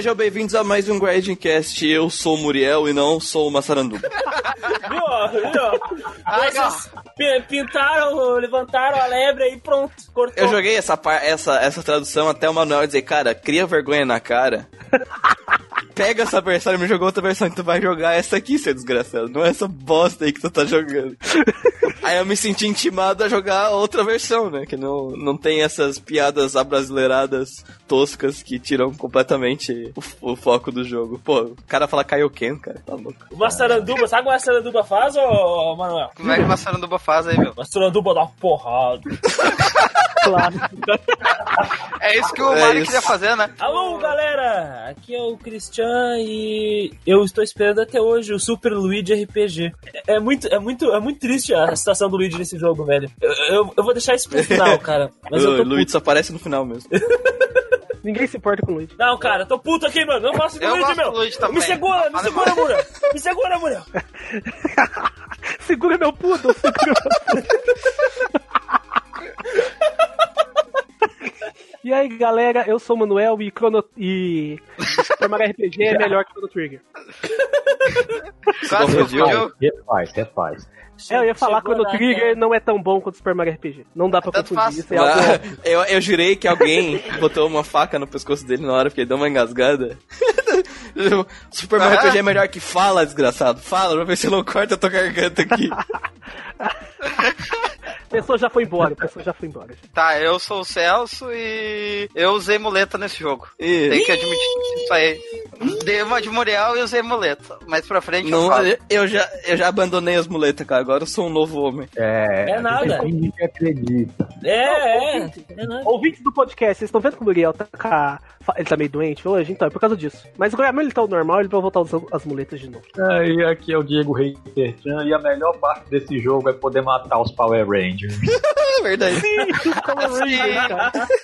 sejam bem-vindos a mais um Grindcast. Eu sou o Muriel e não sou o Massaranduba. Viu, viu? pintaram, levantaram a lebre e pronto, cortou. Eu joguei essa, essa, essa tradução até o Manuel dizer, cara, cria vergonha na cara. Pega essa versão e me jogou outra versão, tu vai jogar essa aqui, seu desgraçado. Não é essa bosta aí que tu tá jogando. Aí eu me senti intimado a jogar outra versão, né? Que não, não tem essas piadas abrasileiradas toscas que tiram completamente o, o foco do jogo. Pô, o cara fala Kaioken, cara, tá louco. O Massaranduba, sabe o que o Massaranduba faz, ô Manuel? Como é que o Massaranduba faz aí, meu? O Massaranduba dá uma porrada. Claro. É isso que o É Mario isso. queria fazer, né? Alô, galera! Aqui é o Christian e eu estou esperando até hoje o Super Luigi RPG. É, é muito, é muito, é muito triste a situação do Luigi nesse jogo, velho. Eu, eu, eu vou deixar isso pro final, cara. Mas o Luigi puto. só aparece no final mesmo. Ninguém se importa com o Luigi. Não, cara, tô puto aqui, mano. Não faço com o Luigi, meu. Luigi. Me segura, me segura, Muriel. Me segura, Muriel. Segura meu puto, segura meu puto. E aí, galera, eu sou o Manuel e Chrono... e Super Mario RPG é melhor que Chrono Trigger. Quase confundiu? confundiu. Refaz, refaz. É, eu ia falar que lá, Trigger não é tão bom quanto Super Mario RPG. Não dá pra Tanto confundir, faz. isso é algo eu, eu jurei que alguém botou uma faca no pescoço dele na hora porque ele deu uma engasgada. Super Mario Ah. RPG é melhor que fala, desgraçado. Fala, pra ver se não corta a tua garganta aqui. A pessoa já foi embora, a pessoa já foi embora. Tá, eu sou o Celso e eu usei muleta nesse jogo. Ih. Tem que admitir isso aí. Dei uma de Muriel e usei muleta. Mais pra frente eu Não, falo. eu, já, eu já abandonei as muletas, cara. Agora eu sou um novo homem. É, É nada. Que acredita. É, é. é nada. Ouvintes do podcast, vocês estão vendo que o Muriel tá com a... Ele tá meio doente hoje? Então, é por causa disso. Mas quando ele tá normal, ele vai voltar usando as muletas de novo. E aqui é o Diego Reiterchan e a melhor parte desse jogo é poder matar os Power Rangers. É verdade.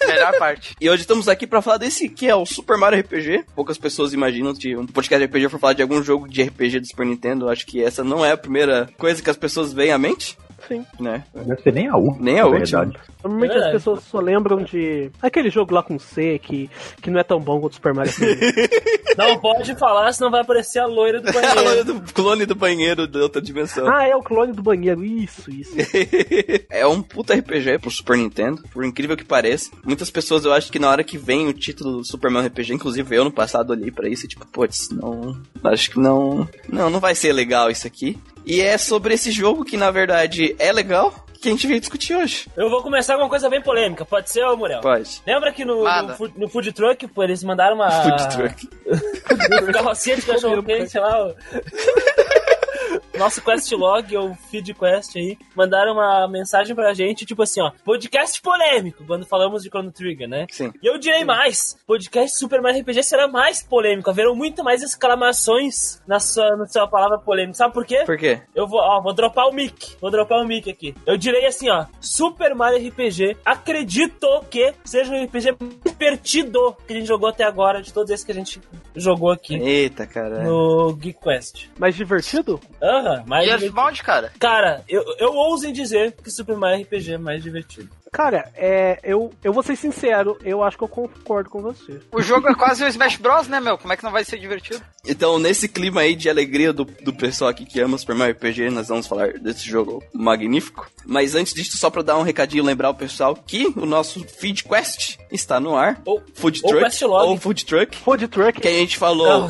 Melhor parte. E hoje estamos aqui pra falar desse que é o Super Mario RPG. Poucas pessoas imaginam que um podcast de RPG for falar de algum jogo de RPG do Super Nintendo. Acho que essa não é a primeira coisa que as pessoas veem à mente, Sim. né? Não deve ser nem a última. Nem a última. Normalmente Verdade. as pessoas só lembram de aquele jogo lá com C que, que não é tão bom quanto o Super Mario. Não pode falar, senão vai aparecer a loira do A loira banheiro. do clone do banheiro de outra dimensão. ah, é o clone do banheiro. Isso, isso. é um puta RPG pro Super Nintendo, por incrível que pareça. Muitas pessoas eu acho que na hora que vem o título do Super Mario RPG, inclusive eu no passado olhei pra isso e tipo, putz, não. Acho que não. Não, não vai ser legal isso aqui. E é sobre esse jogo que na verdade é legal que a gente veio discutir hoje. Eu vou começar com uma coisa bem polêmica. Pode ser, ô Muriel? Pode. Lembra que no, no, food, no food truck, pô, eles mandaram uma. Food truck. carrocinha de cachorro quente, sei lá. O- Nosso quest log ou feed quest aí, mandaram uma mensagem pra gente, tipo assim, ó, podcast polêmico, quando falamos de Chrono Trigger, né? Sim. E eu direi mais, podcast Super Mario RPG será mais polêmico, haverão muito mais exclamações na sua, na sua palavra polêmica. Sabe por quê? Por quê? Eu vou, ó, vou dropar o mic. Vou dropar o mic aqui. Eu direi assim, ó. Super Mario RPG. Acredito que seja um RPG mais divertido que a gente jogou até agora, de todos esses que a gente jogou aqui Eita, cara. no Geek Quest. Mais divertido? Aham, mais E divertido. Earthbound, cara? Cara, eu, eu ouso em dizer que Super Mario RPG é mais divertido. Cara, é, eu, eu vou ser sincero, eu acho que eu concordo com você. O jogo é quase o Smash Bros, né, meu? Como é que não vai ser divertido? Então, nesse clima aí de alegria do, do pessoal aqui que ama Super Mario RPG, nós vamos falar desse jogo magnífico. Mas antes disso, só pra dar um recadinho, lembrar o pessoal que o nosso Feed Quest está no ar. Ou, Food ou Truck. Ou Food Truck. Food Truck, Que a gente falou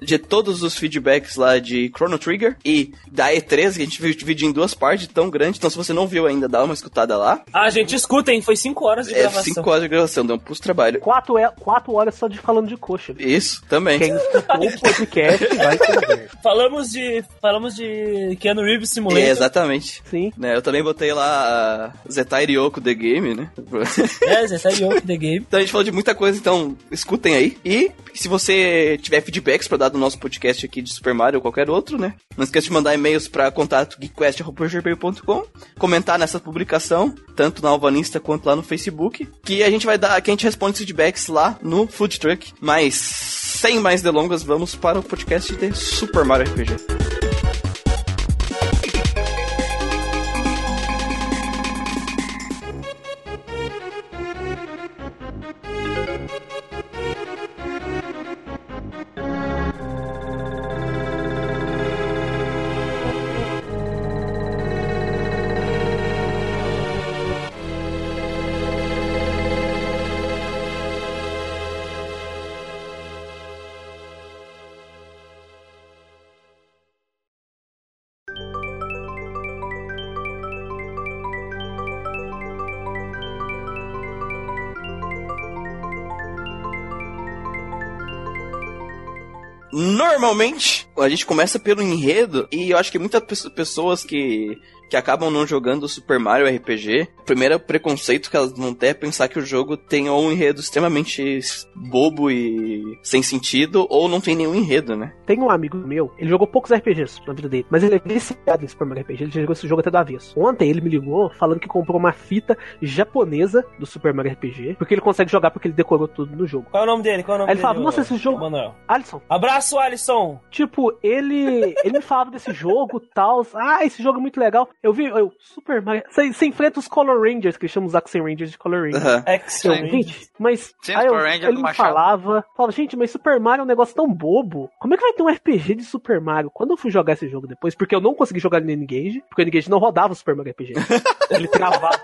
de todos os feedbacks lá de Chrono Trigger e da E3, que a gente dividiu em duas partes, tão grande. Então, se você não viu ainda, dá uma escutada lá. Ah, gente, escutem, foi 5 horas de É gravação. 5 horas de gravação, deu um pulso trabalho. quatro, é, quatro horas só de falando de coxa. Isso, também. Quem escutou o podcast vai entender. Falamos de. Falamos de Keanu Reeves Simulator. É, exatamente. Sim. Né, eu também botei lá a Zetai Ryoko The Game, né? É, Zé Yoko The Game. Então a gente falou de muita coisa, então escutem aí. E se você tiver feedbacks pra dar do nosso podcast aqui de Super Mario ou qualquer outro, né? Não esqueça de mandar e-mails pra contato geekquest.com, comentar nessa publicação, tanto na Alvanista quanto lá no Facebook, que a gente vai dar, que a gente responde feedbacks lá no Food Truck. Mas sem mais delongas, vamos para o podcast de Super Mario RPG. Normalmente a gente começa pelo enredo e eu acho que muitas pe- pessoas que que acabam não jogando Super Mario RPG, o primeiro preconceito que elas vão ter é pensar que o jogo tem ou um enredo extremamente bobo e sem sentido, ou não tem nenhum enredo, né? Tem um amigo meu, ele jogou poucos RPGs na vida dele, mas ele é viciado em Super Mario RPG, ele já jogou esse jogo até do avesso. Ontem ele me ligou falando que comprou uma fita japonesa do Super Mario RPG, porque ele consegue jogar porque ele decorou tudo no jogo. Qual é o nome dele? Qual é o nome Aí ele dele? falava, nossa, esse jogo- Manuel. Alisson, Abraço, Alisson! tipo, ele ele me falava desse jogo, tal, ah, esse jogo é muito legal. Eu vi, eu, Super Mario, você você enfrenta os Color Rangers, que chamam os Action Rangers de Color Rangers. Eu, Excellent. gente, mas Sim, aí eu, Super Ranger ele me falava, falava, gente, mas Super Mario é um negócio tão bobo. Como é que vai ter um RPG de Super Mario? Quando eu fui jogar esse jogo depois, porque eu não consegui jogar no N-Gage, porque o N-Gage não rodava o Super Mario RPG. ele travava.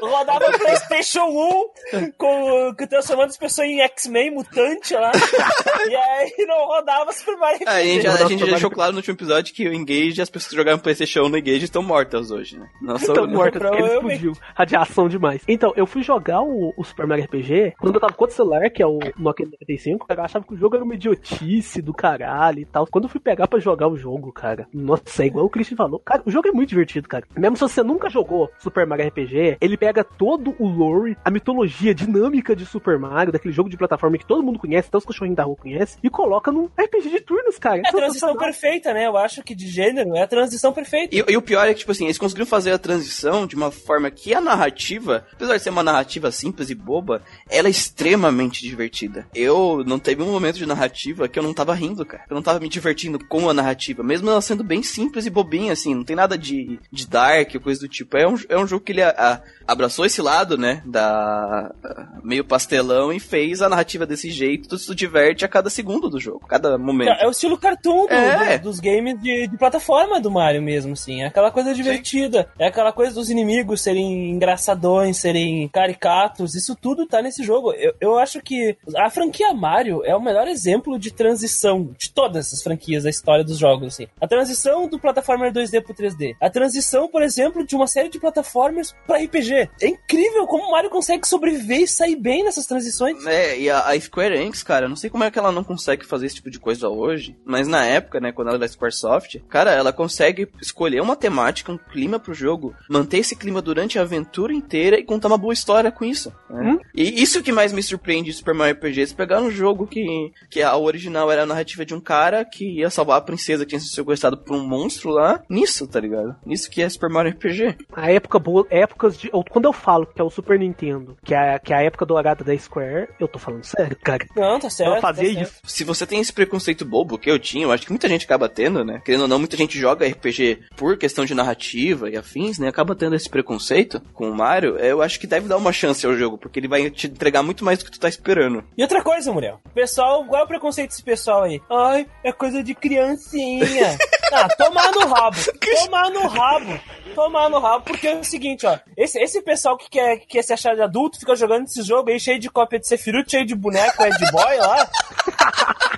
Rodava o PlayStation 1 com, com transformando as pessoas em X-Men mutante lá. e aí não rodava Super Mario Ah, a gente, já, a gente deixou claro no último episódio que o Engage, as pessoas que jogaram PlayStation no Engage estão mortas hoje, né? Nossa, Então, morta, porque ele explodiu. Radiação demais. Então, eu fui jogar o, o Super Mario RPG quando eu tava com outro celular, que é o Nokia 95. Eu achava que o jogo era uma idiotice do caralho e tal. Quando eu fui pegar pra jogar o jogo, cara, nossa, é igual o Christian falou. Cara, o jogo é muito divertido, cara. Mesmo se você nunca jogou Super Mario RPG, ele pega todo o lore, a mitologia dinâmica de Super Mario, daquele jogo de plataforma que todo mundo conhece, até os cachorrinhos da rua conhecem, e coloca num RPG de turnos, cara. É a transição perfeita, né? Eu acho que de gênero é a transição perfeita. E, e o pior é que, tipo assim, eles conseguiram fazer a transição de uma forma que a narrativa, apesar de ser uma narrativa simples e boba, ela é extremamente divertida. Eu não teve um momento de narrativa que eu não tava rindo, cara. Eu não tava me divertindo com a narrativa, mesmo ela sendo bem simples e bobinha, assim, não tem nada de, de dark ou coisa do tipo. É um, é um jogo que ele a- a- abraçou esse lado, né, da meio pastelão e fez a narrativa desse jeito, tu se diverte a cada segundo do jogo, cada momento. É o estilo cartoon do- É. do- dos games de, de plataforma do Mario mesmo, assim. É aquela coisa divertida. É aquela coisa dos inimigos serem engraçadões, serem caricatos. Isso tudo tá nesse jogo. Eu, eu acho que a franquia Mario é o melhor exemplo de transição de todas as franquias da história dos jogos, assim. A transição do plataforma 2D pro 3D. A transição, por exemplo, de uma série de plataformas pra RPG. É incrível como o Mario consegue sobreviver e sair bem nessas transições. É, e a, a Square Enix, cara, não sei como é que ela não consegue fazer esse tipo de coisa hoje, mas na época, né, quando ela era Squaresoft, cara, ela consegue escolher uma temática, um clima pro jogo, manter esse clima durante a aventura inteira e contar uma boa história com isso. né? Hum? E isso que mais me surpreende de Super Mario RPG, eles pegaram um jogo que, que a original era a narrativa de um cara que ia salvar a princesa que tinha sido sequestrado por um monstro lá, nisso, tá ligado? Nisso que é Super Mario RPG. A época boa, épocas de. Quando eu falo que é o Super Nintendo, que é, que é a época dourada da Square, eu tô falando sério, cara. Não, tá certo. Ela fazia tá certo. isso. se você tem esse preconceito bobo que eu tinha, eu acho que muita gente acaba tendo, né? Querendo ou não, muita gente joga RPG por questão de narrativa e afins, né? Acaba tendo esse preconceito com o Mario. Eu acho que deve dar uma chance ao jogo, porque ele vai te entregar muito mais do que tu tá esperando. E outra coisa, Muriel. Pessoal, qual é o preconceito desse pessoal aí? Ai, é coisa de criancinha. ah, tomar no rabo. Tomar no rabo. Tomar no rabo, porque é o seguinte, ó. Esse, esse pessoal que quer, que quer se achar de adulto fica jogando esse jogo aí cheio de cópia de Sephiroth, cheio de boneco, Ed Boy lá.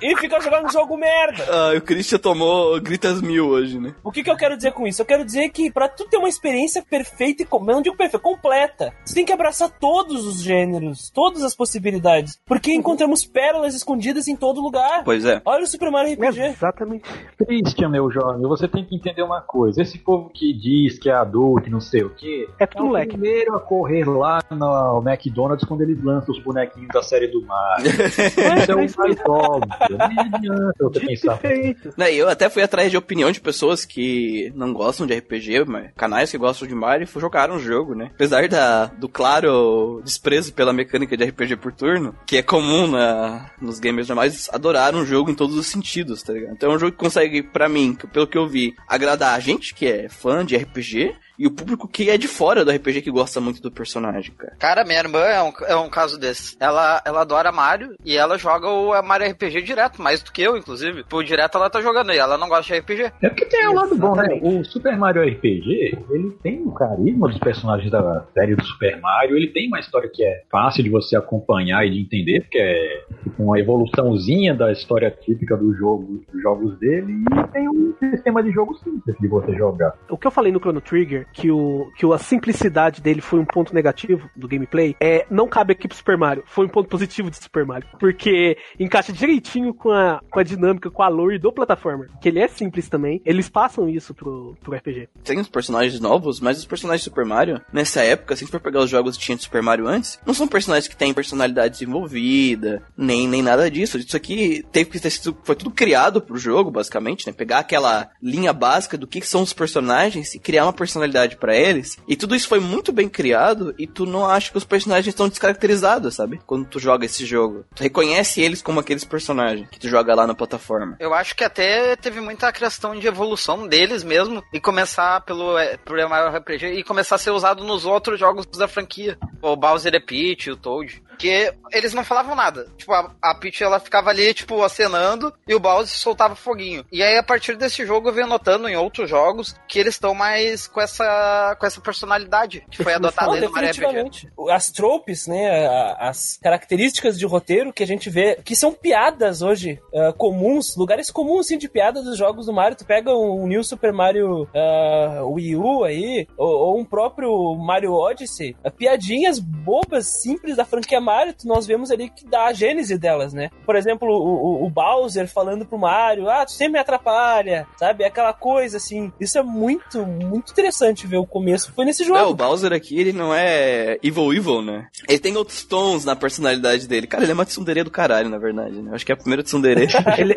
e fica jogando jogo merda. Ah, o Christian tomou gritas mil hoje, né? O que, que eu quero dizer com isso? Eu quero dizer que pra tu ter uma experiência perfeita e com- não digo perfeita, completa, você tem que abraçar todos os gêneros, todas as possibilidades, porque encontramos pérolas escondidas em todo lugar. Pois é. Olha o Super Mario RPG. Exatamente. Christian, meu jovem, você tem que entender uma coisa. Esse povo que diz que é adulto e não sei o quê, É é tudo o moleque. primeiro a correr lá no McDonald's quando eles lançam os bonequinhos da série do Mario. Isso é o mais óbvio. Nem adianta você pensar. Perfeito. Né, e eu até fui atrás de opinião de pessoas que não gostam de RPG, canais que gostam de Mario jogaram o jogo, né? Apesar da, do claro desprezo pela mecânica de RPG por turno, que é comum na, nos gamers normais, adoraram o jogo em todos os sentidos, tá ligado? Então é um jogo que consegue, pra mim, pelo que eu vi, agradar a gente que é fã de RPG e o público que é de fora do RPG que gosta muito do personagem, cara. Cara, minha irmã é um, é um caso desse. Ela, ela adora Mario e ela joga o Mario RPG direto, mais do que eu, inclusive. Por direto ela tá jogando e ela não gosta de RPG. É porque tem o lado bom, né? O Super Mario RPG, ele tem o carisma dos personagens da série do Super Mario, ele tem uma história que é fácil de você acompanhar e de entender, porque é tipo uma evoluçãozinha da história típica do jogo, dos jogos dele, e tem um sistema de jogo simples de você jogar. O que eu falei no Chrono Trigger que, o, que a simplicidade dele foi um ponto negativo do gameplay, é, não cabe aqui pro Super Mario. Foi um ponto positivo de Super Mario. Porque encaixa direitinho com a, com a dinâmica, com a lore do plataforma. Que ele é simples também. Eles passam isso pro, pro RPG. Tem os personagens novos, mas os personagens de Super Mario, nessa época, se a gente for pegar os jogos que tinha de Super Mario antes, não são personagens que têm personalidade desenvolvida, nem, nem nada disso. Isso aqui teve que ter sido, foi tudo criado pro jogo, basicamente, né? Pegar aquela linha básica do que são os personagens e criar uma personalidade pra eles. E tudo isso foi muito bem criado e tu não acha que os personagens estão descaracterizados, sabe? Quando tu joga esse jogo. Tu reconhece eles como aqueles personagens que tu joga lá na plataforma. Eu acho que até teve muita questão de evolução deles mesmo e começar pelo, é, pelo Mario RPG e começar a ser usado nos outros jogos da franquia. O Bowser e Peach, o Toad. Que eles não falavam nada. Tipo, a, a Peach ela ficava ali, tipo, acenando e o Bowser soltava foguinho. E aí, a partir desse jogo, eu venho notando em outros jogos que eles estão mais com essa, com essa personalidade que foi adotada aí no Mario RPG. As tropes, né, as características de roteiro que a gente vê, que são piadas hoje, ah, comuns, lugares comuns, assim, de piadas dos jogos do Mario. Tu pega um New Super Mario ah, Wii U aí, ou, ou um próprio Mario Odyssey, ah, piadinhas bobas, simples da franquia Mario, nós vemos ali que dá a gênese delas, né? Por exemplo, o, o- o Bowser falando pro Mario, ah, tu sempre me atrapalha, sabe? Aquela coisa, assim. Isso é muito, muito interessante ver o começo. Foi nesse jogo. Não, o Bowser aqui, ele não é evil evil, né? Ele tem outros tons na personalidade dele. Cara, ele é uma tsundere do caralho, na verdade, né? Eu acho que é a primeira tsundere. Ele,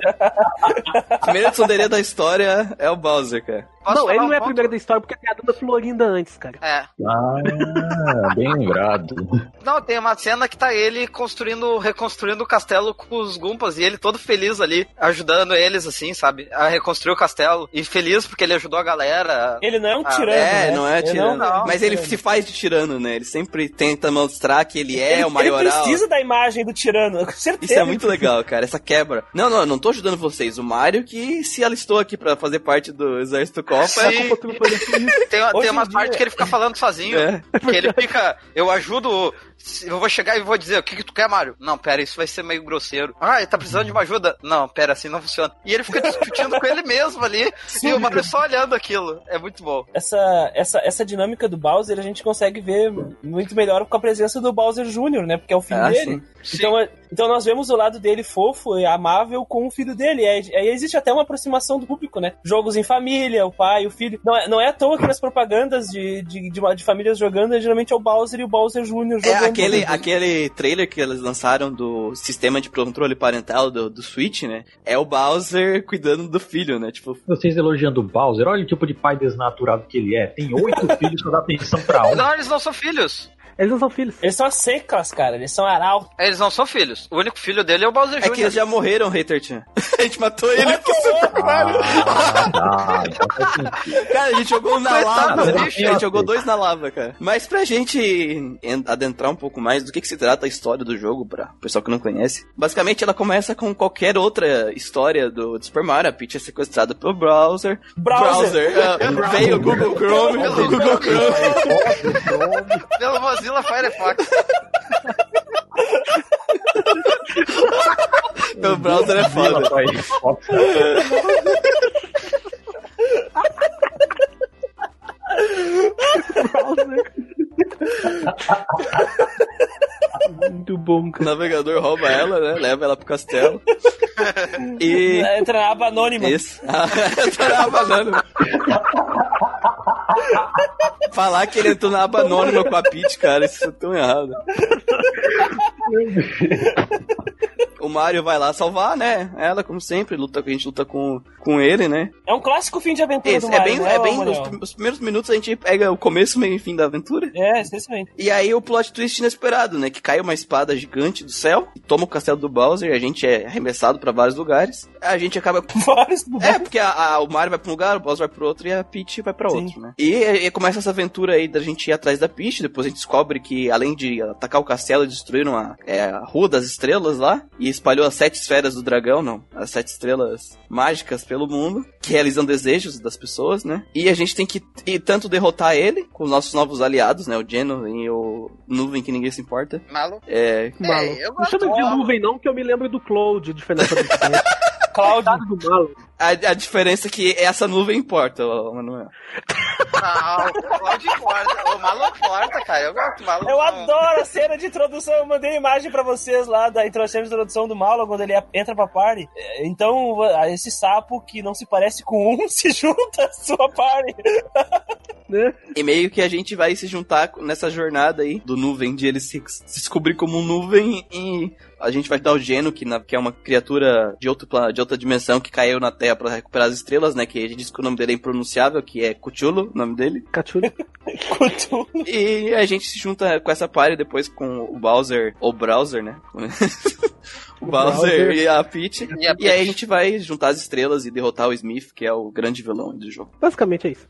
a primeira tsundere da história é o Bowser, cara. Posso não, ele não é a primeira da história porque tem a dona Florinda antes, cara. É. Ah, bem lembrado. Não, tem uma cena que tá ele construindo, reconstruindo o castelo com os Gumpas e ele todo feliz ali, ajudando eles, assim, sabe? A reconstruir o castelo. E feliz porque ele ajudou a galera. Ele não é um Ah, tirano. é, né? não é tirano. não, mas ele se faz de tirano, né? Ele sempre tenta mostrar que ele é ele, o maioral. Ele precisa da imagem do tirano, com certeza. Isso é muito legal, cara, essa quebra. Não, não, eu não tô ajudando vocês. O Mario que se alistou aqui pra fazer parte do Exército Copa. Sim. Culpa tudo isso. Tem, tem dia- partes que ele fica falando sozinho. É. Que ele fica. Eu ajudo. Eu vou chegar e vou dizer, o que, que tu quer, Mário? Não, pera, isso vai ser meio grosseiro. Ah, ele tá precisando de uma ajuda? Não, pera, assim não funciona. E ele fica discutindo com ele mesmo ali. e o Mário só olhando aquilo. É muito bom. Essa, essa, essa dinâmica do Bowser a gente consegue ver muito melhor com a presença do Bowser Jr., né? Porque é o filho Ah, dele. sim. Então, é- então nós vemos o lado dele fofo e amável com o filho dele. Aí, aí existe até uma aproximação do público, né? Jogos em família, o pai, o filho. Não é, não é à toa que nas propagandas de, de, de, uma- de famílias jogando, geralmente é o Bowser e o Bowser Jr. É jogando. aquele, aquele trailer que eles lançaram do sistema de controle parental do, do Switch, né? É o Bowser cuidando do filho, né? Tipo, Vocês elogiando o Bowser, olha o tipo de pai desnaturado que ele é. Tem oito filhos pra dar atenção pra um. Não, eles não são filhos. Eles não são filhos. Eles são as secas, cara. Eles são aral. Eles não são filhos. O único filho dele é o Bowser é que Jr. eles já morreram, Hater. A gente matou ele. Ah, tá, então faz sentido. Cara, a gente jogou na lava. do A gente jogou dois na lava, cara. Mas pra gente en- adentrar um pouco mais do que, que se trata a história do jogo, pra o pessoal que não conhece. Basicamente, ela começa com qualquer outra história do, do Super Mario. A Peach é sequestrada pelo browser. Browser. ah, veio o Google Chrome. o Google Chrome. Pelo Mozilla Firefox. O browser é foda. Pai, Fox. Muito bom, O cara. navegador rouba ela, né? Leva ela pro castelo. E. Entra na aba anônima. Isso. Tô na aba anônima. Falar que ele entrou na aba anônima com a Peach, cara, isso é tão errado. O Mario vai lá salvar, né? Ela, como sempre, luta, a gente luta com, com ele, né? É um clássico fim de aventura Esse, do é Mario, bem, né, é bem os, prim- os primeiros minutos a gente pega o começo, meio e fim da aventura. É, exatamente. E aí o plot twist inesperado, né? Que cai uma espada gigante do céu, toma o castelo do Bowser, a gente é arremessado pra vários lugares. A gente acaba Vários é, porque a- a- o Mario vai pra um lugar, o Bowser vai pro outro e a Peach vai pra Sim. outro, né? E, e começa essa aventura aí da gente ir atrás da Peach, depois a gente descobre que além de atacar o castelo, destruíram a, é, a Rua das Estrelas lá, e espalhou as sete esferas do dragão, não, as sete estrelas mágicas pelo mundo, que realizam desejos das pessoas, né? E a gente tem que ir tanto derrotar ele, com os nossos novos aliados, né? O Geno e o Nuvem, que ninguém se importa. Malo. É, Malo. É, eu não chama de nuvem, não, que eu me lembro do Cloud de Final Fantasy. Cláudio. A, a diferença é que essa nuvem importa, Manuel. Não, o Claudio importa. O Malo importa, cara. Eu gosto do Malo. Eu adoro a cena de introdução. Eu mandei imagem pra vocês lá da intro- cena de introdução do Malo quando ele entra pra party. É, Então, esse sapo que não se parece com um se junta à sua party. Né? E meio que a gente vai se juntar nessa jornada aí do nuvem, de ele se, se descobrir como um nuvem e a gente vai dar o Geno, que, na- que é uma criatura de, outro, plano, de outra dimensão que caiu na Terra pra recuperar as estrelas, né? Que a gente disse que o nome dele é impronunciável, que é Cthulhu, o nome dele. Cachorro. Cutu. E a gente se junta com essa party depois com o Bowser, ou Browser, né? o Bowser Bowser. e a Peach. E a E aí a gente vai juntar as estrelas e derrotar o Smith, que é o grande vilão do jogo. Basicamente é isso.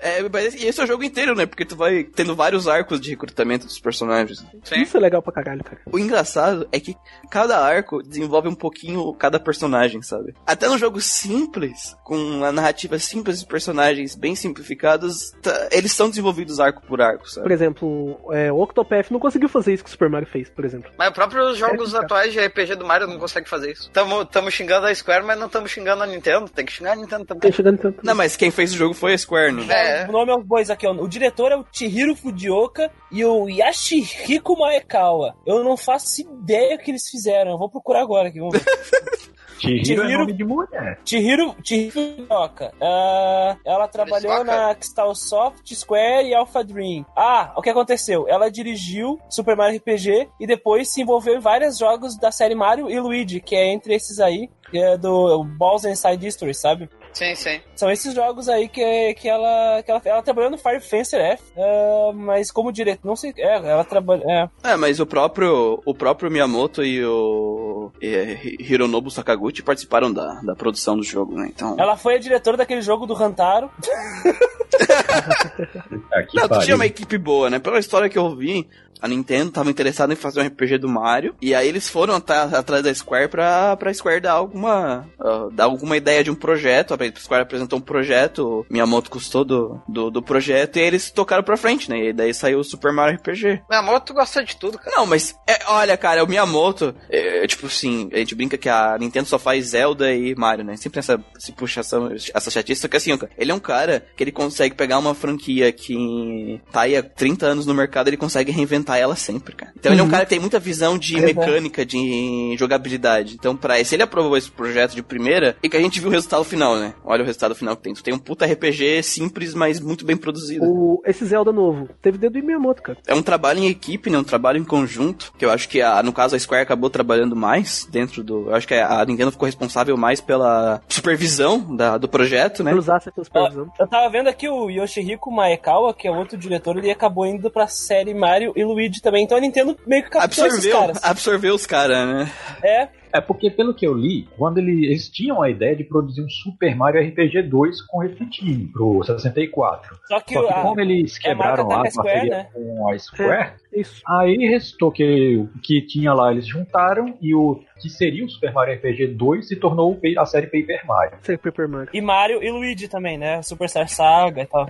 É, mas e esse é o jogo inteiro, né? Porque tu vai tendo vários arcos de recrutamento dos personagens. Sim. Isso é legal pra caralho, cara. O engraçado é que cada arco desenvolve um pouquinho cada personagem, sabe? Até no jogo simples, com a narrativa simples e personagens bem simplificados, tá- eles são desenvolvidos arco por arco, Por sabe? exemplo, é, o Octopath não conseguiu fazer isso que o Super Mario fez, por exemplo. Mas os próprios jogos cara. atuais de RPG do Mario não conseguem fazer isso. Tamo, tamo xingando a Square, mas não tamo xingando a Nintendo. Tem que xingar a Nintendo também. Tem chegando tanto. Não, mas quem fez o jogo foi a Square, né? É. O nome é os bois aqui, ó. O diretor é o Chihiro Fujioka e o Yashihiko Maekawa. Eu não faço ideia o que eles fizeram. Eu vou procurar agora aqui. Vamos ver. Chihiro é Chihiro- nome de mulher. Chihiro, Chihiro Fujioka. Ah, ela trabalhou na Soft, Square e Alpha Dream. Ah, o que aconteceu? Ela dirigiu Super Mario RPG e depois se envolveu em vários jogos da série Mario e Luigi, que é entre esses aí, que é do Bowser Inside History, sabe? Sim, sim. São esses jogos aí que, que, ela, que ela. Ela trabalhou no Fire Fencer F, ah, mas como diretor. Não sei. É, ela trabalhou. É. É, mas o próprio, o próprio Miyamoto e o e, Hironobu Sakaguchi participaram da, da produção do jogo, né? Então. Ela foi a diretora daquele jogo do Hantaro. Aqui Não, tu tinha uma equipe boa, né? Pela história que eu vi, a Nintendo tava interessada em fazer um RPG do Mario. E aí eles foram atrás da Square pra, pra Square dar alguma. ah, dar alguma ideia de um projeto. A Square apresentou um projeto, Miyamoto custou do, do, do projeto, e aí eles tocaram pra frente, né? E daí saiu o Super Mario RPG. Miyamoto gosta de tudo, cara. Não, mas é, olha, cara, o Miyamoto, é, tipo assim, a gente brinca que a Nintendo só faz Zelda e Mario, né? Sempre essa se puxação, essa chatice, só que assim, ele é um cara que ele consegue pegar uma franquia que tá aí há 30 anos no mercado, ele consegue reinventar ela sempre, cara. Então ele é um cara que tem muita visão de Exato. mecânica, de jogabilidade. Então, pra se ele aprovou esse projeto de primeira, e que a gente viu o resultado final, né? Olha o resultado final que tem. Tu tem um puta RPG simples, mas muito bem produzido. O, esse Zelda novo teve dedo em Miyamoto, cara. É um trabalho em equipe, né? Um trabalho em conjunto. Que eu acho que, a, no caso, a Square acabou trabalhando mais dentro do. Eu acho que a Nintendo ficou responsável mais pela supervisão da, do projeto, né? Pelos assets da supervisão. Eu tava vendo aqui o Yoshihiko Maekawa, que é outro diretor, ele acabou indo pra série Mario e Luigi também. Então a Nintendo meio que captou esses Absorveu, caras. absorveu os caras, né? É, É porque, pelo que eu li, quando ele- eles tinham a ideia de produzir um Super Mario RPG 2 com esse time, pro 64. só que, Só que a- como eles é quebraram lá da a Square, parceria né? com a Square, Isso. aí restou que o que tinha lá eles juntaram e o que seria o Super Mario RPG 2 se tornou a série Paper Mario. Sei, Paper Mario. E Mario e Luigi também, né? Superstar Saga e tal.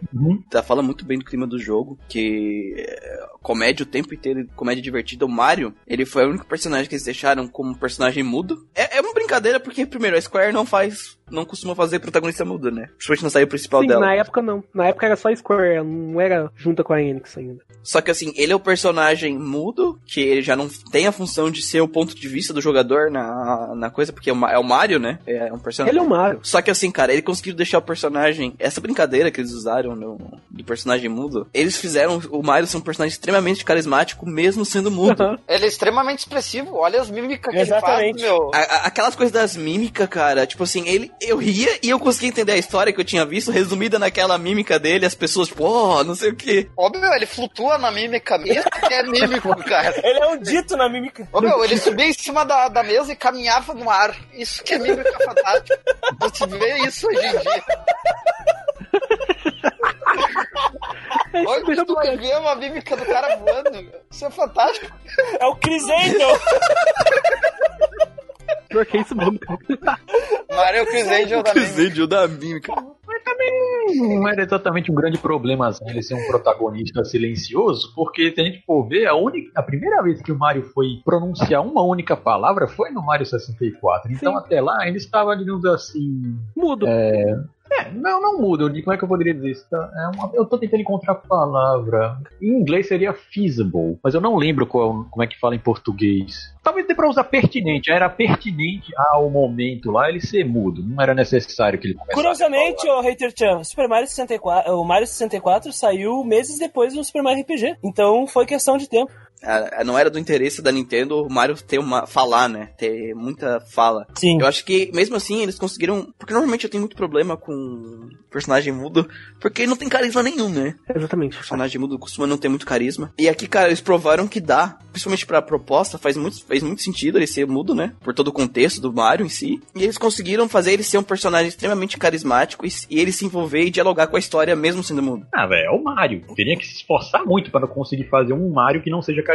Tá, fala muito bem do clima do jogo, que é, comédia o tempo inteiro, comédia divertida. O Mario, ele foi o único personagem que eles deixaram como personagem mudo. É, é uma brincadeira, porque, primeiro, a Square não faz, não costuma fazer protagonista mudo, né? Principalmente na saída principal Sim, dela. na época não. Na época era só Square, não era junta com a Enix ainda. Só que assim, ele é o personagem mudo, que ele já não tem a função de ser o ponto de vista do jogador na, na coisa, porque é o é o Mario, né? É um personagem. Ele é o Mario. Só que assim, cara, ele conseguiu deixar o personagem. Essa brincadeira que eles usaram no, do personagem mudo, eles fizeram o Mario ser um personagem extremamente carismático, mesmo sendo mudo. Aham. Ele é extremamente expressivo. Olha as mímicas que Exatamente. ele faz, meu. A- a- aquelas coisas das mímicas, cara, tipo assim, ele eu ria e eu conseguia entender a história que eu tinha visto, resumida naquela mímica dele, as pessoas, tipo, oh, não sei o que. Ô, meu, ele flutua na mímica mesmo, que é mímico, cara. Ele é um dito na mímica. Ô, meu, ele subia em cima da, da mesa e caminhava no ar. Isso que é mímica fantástica. Você vê isso hoje em dia. Mesmo, tu vai cara. ver uma mímica do cara voando. meu. Isso é fantástico. É o Chris Angel. Pior que é isso mesmo, cara. Mario Chris Angel também. Vídeo da mímica. não era exatamente um grande problema assim, ele ser um protagonista silencioso, porque se a gente for ver, a, única, a primeira vez que o Mario foi pronunciar uma única palavra foi no Mario 64. Então Sim. até lá ele estava, digamos assim. Mudo. É, é, não, não muda. Como é que eu poderia dizer isso? É uma- eu tô tentando encontrar a palavra. Em inglês seria feasible, mas eu não lembro qual, como é que fala em português. Talvez dê pra usar pertinente. Era pertinente ao momento lá ele ser mudo. Não era necessário que ele começasse Curiosamente, o Hater Chan, Super Mario 64, o Mario 64 saiu meses depois do Super Mario RPG. Então foi questão de tempo. Ah, Não era do interesse da Nintendo o Mario ter uma. falar, né? Ter muita fala. Sim. Eu acho que, mesmo assim, eles conseguiram. Porque normalmente eu tenho muito problema com personagem mudo, porque não tem carisma nenhum, né? Exatamente. personagem mudo costuma não ter muito carisma. E aqui, cara, eles provaram que dá, principalmente pra proposta, faz muito, fez muito sentido ele ser mudo, né? Por todo o contexto do Mario em si. E eles conseguiram fazer ele ser um personagem extremamente carismático e, e ele se envolver e dialogar com a história mesmo sendo mudo. Ah, velho, é o Mario. Teria que se esforçar muito para conseguir fazer um Mario que não seja carismático.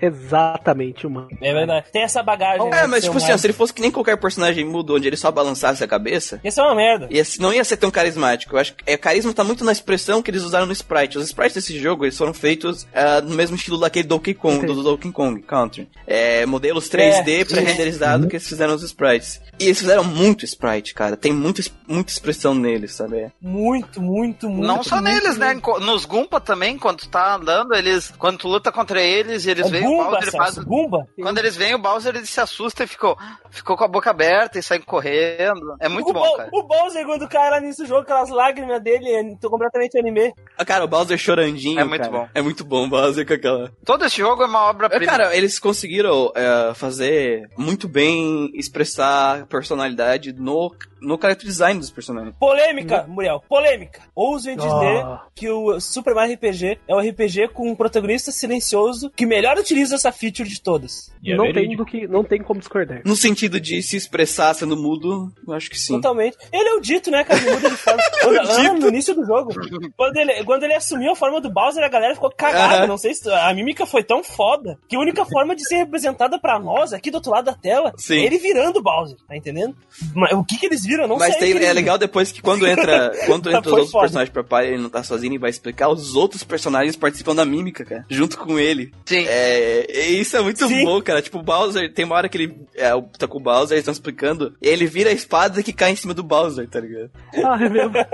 Exatamente, mano. É verdade. Tem essa bagagem. né, É, de mas tipo assim, ó, Mario. se ele fosse que nem qualquer personagem mudo, onde ele só balançasse a cabeça, Isso é uma merda. ia, não ia ser tão carismático. Eu acho que é, carisma tá muito na expressão que eles usaram no sprite. Os sprites desse jogo, eles foram feitos ah, no mesmo estilo daquele Donkey Kong, do Donkey Kong Country. É, modelos 3D É, pré-renderizado que eles fizeram os sprites. E eles fizeram muito sprite, cara. Tem muita, es- muita expressão neles, sabe? Muito, muito, muito. Não só muito, neles, né? muito. Enco- Nos Gumpa também, quando tu tá andando, eles. Quando tu luta contra eles e eles É veem o Gumba, Bowser, ele faz. Gumba. Quando eles veem o Bowser, ele se assusta e ficou, ficou com a boca aberta e sai correndo. É muito o, bom, Bo- cara. o Bowser, quando cai lá nesse jogo, aquelas lágrimas dele, é tô completamente anime. Ah, cara, o Bowser chorandinho, É muito cara. bom. É muito bom o Bowser com aquela... Todo esse jogo é uma É, obra-prima. Cara, eles conseguiram é, fazer muito bem expressar personalidade no, no character design dos personagens. Polêmica, Muriel, polêmica. Ouso dizer Ah. que o Super Mario RPG é um RPG com um protagonista silencioso que melhor utiliza essa feature de todas. E é não, tem do que, não tem como discordar. No sentido de se expressar sendo mudo, eu acho que sim. Totalmente. Ele é o dito, né, cara? Ele muda de forma. Quando, ah, no início do jogo. Quando ele, quando ele assumiu a forma do Bowser, a galera ficou cagada. Aham. Não sei se a mímica foi tão foda que a única forma de ser representada pra nós, aqui do outro lado da tela, Sim. é ele virando o Bowser, tá entendendo? Mas o que que eles viram? Eu não Mas sei. eles é legal depois que quando entra, quando entra os outros foda. personagens pra pai, ele não tá sozinho e vai explicar, os outros personagens participam da mímica, cara, junto com ele. Sim. É, isso é muito Sim. bom, cara. Tipo, o Bowser, tem uma hora que ele é, tá com o Bowser, eles estão explicando, e ele vira a espada que cai em cima do Bowser, tá ligado? Ah, é mesmo.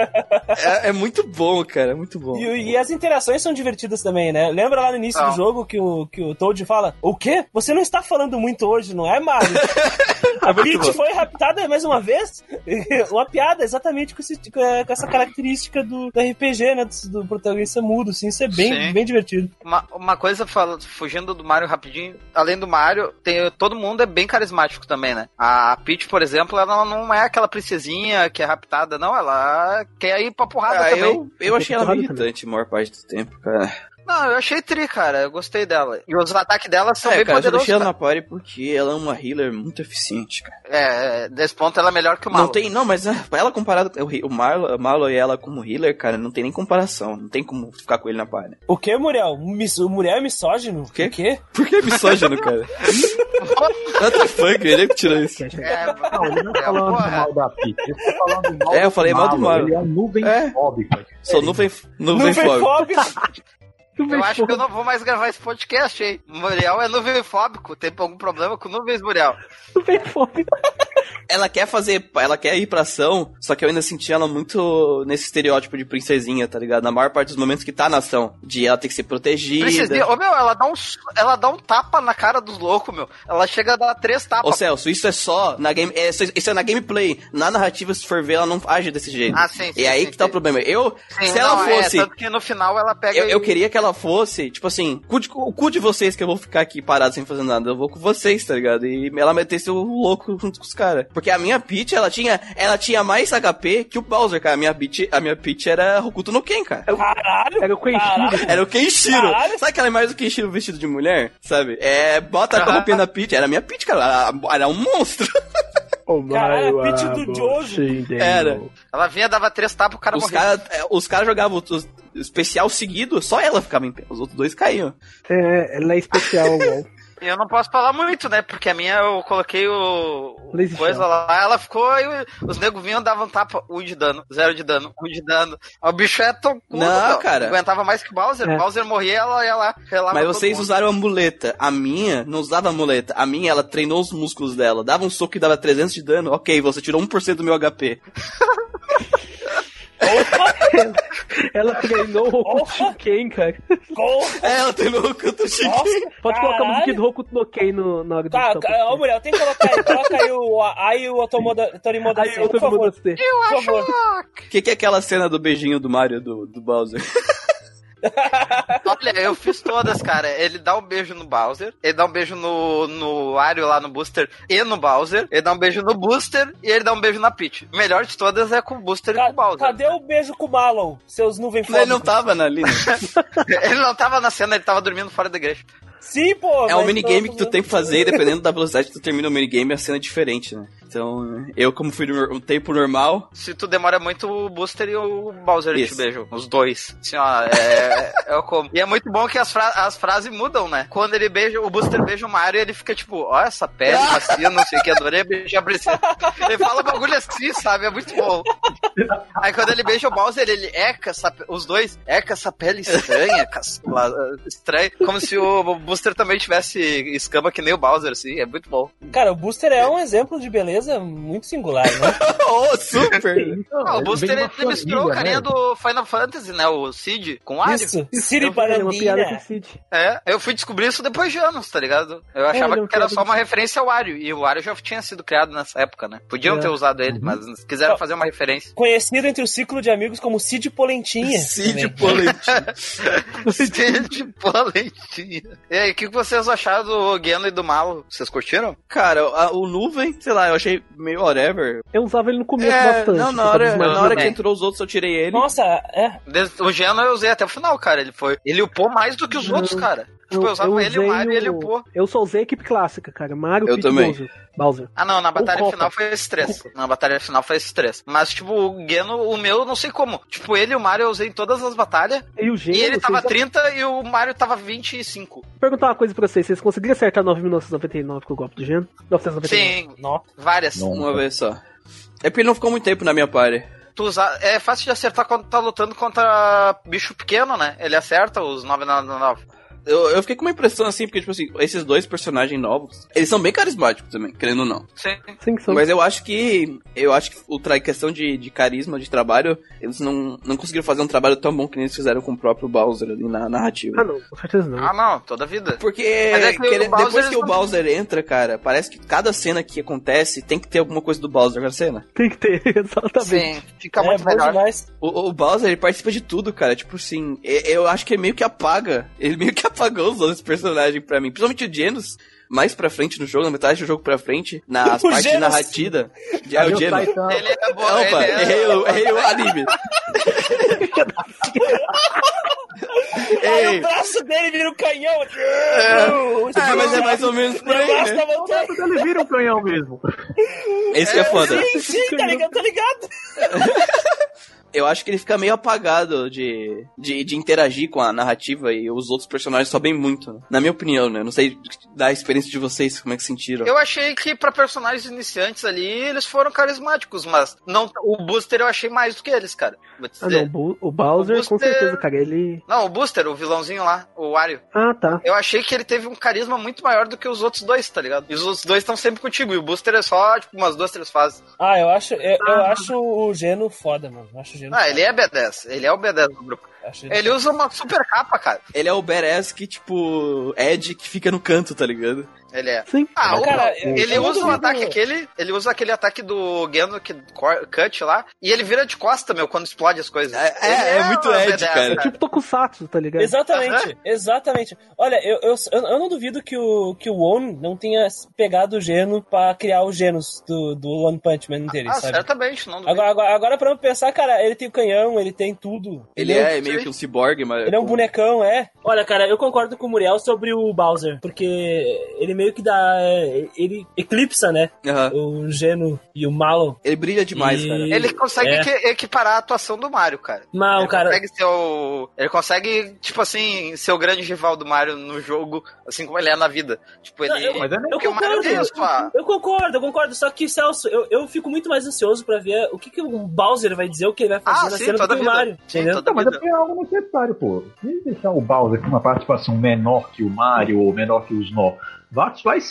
É, é muito bom, cara, é muito bom. E, e as interações são divertidas também, né? Lembra lá no início Ah. do jogo que o, que o Toad fala: O quê? Você não está falando muito hoje, não é, Mario? A Peach bom. foi raptada mais uma vez? uma piada, exatamente com, esse- com essa característica do, do RPG, né? Do, do protagonista mudo, assim. Isso é bem, Sim. bem divertido. Uma, uma coisa, fala- fugindo do Mario rapidinho, além do Mario, tem, todo mundo é bem carismático também, né? A Peach, por exemplo, ela não é aquela princesinha que é raptada, não, ela quer ir pra porrada Ah, também. eu, eu achei ela irritante a maior parte do tempo, cara. Não, eu achei tri, cara, eu gostei dela. E os ataques dela são é, bem cara, eu poderosos. deixei ela na party porque ela é uma healer muito eficiente, cara. É, é, desse ponto ela é melhor que o Malo. Não tem, não, mas ah, ela comparada, o, o Marlo, Marlo e ela como healer, cara, não tem nem comparação. Não tem como ficar com ele na party. O que, Muriel? O Muriel é misógino? quê? O quê? Por que misógino, cara? What the fuck, ele é que tirou isso. É, Não, ele não tá é, falando porra. mal da Peach, ele tá falando mal É, eu do falei mal do Mario. Ele é nuvem É. fóbico. Sou nuvem, nuvem, Nuvem fóbica. Eu acho que eu não vou mais gravar esse podcast, hein? Muriel é nuvemfóbico. Tem algum problema com nuvens, Muriel? Nuvem fóbico. Ela quer fazer, ela quer ir pra ação, só que eu ainda senti ela muito nesse estereótipo de princesinha, tá ligado? Na maior parte dos momentos que tá na ação, de ela ter que ser protegida. Princesinha. Ô, meu, ela dá, um, ela dá um tapa na cara dos loucos, meu. Ela chega a dar três Ô tapas. Celso, isso é só na game, é, isso isso é na gameplay. Na narrativa, se for ver, ela não age desse jeito. Ah, sim, sim, E aí sim, que tá sim. o problema. Eu, Sim, se ela não, é, fosse, tanto que no final ela pega. eu, e- eu queria que ela fosse, tipo assim, cu de- o cu de vocês que eu vou ficar aqui parado sem fazer nada. Eu vou com vocês, tá ligado? E ela metesse o louco junto com os caras. Porque a minha Peach, ela tinha, ela tinha mais HP que o Bowser, cara. A minha Peach, a minha Peach era Hokuto no Ken, cara. Caralho. Era o Kenshiro. Caralho. Era o Kenshiro. Caralho. Sabe aquela imagem do Kenshiro vestido de mulher? Sabe? É, bota a roupinha na Peach. Era a minha Peach, cara. Era, era um monstro. Oh, Caralho, Peach do Jojo. Era. Ela vinha, dava três tapas, o cara Os morria. caras os cara jogavam o especial seguido, só ela ficava em pé. Os outros dois caíam. É, ela é especial. E eu não posso falar muito, né? Porque a minha eu coloquei o. coisa Shell. lá, ela ficou e os negros vinham davam tapa, um de dano, zero de dano, um de dano. O bicho é tão curto, Não, cara. Aguentava mais que o Bowser. É. O Bowser morria, ela ia lá, relava Mas vocês mundo. usaram a muleta. A minha não usava a muleta. A minha, ela treinou os músculos dela. Dava um soco e dava 300 de dano. Ok, você tirou 1% do meu HP. Ela treinou o Hokuto no Ken, cara. É, ela treinou o canto Nossa, Pode colocar a caralho. musiquinha do Hokuto no Ken no, na hora do Tá, ca- ô Muriel, tem que colocar aí. Coloca aí o aí o Otomoda, Torimoda eu por favor. Por favor. O que, que é aquela cena do beijinho do Mario do, do Bowser? Olha, eu fiz todas, cara. Ele dá um beijo no Bowser, ele dá um beijo no, no Wario lá no Booster e no Bowser, ele dá um beijo no Booster e ele dá um beijo na Peach. O melhor de todas é com o Booster e com Ca- o Bowser. Cadê o beijo com o Malon? Seus nuvens Ele não tava na linha. Ele não tava na cena, ele tava dormindo fora da igreja. Sim, pô. É um minigame que tu tem que fazer e dependendo da velocidade que tu termina o minigame, a cena é diferente, né? Então, eu como fui no um tempo normal, Se tu demora muito, o Booster e o Bowser Isso. te beijam. Os dois. Assim, ó, é, é o como. E é muito bom que as, fra- as frases mudam, né? Quando ele beija, o Booster beija o Mario, ele fica tipo, ó, essa pele macia, não sei o que, adorei beijar pra você. Ele fala bagulho assim, sabe? É muito bom. Aí quando ele beija o Bowser, ele eca essa, os dois, eca essa pele estranha, estranha, como se o Booster também tivesse escama que nem o Bowser, assim, é muito bom. Cara, o Booster é um exemplo de beleza muito singular, né? oh, super! Ah, o Booster ele misturou o família, carinha né? do Final Fantasy, né? O Cid, com o Wario. Isso. É. Cid. É, eu fui descobrir isso depois de anos, tá ligado? Eu achava ele é que era só uma referência ao Wario. E o Wario já tinha sido criado nessa época, né? Podiam É. ter usado ele, mas quiseram fazer uma referência. Conhecido entre o ciclo de amigos como Cid Polentinha. Cid também. Polentinho. Cid Polentinha. E aí, o que vocês acharam do Geno e do Malo? Vocês curtiram? Cara, a- o nuvem, sei lá, eu achei meio whatever. Eu usava ele no começo É, bastante. não, na hora, na hora que entrou os outros eu tirei ele. Nossa, é. O Geno eu usei até o final, cara. Ele foi. Ele upou mais do que os Não. outros, cara. Tipo, eu usava ele, o usei Mario e ele upou. Eu só usei a equipe clássica, cara. Mario, Eu e também. Bowser. Bowser. Ah, não, na batalha Copa. final foi esses três. Na batalha final foi esses três. Mas, tipo, o Geno, o meu, eu não sei como. Tipo, ele e o Mario eu usei em todas as batalhas. E o Geno, E ele tava vocês- 30 e o Mario tava 25. Vou perguntar uma coisa pra vocês. Vocês conseguiram acertar 9.999 com o golpe do Geno? 999. Sim, Nossa. várias. Não. Uma vez só. É porque ele não ficou muito tempo na minha party. Tu usa... É fácil de acertar quando tá lutando contra bicho pequeno, né? Ele acerta os 999. Eu, eu fiquei com uma impressão assim, porque, tipo assim, esses dois personagens novos, eles são bem carismáticos também, querendo ou não. Sim. Sim, que são. Mas eu acho que. Eu acho que o tra questão de, de carisma, de trabalho, eles não, não conseguiram fazer um trabalho tão bom que nem eles fizeram com o próprio Bowser ali na narrativa. Ah, não. Com certeza não. Ah, não, toda vida. Porque é que o querendo- Bowser, depois que o não- Bowser entra, cara, parece que cada cena que acontece tem que ter alguma coisa do Bowser na cena. Tem que ter, exatamente. Sim, fica é muito melhor. demais. O, o Bowser, ele participa de tudo, cara. Tipo assim, eu acho que ele meio que apaga. Ele meio que apagou os outros personagens pra mim. Principalmente o Genos, mais pra frente no jogo, na metade do jogo pra frente, nas O partes de Genos. narrativa. De, é o Genos. Ele é bom, Opa, ele é... errei, o, errei o anime. Aí Ei, o braço dele vira um canhão. ah, mas é mais ou menos por O aí, braço né? da montanha. Ele vira um canhão mesmo. Esse que é foda. Sim, sim, tá ligado, tá ligado. Eu acho que ele fica meio apagado de, de, de interagir com a narrativa e os outros personagens sobem muito, né? Na minha opinião, né? Eu Não sei da experiência de vocês, como é que sentiram. Eu achei que pra personagens iniciantes ali, eles foram carismáticos, mas não, o Booster eu achei mais do que eles, cara. Vou te Ah, não. O Bowser, O com Booster- certeza, cara. Ele. Não, o Booster, o vilãozinho lá, o Wario. Ah, tá. Eu achei que ele teve um carisma muito maior do que os outros dois, tá ligado? E os outros dois estão sempre contigo. E o Booster é só, tipo, umas duas, três fases. Ah, eu acho, eu, eu acho o Geno foda, mano. Eu acho o Geno Ah, ele é B10. Ele é o B10 do grupo. Ele usa uma super capa, cara. Ele é o badass que, tipo, Ed que fica no canto, tá ligado? Ele é. Sim. Ah, o, Cara, ele usa o ataque aquele, ele usa aquele ataque do cor- cut lá, e ele vira de costa, meu, quando explode as coisas. É- é- Ele é muito Ed, B10, cara. Tipo Tokusatsu, tá ligado? Exatamente, exatamente. Olha, eu, eu, eu eu não duvido que o, que o One não tenha pegado o Geno pra criar o Genos do, do One Punch Man dele, Ah, sabe? certamente, não duvido. Agora, agora, agora pra eu pensar, cara, ele tem o canhão, ele tem tudo. Ele Entendeu? é meio que um ciborgue, mas. Ele é um bonecão, é. Olha, cara, eu concordo com o Muriel sobre o Bowser, porque ele meio que dá. é, ele eclipsa, né? Aham. O Geno e o Malon. Ele brilha demais, E- cara. Ele consegue É. equi- equiparar a atuação do Mario, cara. Mal, ele cara. consegue ser o. Ele consegue, tipo assim, ser o grande rival do Mario no jogo, assim como ele é na vida. Tipo, ele. Não, eu- Mas é Eu Porque o Mario concordo, tem isso, eu concordo, eu concordo. Só que, Celso, eu, eu fico muito mais ansioso pra ver o que, que o Bowser vai dizer, o que ele vai fazer Ah, na sim, cena toda do vida. Mario. Sim, entendeu? toda Não, mas é é algo necessário, pô. Se deixar o Bowser com uma participação menor que o Mario ou menor que os Nó,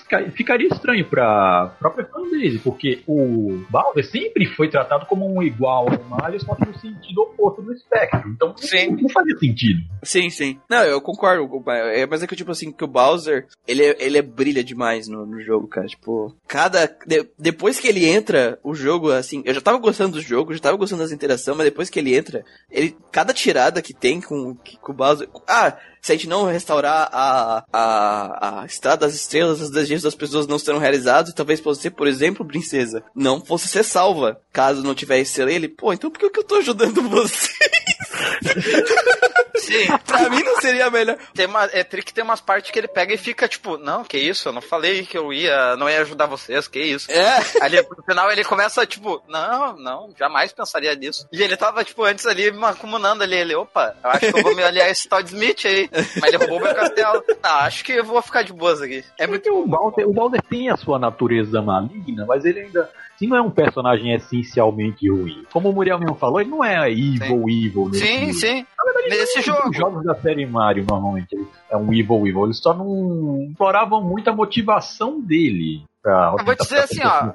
ficar- ficaria estranho pra própria fanbase, porque o Bowser sempre foi tratado como um igual ao Mario, só que no sentido oposto do espectro. Então Sim. não fazia sentido. Sim, sim. Não, eu concordo. É, mas é que, tipo assim, que o Bowser, ele, é- ele é, brilha demais no, no jogo, cara. Tipo, cada. de- depois que ele entra, o jogo, assim. Eu já tava gostando do jogo, já tava gostando das interações, mas depois que ele entra, ele. Cada tirada que tem com, que- com o Bowser. Ah, se a gente não restaurar a, a, a Estrada das Estrelas, os desejos das pessoas não serão realizados, talvez você, por exemplo, princesa, não fosse ser salva, caso não tiver estrela. Ele, pô, então por que eu tô ajudando você? Sim. pra mim não seria melhor. Tem uma, é trick tem umas partes que ele pega e fica tipo, não, que isso, eu não falei que eu ia, não ia ajudar vocês, que isso. É. Aí no final ele começa, tipo, não, não, jamais pensaria nisso. E ele tava, tipo, antes ali, macumunando ali, ele, opa, eu acho que eu vou me aliar a esse Todd Smith aí. Mas ele roubou meu castelo. Ah, acho que eu vou ficar de boas aqui. É muito Porque o Bowser, o Bowser tem a sua natureza maligna, mas ele ainda. Sim, não é um personagem essencialmente ruim. Como o Muriel mesmo falou, ele não é evil, evil. nesse Sim, sim. Na verdade, Nesse Os jogo. jogos da série Mario, normalmente, é um evil, evil. Eles só não exploravam muito a motivação dele. Pra Eu vou te dizer assim, ó.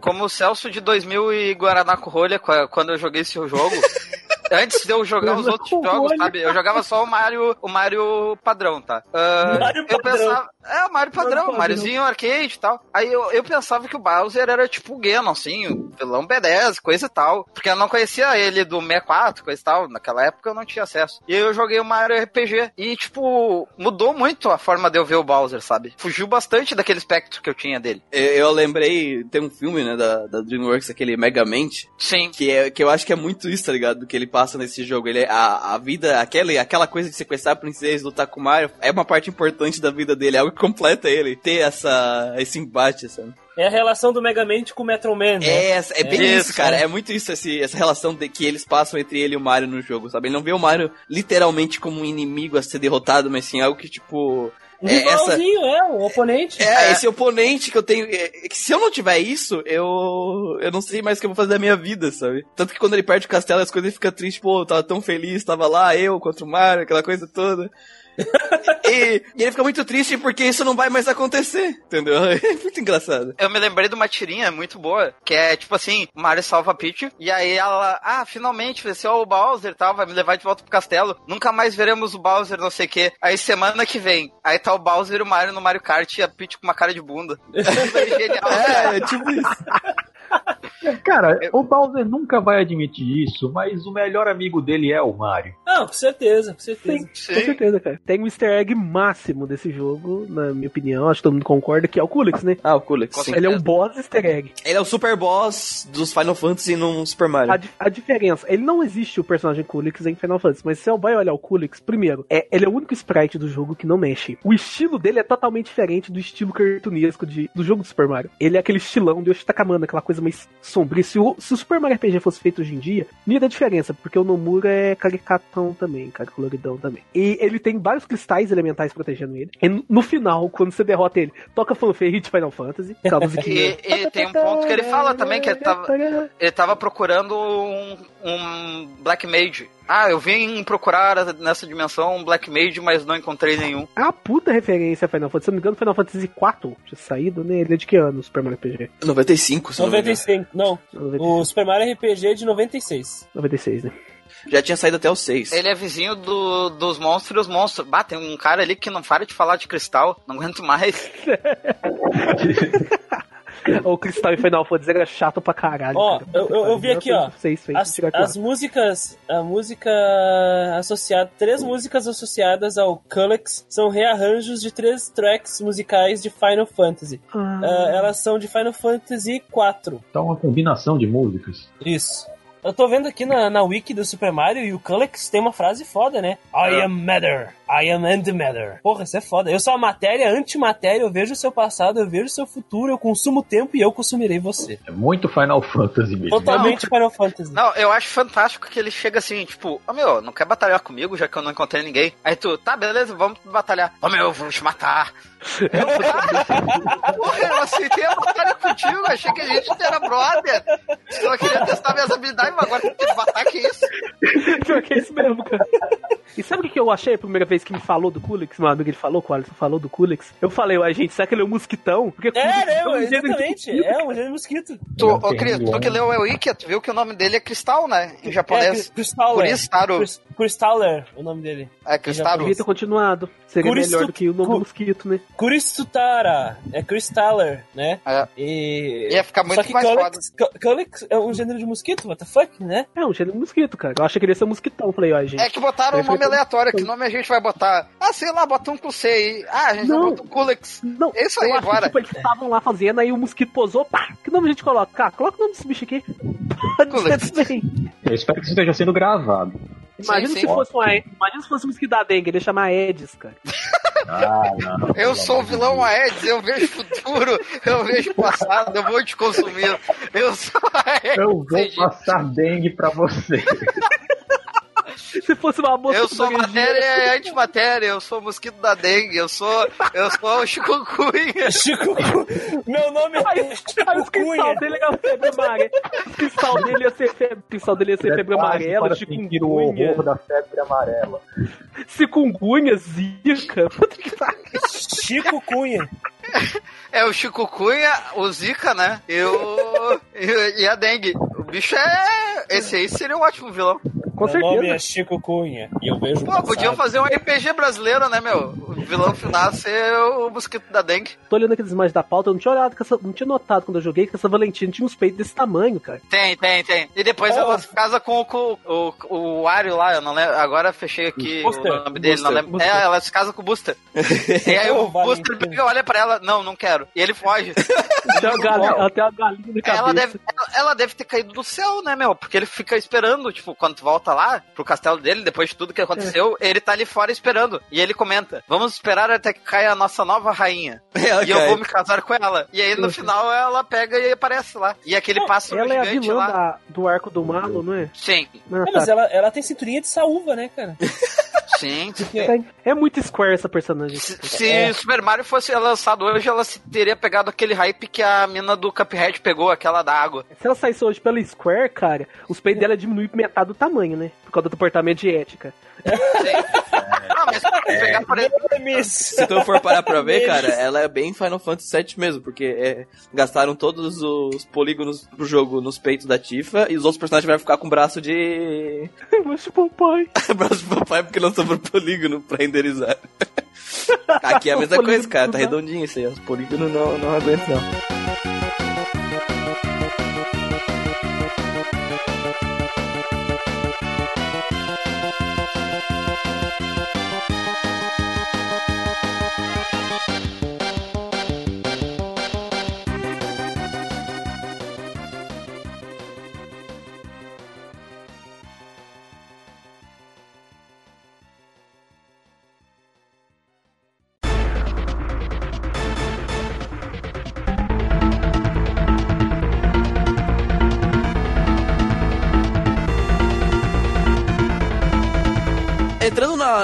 Como o Celso de 2000 e Guaraná com rolha, qua- quando eu joguei esse jogo. Antes de eu jogar os outros jogos, sabe? Eu jogava só o Mario, o Mario padrão, tá? Ah, Mario eu padrão. pensava. É, o Mario padrão, padrão. Mariozinho arcade e tal. Aí eu, eu pensava que o Bowser era tipo o Ganon, assim, o vilão B10, coisa e tal. Porque eu não conhecia ele do 64, coisa e tal. Naquela época eu não tinha acesso. E aí eu joguei o Mario RPG. E, tipo, mudou muito a forma de eu ver o Bowser, sabe? Fugiu bastante daquele espectro que eu tinha dele. Eu, eu lembrei, tem um filme, né, da, da DreamWorks, aquele Megamente, Sim. que, é, que eu acho que é muito isso, tá ligado? Do que ele passa nesse jogo. Ele, é- a, a vida, aquela, aquela coisa de sequestrar a princesa, lutar com o Mario, é uma parte importante da vida dele, é algo que completa ele. Ter essa, esse embate, sabe? É a relação do Megamente com o Metro Man, né? É, é bem É isso, isso, cara. é. É muito isso, esse, essa relação de, que eles passam entre ele e o Mario no jogo, sabe? Ele não vê o Mario literalmente como um inimigo a ser derrotado, mas sim algo que, tipo. Um é, essa, rivalzinho, é, um oponente. é, esse oponente que eu tenho. é, é que se eu não tiver isso, eu. Eu não sei mais o que eu vou fazer da minha vida, sabe? Tanto que quando ele perde o castelo, as coisas ficam tristes, pô, eu tava tão feliz, tava lá, eu contra o Mario, aquela coisa toda. e, e ele fica muito triste porque isso não vai mais acontecer, entendeu? É muito engraçado. Eu me lembrei de uma tirinha muito boa, que é tipo assim, Mario salva a Peach, e aí ela, ah, finalmente venceu o Bowser e tal, vai me levar de volta pro castelo. Nunca mais veremos o Bowser, não sei o quê. Aí semana que vem, aí tá o Bowser e o Mario no Mario Kart e a Peach com uma cara de bunda. É, é tipo isso. Cara, o Bowser nunca vai admitir isso, mas o melhor amigo dele é o Mario. Não, com certeza, com certeza. Sim, Sim. com certeza, cara. Tem um easter egg máximo desse jogo, na minha opinião, acho que todo mundo concorda, que é o Kulix, né? Ah, o Kulix. Ele é um boss easter egg. Ele é o super boss dos Final Fantasy no Super Mario. A, di- a diferença, ele não existe o personagem Kulix em Final Fantasy, mas se você vai olhar o Kulix, primeiro, é, ele é o único sprite do jogo que não mexe. O estilo dele é totalmente diferente do estilo cartunesco de, do jogo do Super Mario. Ele é aquele estilão de Yoshitakamana, aquela coisa mais sombria. Se o, se o Super Mario RPG fosse feito hoje em dia, não ia dar diferença, porque o Nomura é caricatão também, cara, coloridão também. E ele tem vários cristais elementais protegendo ele. E no- final, quando você derrota ele, toca fanfare de Final Fantasy. E, e tem um ponto que ele fala também, que ele tava, ele tava procurando um, um Black Mage. Ah, eu vim procurar nessa dimensão um Black Mage, mas não encontrei nenhum. É uma puta referência a Final Fantasy. Se eu não me engano, Final Fantasy IV tinha saído, né? Ele é de que ano, o Super Mario RPG? 95, se não me engano. 95, não. O Super Mario RPG é de 96. 96, né? Já tinha saído até o 6. Ele é vizinho do, dos monstros e os monstros. Bah, tem um cara ali que não para de falar de cristal, não aguento mais. o Cristal e Final Fantasy era chato pra caralho. Ó, cara. eu- eu- eu vi aqui, ó. As, as músicas, a música associada, três músicas associadas ao Culex são rearranjos de três tracks musicais de Final Fantasy. Ah, Ah, elas são de Final Fantasy 4. Então, uma combinação de músicas. Isso. Eu tô vendo aqui na, na wiki do Super Mario e o Culex tem uma frase foda, né? I am matter. I am antimatter. Porra, isso é foda. Eu sou a matéria, antimatéria, eu vejo o seu passado, eu vejo o seu futuro, eu consumo tempo e eu consumirei você. É muito Final Fantasy mesmo. Totalmente Final Fantasy. Não, eu acho fantástico que ele chega assim, tipo, ô meu, não quer batalhar comigo, já que eu não encontrei ninguém. Aí tu, tá, beleza, vamos batalhar. Ô meu, eu vou te matar. Porra, eu aceitei a batalha contigo, achei que a gente era brother. Só queria testar minhas habilidades, mas agora tem que matar, que isso? Pior que é isso mesmo, cara. E sabe o que eu achei a primeira vez que me falou do Kulix? Meu amigo ele falou, o Alisson falou do Kulix. Eu falei, ué, gente, será que ele é um mosquitão? Porque Kulix É, um não, exatamente. mosquito. É um gênero de mosquito. Tu, ô, Cris, tu que leu o Wiki, tu viu que o nome dele é Cristal, né? Em É, japonês. Cristaller. Por isso, Taro. Cris- Cristaller, o nome dele. É, Cristaru. Devia ter continuado. Seria Kuristu- melhor do que o nome do mosquito, né? Kuristutara. É Cristaller, né? É. E... Ia ficar muito Só que mais Cu- Culex é um gênero de mosquito, what the fuck, né? É um gênero de mosquito, cara. Eu achei que ele ia ser um mosquitão. Falei, ó, gente. É que botaram um nome aleatório. Que nome a gente vai botar? Ah, sei lá, bota um com C aí. Ah, a gente Não. vai botar um Kulex. Não, É isso aí, eu acho bora. que tipo, eles estavam lá fazendo, aí o mosquito posou, pá, que nome a gente coloca? Cara, coloca o nome desse bicho aqui. Kulex. Bem. Eu espero que isso esteja sendo gravado. Imagina Sim, se sim. fosse uma, imagina se fosse um mosquito da dengue, ele ia chamar Edis, cara. Ah, não. Eu sou o vilão Aedes, eu vejo futuro, eu vejo passado, eu vou te consumir. Eu sou Aedes. Eu vou passar dengue pra você. Se fosse uma moça Eu sou matéria e antimatéria, eu sou o mosquito da dengue, eu sou, eu sou o chikungunya. Chico Meu nome Aí, é aí Chico o cristal Cunha. dele ia febre amarela. O cristal dele ia ser febre, cristal dele ia ser febre amarela, para sentir o horror da febre amarela. chikungunya, zika. Puta que pariu. Chico Cunha. É o chikungunya, o zika, né? E, o, e, e a dengue. O bicho é... Esse aí seria um ótimo vilão. Com Meu nome é certeza. Chico Cunha. E eu vejo o Pô, passado. podiam fazer um RPG brasileiro, né, meu? O vilão final ser o mosquito da dengue. Tô olhando aqueles imagens da pauta, eu não tinha olhado, essa, não tinha notado quando eu joguei que essa Valentina tinha uns peitos desse tamanho, cara. Tem, tem, tem. E depois Oh. ela se casa com, com o, o, o Wario lá, eu não lembro. Agora fechei aqui Buster. o nome dele, não Buster. lembro. Buster. É, ela se casa com o Buster. e aí o. Buster pega, olha pra ela, não, não quero. E ele foge. Tem uma galinha, tem uma galinha na cabeça. ela, deve, ela, ela deve ter caído do céu, né, meu? Porque ele fica esperando, tipo, quando tu volta lá pro castelo dele, depois de tudo que aconteceu, ele tá ali fora esperando. E ele comenta: Vamos esperar até que caia a nossa nova rainha. Ela e eu vou me casar com ela. E aí no final ela pega e aparece lá. E aquele pássaro Ela é a gigante vilã lá. da- do arco do malo, não é? Sim, É, mas tá. ela, ela tem cinturinha de saúva, né, cara? sim. É muito Square essa personagem. Se, se Super Mario fosse lançado hoje, ela se teria pegado aquele hype que a mina do Cuphead pegou, aquela da água. Se ela saísse hoje pela Square, cara, os peitos dela diminuem metade do tamanho, né? Por causa do departamento de ética. Não, mas se pegar, por exemplo, Memes. Se tu for parar pra ver, cara, ela é bem Final Fantasy VII mesmo, porque é, gastaram todos os polígonos pro jogo nos peitos da Tifa e os outros personagens vão ficar com braço de. Mas tipo, pai. braço de papai porque não sobrou polígono pra renderizar. Aqui é a mesma coisa, cara, tá redondinho isso aí, os polígonos não, não aguentam não.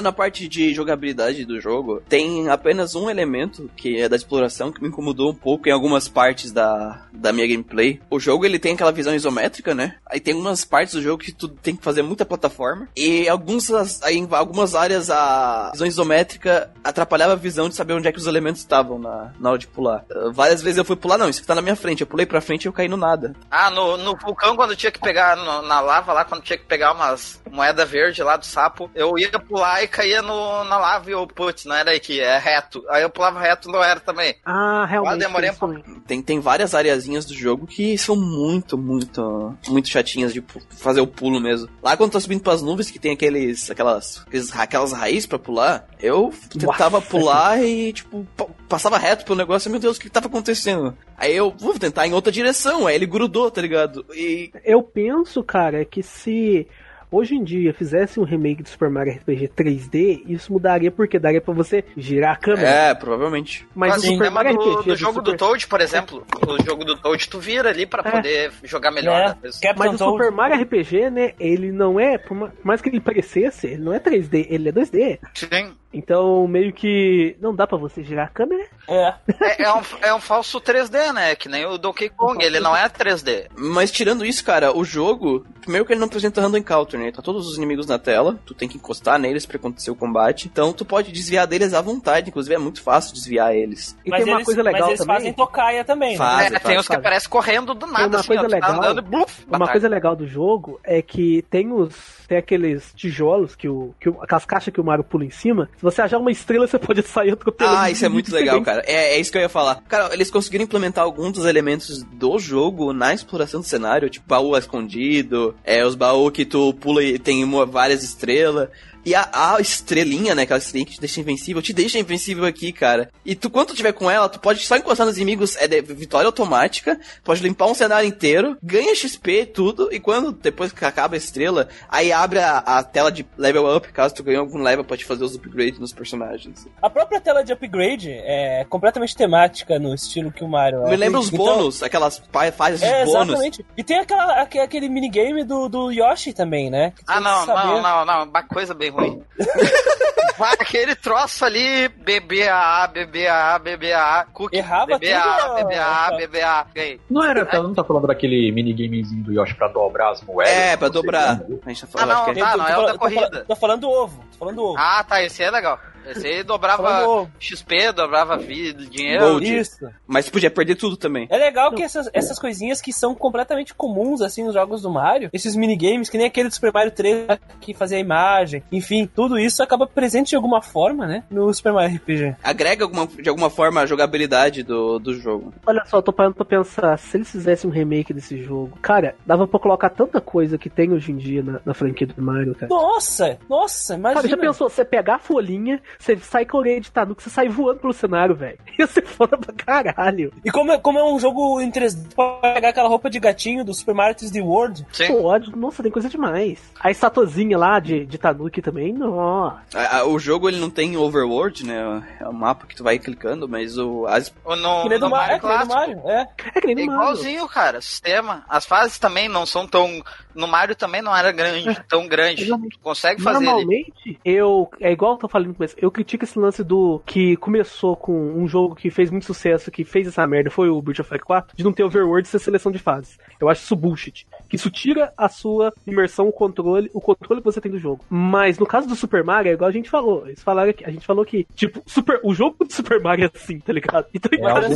Na, parte de jogabilidade do jogo, tem apenas um elemento, que é da exploração, que me incomodou um pouco em algumas partes da, da minha gameplay. O jogo, ele tem aquela visão isométrica, né? Aí tem algumas partes do jogo que tu tem que fazer muita plataforma. E algumas, aí, em algumas áreas a visão isométrica atrapalhava a visão de saber onde é que os elementos estavam na, na hora de pular. Uh, várias vezes eu fui pular, não, isso aqui tá na minha frente. Eu pulei pra frente e eu caí no nada. Ah, no, no vulcão, quando tinha que pegar no- na lava lá, quando tinha que pegar umas moeda verde lá do sapo, eu ia pular e caía no, na lava e putz, não era aí que é reto. Aí eu pulava reto, não era também. Ah, realmente. Ah, demorei também. Tem, tem várias areazinhas do jogo que são muito, muito, muito chatinhas de fazer o pulo mesmo. Lá quando tá subindo pras nuvens, que tem aqueles, aquelas, aqueles- aquelas raízes pra pular, eu tentava Nossa. pular e, tipo, pa- passava reto pelo negócio, meu Deus, o que tava acontecendo? Aí eu vou tentar em outra direção, aí ele grudou, tá ligado? E Eu penso, cara, que se hoje em dia fizesse um remake do Super Mario RPG 3D, isso mudaria porque daria pra você girar a câmera. É, provavelmente. Mas Mas o Super Mario do, RPG do jogo Super... do Toad, por exemplo, o jogo do Toad tu vira ali pra É. poder jogar melhor. É, né? Mas- o Toad. Super Mario RPG, né, ele não é, por ma- por mais que ele parecesse, ele não é 3D, ele é 2D. Sim. Então, meio que não dá pra você girar a câmera. É. É, é um, é um falso 3D, né? Que nem o Donkey Kong, ele não é 3D. Mas tirando isso, cara, o jogo, primeiro que ele não apresenta random encounter, né? Tá todos os inimigos na tela, tu tem que encostar neles pra acontecer o combate. Então tu pode desviar deles à vontade, inclusive é muito fácil desviar eles. E mas tem uma eles, coisa legal mas eles também. fazem tocaia também. né? Faz. É, faz, tem os que faz. aparecem correndo do nada, uma assim, coisa ó, tá legal- andando e bluf, Uma batalha. coisa legal do jogo é que tem os. Tem aqueles tijolos que o. Que o aquelas caixas que o Mario pula em cima. Se você achar uma estrela, você pode sair atropelando. Ah, isso é muito legal, cara. É, é isso que eu ia falar. Cara, eles conseguiram implementar alguns dos elementos do jogo na exploração do cenário, tipo baú escondido, é, os baús que tu pula e tem uma- várias estrelas. E a, a estrelinha, né? Aquela estrelinha que te deixa invencível, te deixa invencível aqui, cara. E tu, quando tu tiver com ela, tu pode só encostar nos inimigos, é de vitória automática, pode limpar um cenário inteiro, ganha XP, tudo, e quando, depois que acaba a estrela, aí abre a, a tela de level up, caso tu ganhe algum level, pode fazer os upgrades nos personagens. A própria tela de upgrade é completamente temática no estilo que o Mario é. Me lembra os Então- bônus, aquelas pa- fases de É, bônus. exatamente. E tem aquela, aque- aquele minigame do, do Yoshi também, né? Ah, não, saber- não, não, não, uma coisa bem ruim. Vai aquele troço ali, BBA, BBA, BBA, cookie, Errava BBA. BBA, BBA, ganhei. Não era, tá- não tá falando daquele minigamezinho do Yoshi pra dobrar as moedas? É, pra Não sei dobrar. A gente tá Ah, falando, não, acho que é... tá, não é o falando- da corrida. Tô falando do ovo. Falando. Ah, tá, esse é legal. Esse aí falando dobrava. XP, dobrava vida, dinheiro. Gold. Isso. Mas podia perder tudo também. É legal que essas, essas coisinhas que são completamente comuns, assim, nos jogos do Mario, esses minigames, que nem aquele do Super Mario 3 que fazia a imagem, enfim, tudo isso acaba presente de alguma forma, né, no Super Mario RPG. Agrega alguma, de alguma forma a jogabilidade do, do jogo. Olha só, eu tô parando pra pensar, se eles fizessem um remake desse jogo, cara, dava pra colocar tanta coisa que tem hoje em dia na, na franquia do Mario, cara. Nossa, nossa, Cara, já pensou, você pegar a folhinha, você sai com a orelha de Tanuki, você sai voando pelo cenário, velho. Ia ser foda pra caralho. E como é, como é um jogo em 3D, pode pegar aquela roupa de gatinho do Super Mario 3D World. Sim. Pode, nossa, tem coisa demais. A estatuazinha lá de, de Tanuki também, nossa. A- a- o jogo ele não tem overworld, né? É um mapa que tu vai clicando, mas o, as, Ou no, Que nem do, no Ma- Mario é, que nem do. Mario, é. É que nem É no Mario. igualzinho, cara, sistema. As fases também não são tão. No Mario também não era grande, tão grande. Exatamente. Tu consegue fazer ali. Normalmente, eu. É igual eu tô falando no começo. Eu critico esse lance do. Que começou com um jogo que fez muito sucesso, que fez essa merda, foi o Breath of Fire 4, de não ter overworld e ser seleção de fases. Eu acho isso bullshit. Que isso tira a sua imersão, o controle, o controle que você tem do jogo. Mas no caso do Super Mario, é igual a gente falou. Eles falaram que, a gente falou que, tipo, super, o jogo do Super Mario é assim, tá ligado? Então, É algo,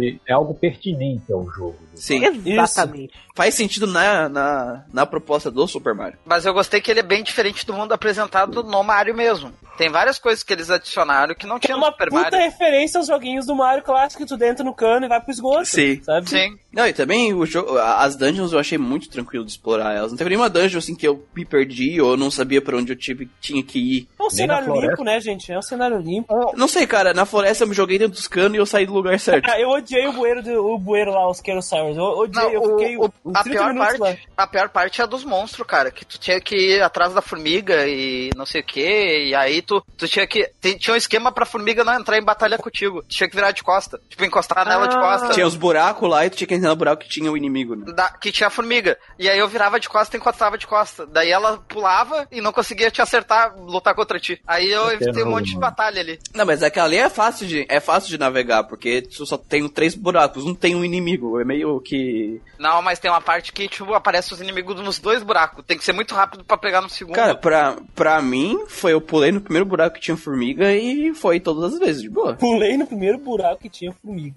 que- é algo pertinente ao jogo. sim, Exatamente. faz sentido na, na, na proposta do Super Mario. Mas eu gostei que ele é bem diferente do mundo apresentado no Mario mesmo. Tem várias coisas que eles adicionaram que não é tinha no uma Super puta Mario. referência aos joguinhos do Mario clássico, que tu entra no cano e vai pro esgoto. Sim. Sabe? Sim. Não, e também o jogo, as dungeons eu achei muito tranquilo de explorar elas. Não teve nenhuma dungeon assim que eu me perdi ou não sabia pra onde eu tive, tinha que ir. É um cenário limpo, né, gente? É um cenário limpo. Não sei, cara, na floresta eu me joguei dentro dos canos e eu saí do lugar certo. Eu odiei o bueiro, do, o bueiro lá, os Kerosaurus. Eu odiei, Não, eu fiquei o- o- a, 30 pior minutos lá. parte, a pior parte é a dos monstros, cara. Que tu tinha que ir atrás da formiga e não sei o que. E aí tu, tu tinha que. tem- tinha um esquema pra formiga não entrar em batalha contigo. Tu tinha que virar de costa. Tipo, encostar nela de Ah. costa. Tinha os buracos lá e tu tinha que entrar no buraco que tinha o inimigo, né? da- que tinha a formiga. E aí eu virava de costa e encostava de costa. Daí ela pulava e não conseguia te acertar, lutar contra ti. Aí eu evitei um monte de mano. batalha ali. Não, mas aquela ali é fácil de, é fácil de navegar, porque tu só tem três buracos, não tem um inimigo. É meio que. Não, mas tem uma parte que, tipo, aparece os inimigos nos dois buracos. Tem que ser muito rápido pra pegar no segundo. Cara, pra, pra mim, foi eu pulei no primeiro buraco que tinha formiga e foi todas as vezes, de boa. Pulei no primeiro buraco que tinha formiga.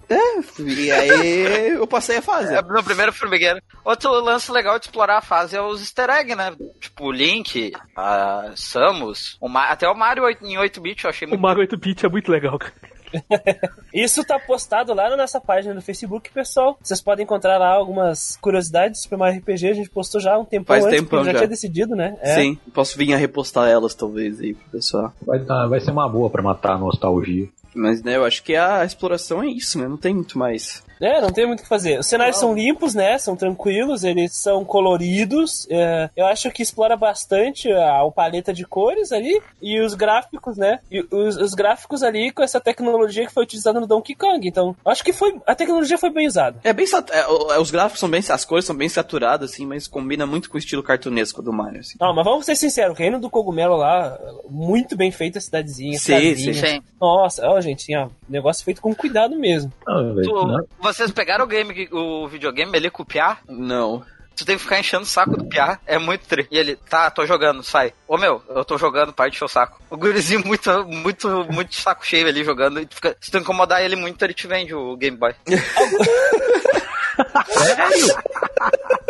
E aí eu passei a fase. É, no primeiro formigueiro. Outro lance legal de explorar a fase é os easter eggs, né? Tipo, o Link, a Samus, o Ma- até o Mario oito- em 8-bit eu achei O muito Mario 8-bit é muito legal, cara. Isso tá postado lá na nossa página do Facebook, pessoal. Vocês podem encontrar lá algumas curiosidades do Super Mario RPG. A gente postou já um tempão Faz antes, tempão porque já, já. tinha decidido, né? É. Sim, posso vir a repostar elas talvez aí pro pessoal. Vai, tá- vai ser uma boa pra matar a nostalgia. Mas, né, eu acho que a exploração é isso, né? Não tem muito mais. É, não tem muito o que fazer. Os cenários são limpos, né? São tranquilos, eles são coloridos. é, eu acho que explora bastante a, o paleta de cores ali. E os gráficos, né? E os, os gráficos ali com essa tecnologia que foi utilizada no Donkey Kong. Então, eu acho que foi. A tecnologia foi bem usada. É bem sat- é, é, os gráficos são bem, as cores são bem saturadas assim, mas combina muito com o estilo cartunesco do Mario assim. Não, mas vamos ser sinceros, o reino do cogumelo lá, muito bem feita a cidadezinha, Sim, casinha. Sim. Nossa, ó, gente, ó, negócio feito com cuidado mesmo. Não, Tu- não. Vocês pegaram o game, o videogame ali com o Piá? Não. Tu tem que ficar enchendo o saco do Piá. É muito tri. E ele, tá, tô jogando, sai. Ô meu, eu tô jogando, para de encher o saco. O gurizinho muito, muito, muito saco cheio ali jogando. E tu fica, se tu incomodar ele muito, ele te vende o Game Boy.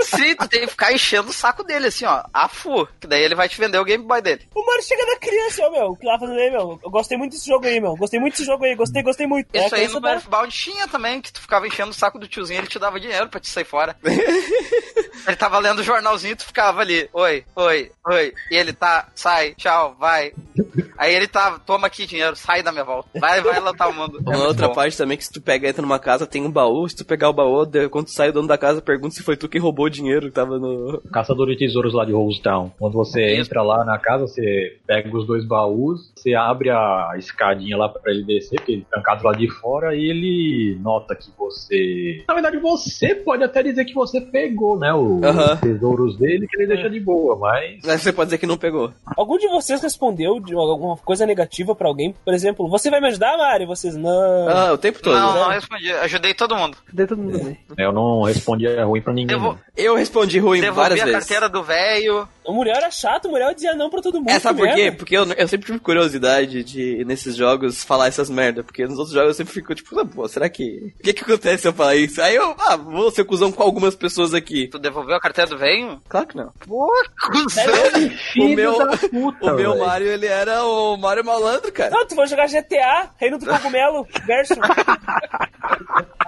Sim, tu tem que ficar enchendo o saco dele, assim, ó. A fu. Que daí ele vai te vender o Game Boy dele. O Mario chega da criança, ó, meu, o que lá fazendo aí, meu, eu gostei muito desse jogo aí, meu, gostei muito desse jogo aí, gostei, gostei muito. É, Isso aí criança no dá- Earthbound tinha também, que tu ficava enchendo o saco do tiozinho, ele te dava dinheiro pra te sair fora. ele tava lendo o jornalzinho, tu ficava ali, oi, oi, oi. E ele tá, sai, tchau, vai. Aí ele tá, toma aqui dinheiro, sai da minha volta. Vai, vai lotar o mundo. É Uma muito outra bom. parte também que se tu pega, entra numa casa, tem um baú, se tu pegar o baú, de- quando tu sai o dono da casa pergunta se foi tu que roubou o dinheiro que tava no. Caçador de tesouros lá de Rosetown. Quando você entra lá na casa, você pega os dois baús, você abre a escadinha lá pra ele descer, porque ele é trancado lá de fora, e ele nota que você. Na verdade, você pode até dizer que você pegou, né? Os tesouros dele, que ele deixa de boa, mas. Mas você pode dizer que não pegou. Algum de vocês respondeu de alguma coisa negativa pra alguém? Por exemplo, você vai me ajudar, Mario? Vocês não. Ah, o tempo todo. Não, né? não respondi. Ajudei todo mundo. Dentro do mundo. Eu não respondia ruim pra ninguém. Devo-. Eu respondi ruim Devolvi várias a vezes. carteira do velho. O Muriel era chato, o Muriel dizia não pra todo mundo. É, sabe por quê? Porque eu, eu sempre tive curiosidade de, nesses jogos, falar essas merda. Porque nos outros jogos eu sempre fico, tipo, ah, pô, será que... O que que acontece se eu falar isso? Aí eu, ah, vou ser cuzão com algumas pessoas aqui. Tu devolveu a carteira do velho? Claro que não. Pô, cuzão. O meu, puta, o meu. Mario, ele era o Mario malandro, cara. Não, tu vai jogar GTA, Reino do Cogumelo, verso.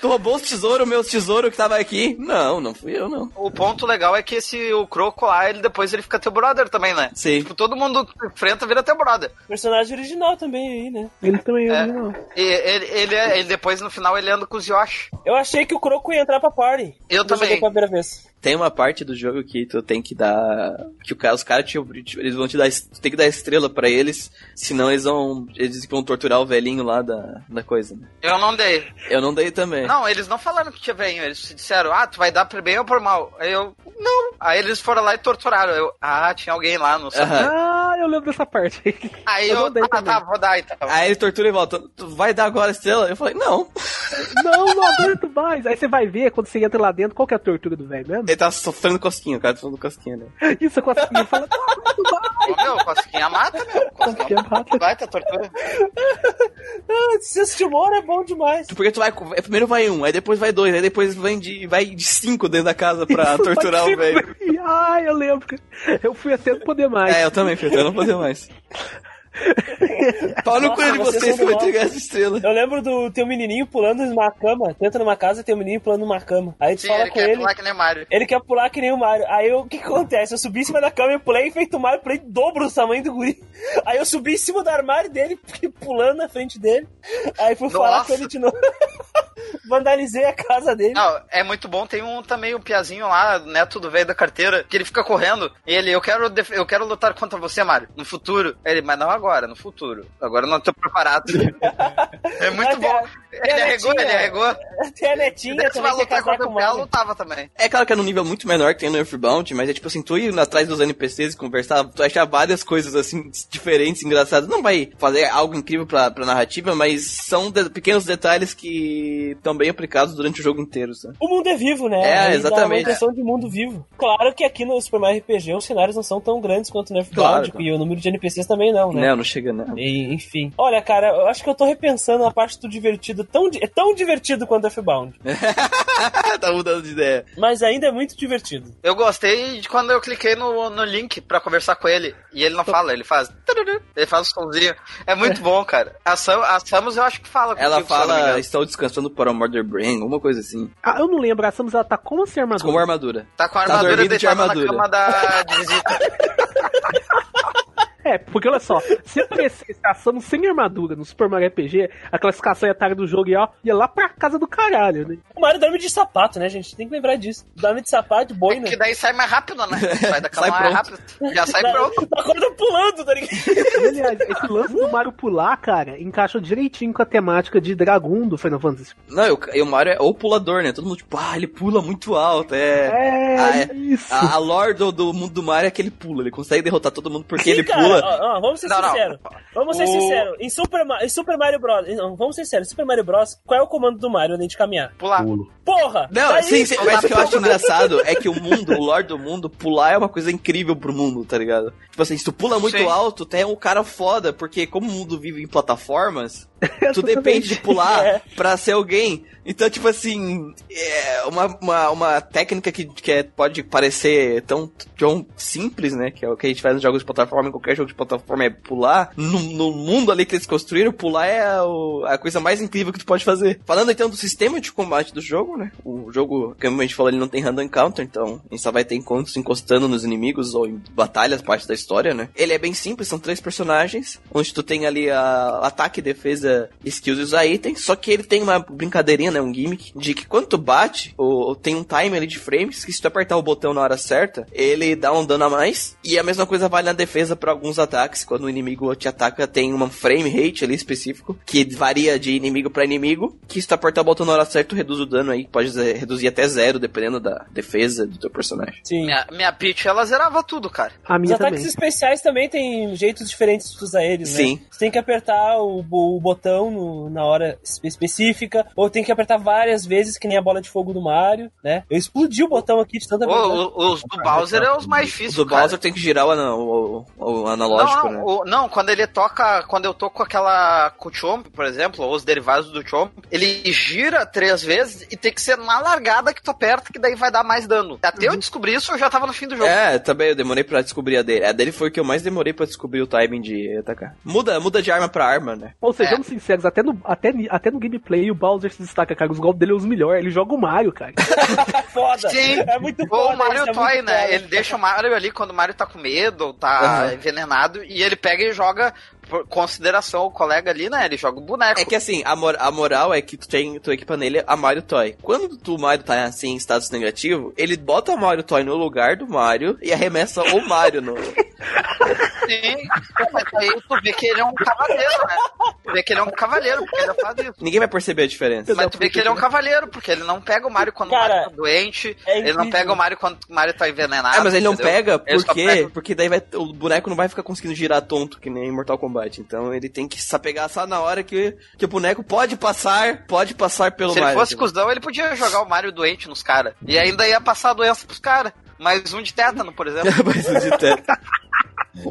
Tu roubou os tesouros, meus tesouros que tava aqui? Não, não fui eu, não. O ponto legal é que esse o Croco lá, ele depois ele fica teu brother também, né? Sim. Tipo, todo mundo que enfrenta vira teu brother. Personagem original também aí, né? Ele também é, É. original. E ele, ele, é- ele depois no final ele anda com os Yoshi. Eu achei que o Croco ia entrar pra party. Eu Quando também. joguei pela primeira vez. Tem uma parte do jogo que tu tem que dar. Que o cara, os caras te, eles vão te dar. Tu tem que dar estrela pra eles, senão eles vão. Eles vão torturar o velhinho lá da, da coisa. né? Eu não dei. Eu não dei também. Não, eles não falaram que tinha venho. Eles disseram, ah, tu vai dar por bem ou por mal. Aí eu, não. Aí eles foram lá e torturaram. Eu, ah, tinha alguém lá, não sei. Aham. Ah, eu lembro dessa parte. Aí Eu eu, dei ah, também. tá, vou dar então. Aí ele tortura e volta. Tu vai dar agora a estrela? Eu falei, não. não, não aguento mais. Aí você vai ver, quando você entra lá dentro, qual que é a tortura do velho mesmo? Ele tá sofrendo cosquinha, o cara tá sofrendo cosquinha, né? Isso, com a ele fala, não, não vai. Meu, Cosquinha mata, meu. Cosquinha Cosquinha mata. Vai, tá tortura. Ah, esse Timor é bom demais. Porque tu vai. Primeiro vai um, aí depois vai dois, aí depois vem de, vai de cinco dentro da casa pra torturar o velho. Ah, eu lembro. Eu fui até não poder mais. É, eu também, filho, eu não poder mais. Pau no Nossa, cu de vocês que do entregar essa estrela. Eu lembro do teu menininho pulando numa cama. Tu entra numa casa e tem um menininho pulando numa cama. Aí tu Sim, fala ele com quer ele. pular que nem Mario. Ele quer pular que nem o Mario. Aí eu- o que, que acontece? Eu subi em cima da cama e pulei, feito o Mario, pulei dobro do tamanho do guri. Aí eu subi em cima do armário dele, pulando na frente dele. Aí fui falar Nossa. com ele de novo. Vandalizei a casa dele. Não, é muito bom. Tem um também, um piazinho lá, neto do velho da carteira, que ele fica correndo. E ele, eu quero, def- eu quero lutar contra você, Mario, no futuro. Ele, mas não agora, no futuro. Agora eu não tô preparado. é muito bom. Tem a Ele arregou, ele arregou. Tem a netinha Se vai lutar contra com o o ela, Mario. lutava também. É claro que é num nível muito menor que tem no Earthbound, mas é tipo assim, tu ir atrás dos NPCs e conversar, tu achar várias coisas assim, diferentes, engraçadas. Não vai fazer algo incrível pra, pra narrativa, mas são de- pequenos detalhes que estão bem aplicados durante o jogo inteiro, sabe? O mundo é vivo, né? É, Aí dá exatamente. uma impressão de mundo vivo. Claro que aqui no Super Mario RPG os cenários não são tão grandes quanto no Earthbound, Claro. e o número de NPCs também não, né? Não, não chega não. E, enfim. Olha, cara, eu acho que eu tô repensando a parte do divertido. Tão, é tão divertido quanto F-Bound. tá mudando de ideia. Mas ainda é muito divertido. Eu gostei de quando eu cliquei no, no link pra conversar com ele. E ele não fala, ele faz. Ele faz o somzinho. É muito bom, cara. A, Sam, a Samus eu acho que fala Ela contigo, fala, estou descansando para o Murder Brain, alguma coisa assim. Ah, eu não lembro. A Samus ela tá como sem armadura? Como armadura. Tá com a Tá armadura de deitada armadura. na cama da de visita. É, porque olha só, se aparecesse caçando sem armadura no Super Mario RPG, a classificação etária do jogo ia, ia lá pra casa do caralho, né? O Mario dorme de sapato, né, gente? Tem que lembrar disso. Dorme de sapato, boina. Que daí sai mais rápido, né? Sai da cama Sai mais pronto. rápido. Já sai pronto. Acorda pulando, tá ligado? Aliás, esse lance do Mario pular, cara, encaixa direitinho com a temática de Dragon do Final Fantasy. Não, e o, e o Mario é o pulador, né? Todo mundo, tipo, ah, ele pula muito alto. É. É, Ah, é. isso. A, a lore do, do mundo do Mario é que ele pula. Ele consegue derrotar todo mundo porque Sim, ele cara, pula. Ó, ó, vamos ser Não, não. sinceros. Vamos ser O- sinceros. Em Super, Ma- em Super Mario Bros. Não, vamos ser sinceros. Em Super Mario Bros. Qual é o comando do Mario além de caminhar? Pular. Pulo. Porra! Não, tá sim, sim, mas o que eu acho engraçado é que o mundo, o lore do mundo, pular é uma coisa incrível pro mundo, tá ligado? Tipo assim, se tu pula muito Sim. alto, tu é um cara foda, porque como o mundo vive em plataformas, tu depende de pular É. pra ser alguém. Então, tipo assim, é uma, uma, uma técnica que, que é- pode parecer tão, tão simples, né? Que é o que a gente faz nos jogos de plataforma, em qualquer jogo de plataforma é pular. No, no mundo ali que eles construíram, pular é o- a coisa mais incrível que tu pode fazer. Falando então do sistema de combate do jogo, né? O jogo, como a gente falou, ele não tem random encounter, então a gente só vai ter encontros encostando nos inimigos ou em batalhas, parte da história, né? Ele é bem simples, são três personagens, onde tu tem ali a ataque, defesa, skills e usar itens, só que ele tem uma brincadeirinha, né? Um gimmick, de que quando tu bate, ou, tem um timer ali de frames, que se tu apertar o botão na hora certa, ele dá um dano a mais, e a mesma coisa vale na defesa para alguns ataques, quando o inimigo te ataca, tem uma frame rate ali específico, que varia de inimigo para inimigo, que se tu apertar o botão na hora certa, tu reduz o dano aí, pode reduzir até zero, dependendo da defesa do teu personagem. Sim. Minha, minha Peach, ela zerava tudo, cara. A Os minha ataques também. especiais também tem jeitos diferentes de usar eles, né? Sim. Você tem que apertar o, o botão no- na hora espe- específica, ou tem que apertar várias vezes, que nem a bola de fogo do Mario, né? Eu explodi o botão aqui de tanta vez. né? O- o- os do Bowser é os mais O difíceis, do cara. Bowser tem que girar o, o- o- o analógico, não, né? não, o- não, quando ele toca, quando eu toco aquela com o Chomp, por exemplo, ou os derivados do Chomp, ele gira três vezes e tem que ser na largada que tu aperta, que daí vai dar mais dano. Até eu descobrir isso, eu já tava no fim do jogo. É, também eu demorei pra descobrir a dele. A dele foi o que eu mais demorei pra descobrir o timing de atacar. Muda, muda de arma pra arma, né? Ou seja, É. vamos sinceros, até no, até, até no gameplay o Bowser se destaca, cara. Os golpes dele é os melhores. Ele joga o Mario, cara. foda! Sim. É muito Ou foda. o Mario é Toy, né? foda. Ele deixa o Mario ali quando o Mario tá com medo ou tá Aham. envenenado e ele pega e joga por consideração o colega ali, né? Ele joga o boneco. É que assim, a, mor- a moral é que tu, tem, tu equipa nele a Mario Toy. Quando tu, o Mario tá assim em status negativo, ele bota o Mario Toy no lugar do Mario e arremessa o Mario no. Sim, mas aí tu vê que ele é um cavaleiro, né? Tu vê que ele é um cavaleiro, porque ele faz isso. Ninguém vai perceber a diferença. Mas tu vê que ele é um cavaleiro, porque ele não pega o Mario quando Cara, o Mario tá doente, é ele não pega o Mario quando o Mario tá envenenado. Ah, mas ele não entendeu? pega Ele só porque, pega- porque daí vai, o boneco não vai ficar conseguindo girar tonto que nem em Mortal Kombat. Então ele tem que só pegar só na hora que, que o boneco pode passar, pode passar pelo Se ele Mario. fosse cuzão, ele podia jogar o Mario doente nos caras. E ainda ia passar a doença pros caras. Mais um de tétano, por exemplo. Mas o de teto.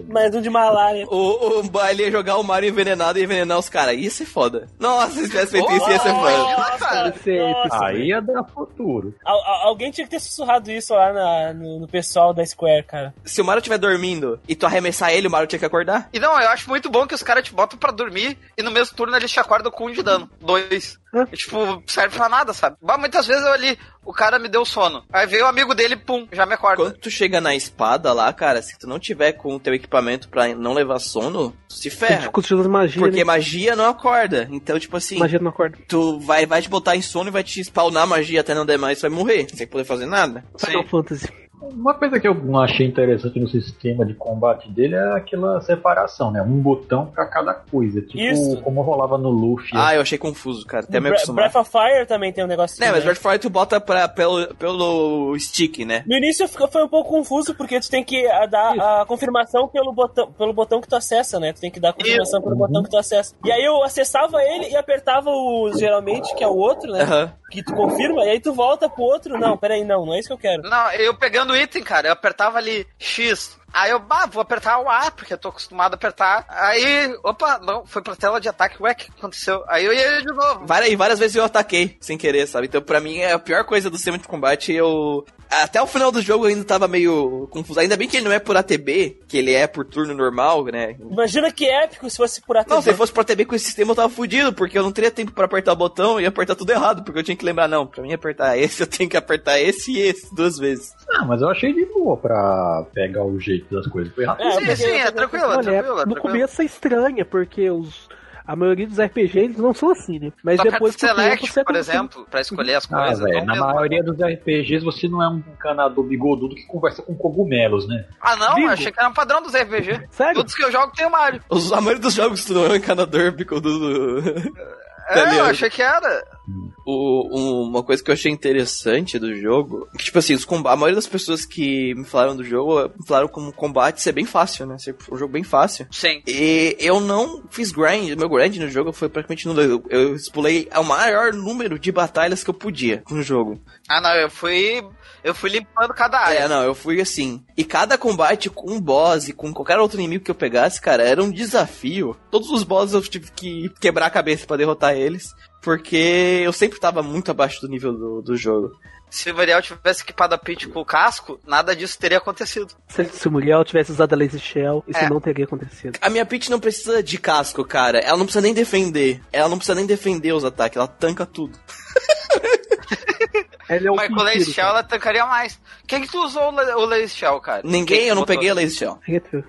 Mais um de malária. o, o ele ia jogar o Mario envenenado e envenenar os caras. Isso é foda. Nossa, se tivesse feito isso, ia ser foda. Nossa, Aí ia dar futuro. Al- alguém tinha que ter sussurrado isso lá na- no, no pessoal da Square, cara. Se o Mario estiver dormindo e tu arremessar ele, o Mario tinha que acordar. E não, eu acho muito bom que os caras te botam pra dormir e no mesmo turno eles te acordam com um de dano. Dois. E, tipo, serve pra nada, sabe? Bah, muitas vezes eu ali, o cara me deu sono. Aí veio o amigo dele, pum, já me acorda. Quando tu chega na espada lá, cara, se tu não tiver com o teu equipamento pra não levar sono, tu se ferra. As magia, Porque né? magia não acorda. Então, tipo assim, Magia não acorda. tu vai, vai te botar em sono e vai te spawnar magia até não der mais, tu vai morrer, sem poder fazer nada. Final Fantasy. Uma coisa que eu não achei interessante no sistema de combate dele é aquela separação, né? Um botão pra cada coisa. Tipo, Isso. como rolava no Luffy. Ah, eu achei confuso, cara. Até me Bre- acostumar. Breath of Fire também tem um negocinho. Né, mas né? Breath of Fire tu bota pra, pelo, pelo stick, né? No início foi um pouco confuso, porque tu tem que ah, dar a confirmação pelo botão, pelo botão que tu acessa, né? Tu tem que dar a confirmação pelo botão que tu acessa. E aí eu acessava ele e apertava o geralmente, que é o outro, né? Aham. Que tu confirma, e aí tu volta pro outro. Não, peraí, não, não é isso que eu quero. Não, eu pegando o item, cara, eu apertava ali X. Aí eu, bah, vou apertar o A, porque eu tô acostumado a apertar. Aí, opa, não, foi pra tela de ataque, ué, o que aconteceu? Aí eu ia de novo. Várias, várias vezes eu ataquei sem querer, sabe? Então, pra mim, é a pior coisa do sistema de combate eu Até o final do jogo eu ainda tava meio confuso. Ainda bem que ele não é por ATB, que ele é por turno normal, né? Imagina que épico se fosse por ATB. Não, se fosse por ATB com esse sistema eu tava fudido, porque eu não teria tempo pra apertar o botão e ia apertar tudo errado, porque eu tinha que lembrar, não, pra mim apertar esse, eu tenho que apertar esse e esse duas vezes. Ah, mas eu achei de boa pra pegar o jeito das coisas. Foi rápido. É, sim, sim, é tranquilo, é tranquilo. é no começo é estranha, porque os, a maioria dos RPGs eles não são assim, né? Mas Só depois tempo, Select, você por consegue- exemplo, pra escolher as Ah, coisas. velho, não na mesmo. maioria dos RPGs você não é um encanador bigodudo que conversa com cogumelos, né? Ah, não? Digo. Achei que era um padrão dos RPG. Sério? Todos que eu jogo tem o Mario. Os, a maioria dos jogos tu não é um encanador É, eu achei que era. O, um- uma coisa que eu achei interessante do jogo, que, tipo assim, os a maioria das pessoas que me falaram do jogo, me falaram como o combate ser bem fácil, né? Ser um jogo bem fácil. Sim. E eu não fiz grind, meu grind no jogo foi praticamente nulo. Eu, eu o maior número de batalhas que eu podia no jogo. Ah, não, eu fui. Eu fui limpando cada área. É, não, eu fui assim. E cada combate com um boss e com qualquer outro inimigo que eu pegasse, cara, era um desafio. Todos os bosses eu tive que quebrar a cabeça pra derrotar eles. Porque eu sempre tava muito abaixo do nível do, do jogo. Se o Muriel tivesse equipado a Peach com o casco, nada disso teria acontecido. Se, se o Muriel tivesse usado a Lazy Shell, isso É. não teria acontecido. A minha Peach não precisa de casco, cara. Ela não precisa nem defender. Ela não precisa nem defender os ataques. Ela tanca tudo. Ele é um Mas com o Lace vampiro, Shell ela tancaria mais. Quem que tu usou o La- o Lace Shell, cara? Ninguém, Quem eu não botou? peguei a Lazy Shell.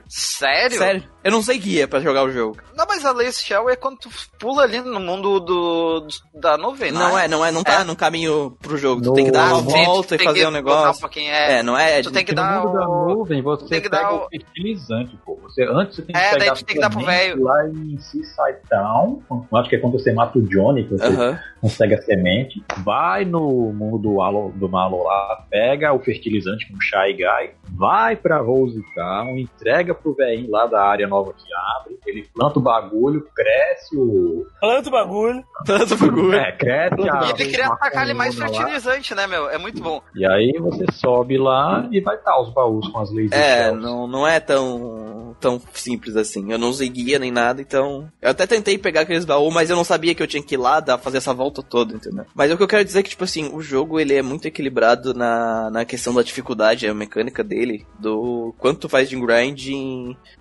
Sério? Sério? Eu não sei guia pra jogar o jogo. Não, mas a Lace Shell é quando tu pula ali no mundo do, do- da nuvem, Não é, não é, não tá É. no caminho pro jogo. Tu No- tem que dar tu volta e fazer um negócio. Um é, É, não é. Tu tem que Porque no dar mundo da o... nuvem você tem que pega dar o o- fertilizante, pô. Você, antes você tem que É, daí pegar tu tem que dar pro velho. lá em Seaside Town. Acho que é quando você mata o Johnny, que você Aham. consegue a semente. Vai no mundo do, Alo, do Malo lá, pega o fertilizante com o Shy Guy. Vai pra Rose Town, entrega pro velhinho lá da área nova que abre. Ele planta o bagulho, cresce o. Falando do bagulho. Tanto bagulho. É, cresce a. E ele queria atacar ele mais maconhona lá. fertilizante, né, meu? É muito bom. E aí você sobe lá e vai estar os baús com as leis É, não, não é tão, tão simples assim. Eu não usei guia nem nada, então. Eu até tentei pegar aqueles baús, mas eu não sabia que eu tinha que ir lá dar, fazer essa volta toda, entendeu? Mas o que eu quero dizer é que, tipo assim, o jogo ele é muito equilibrado na, na questão da dificuldade, a mecânica dele, do quanto tu faz de grind.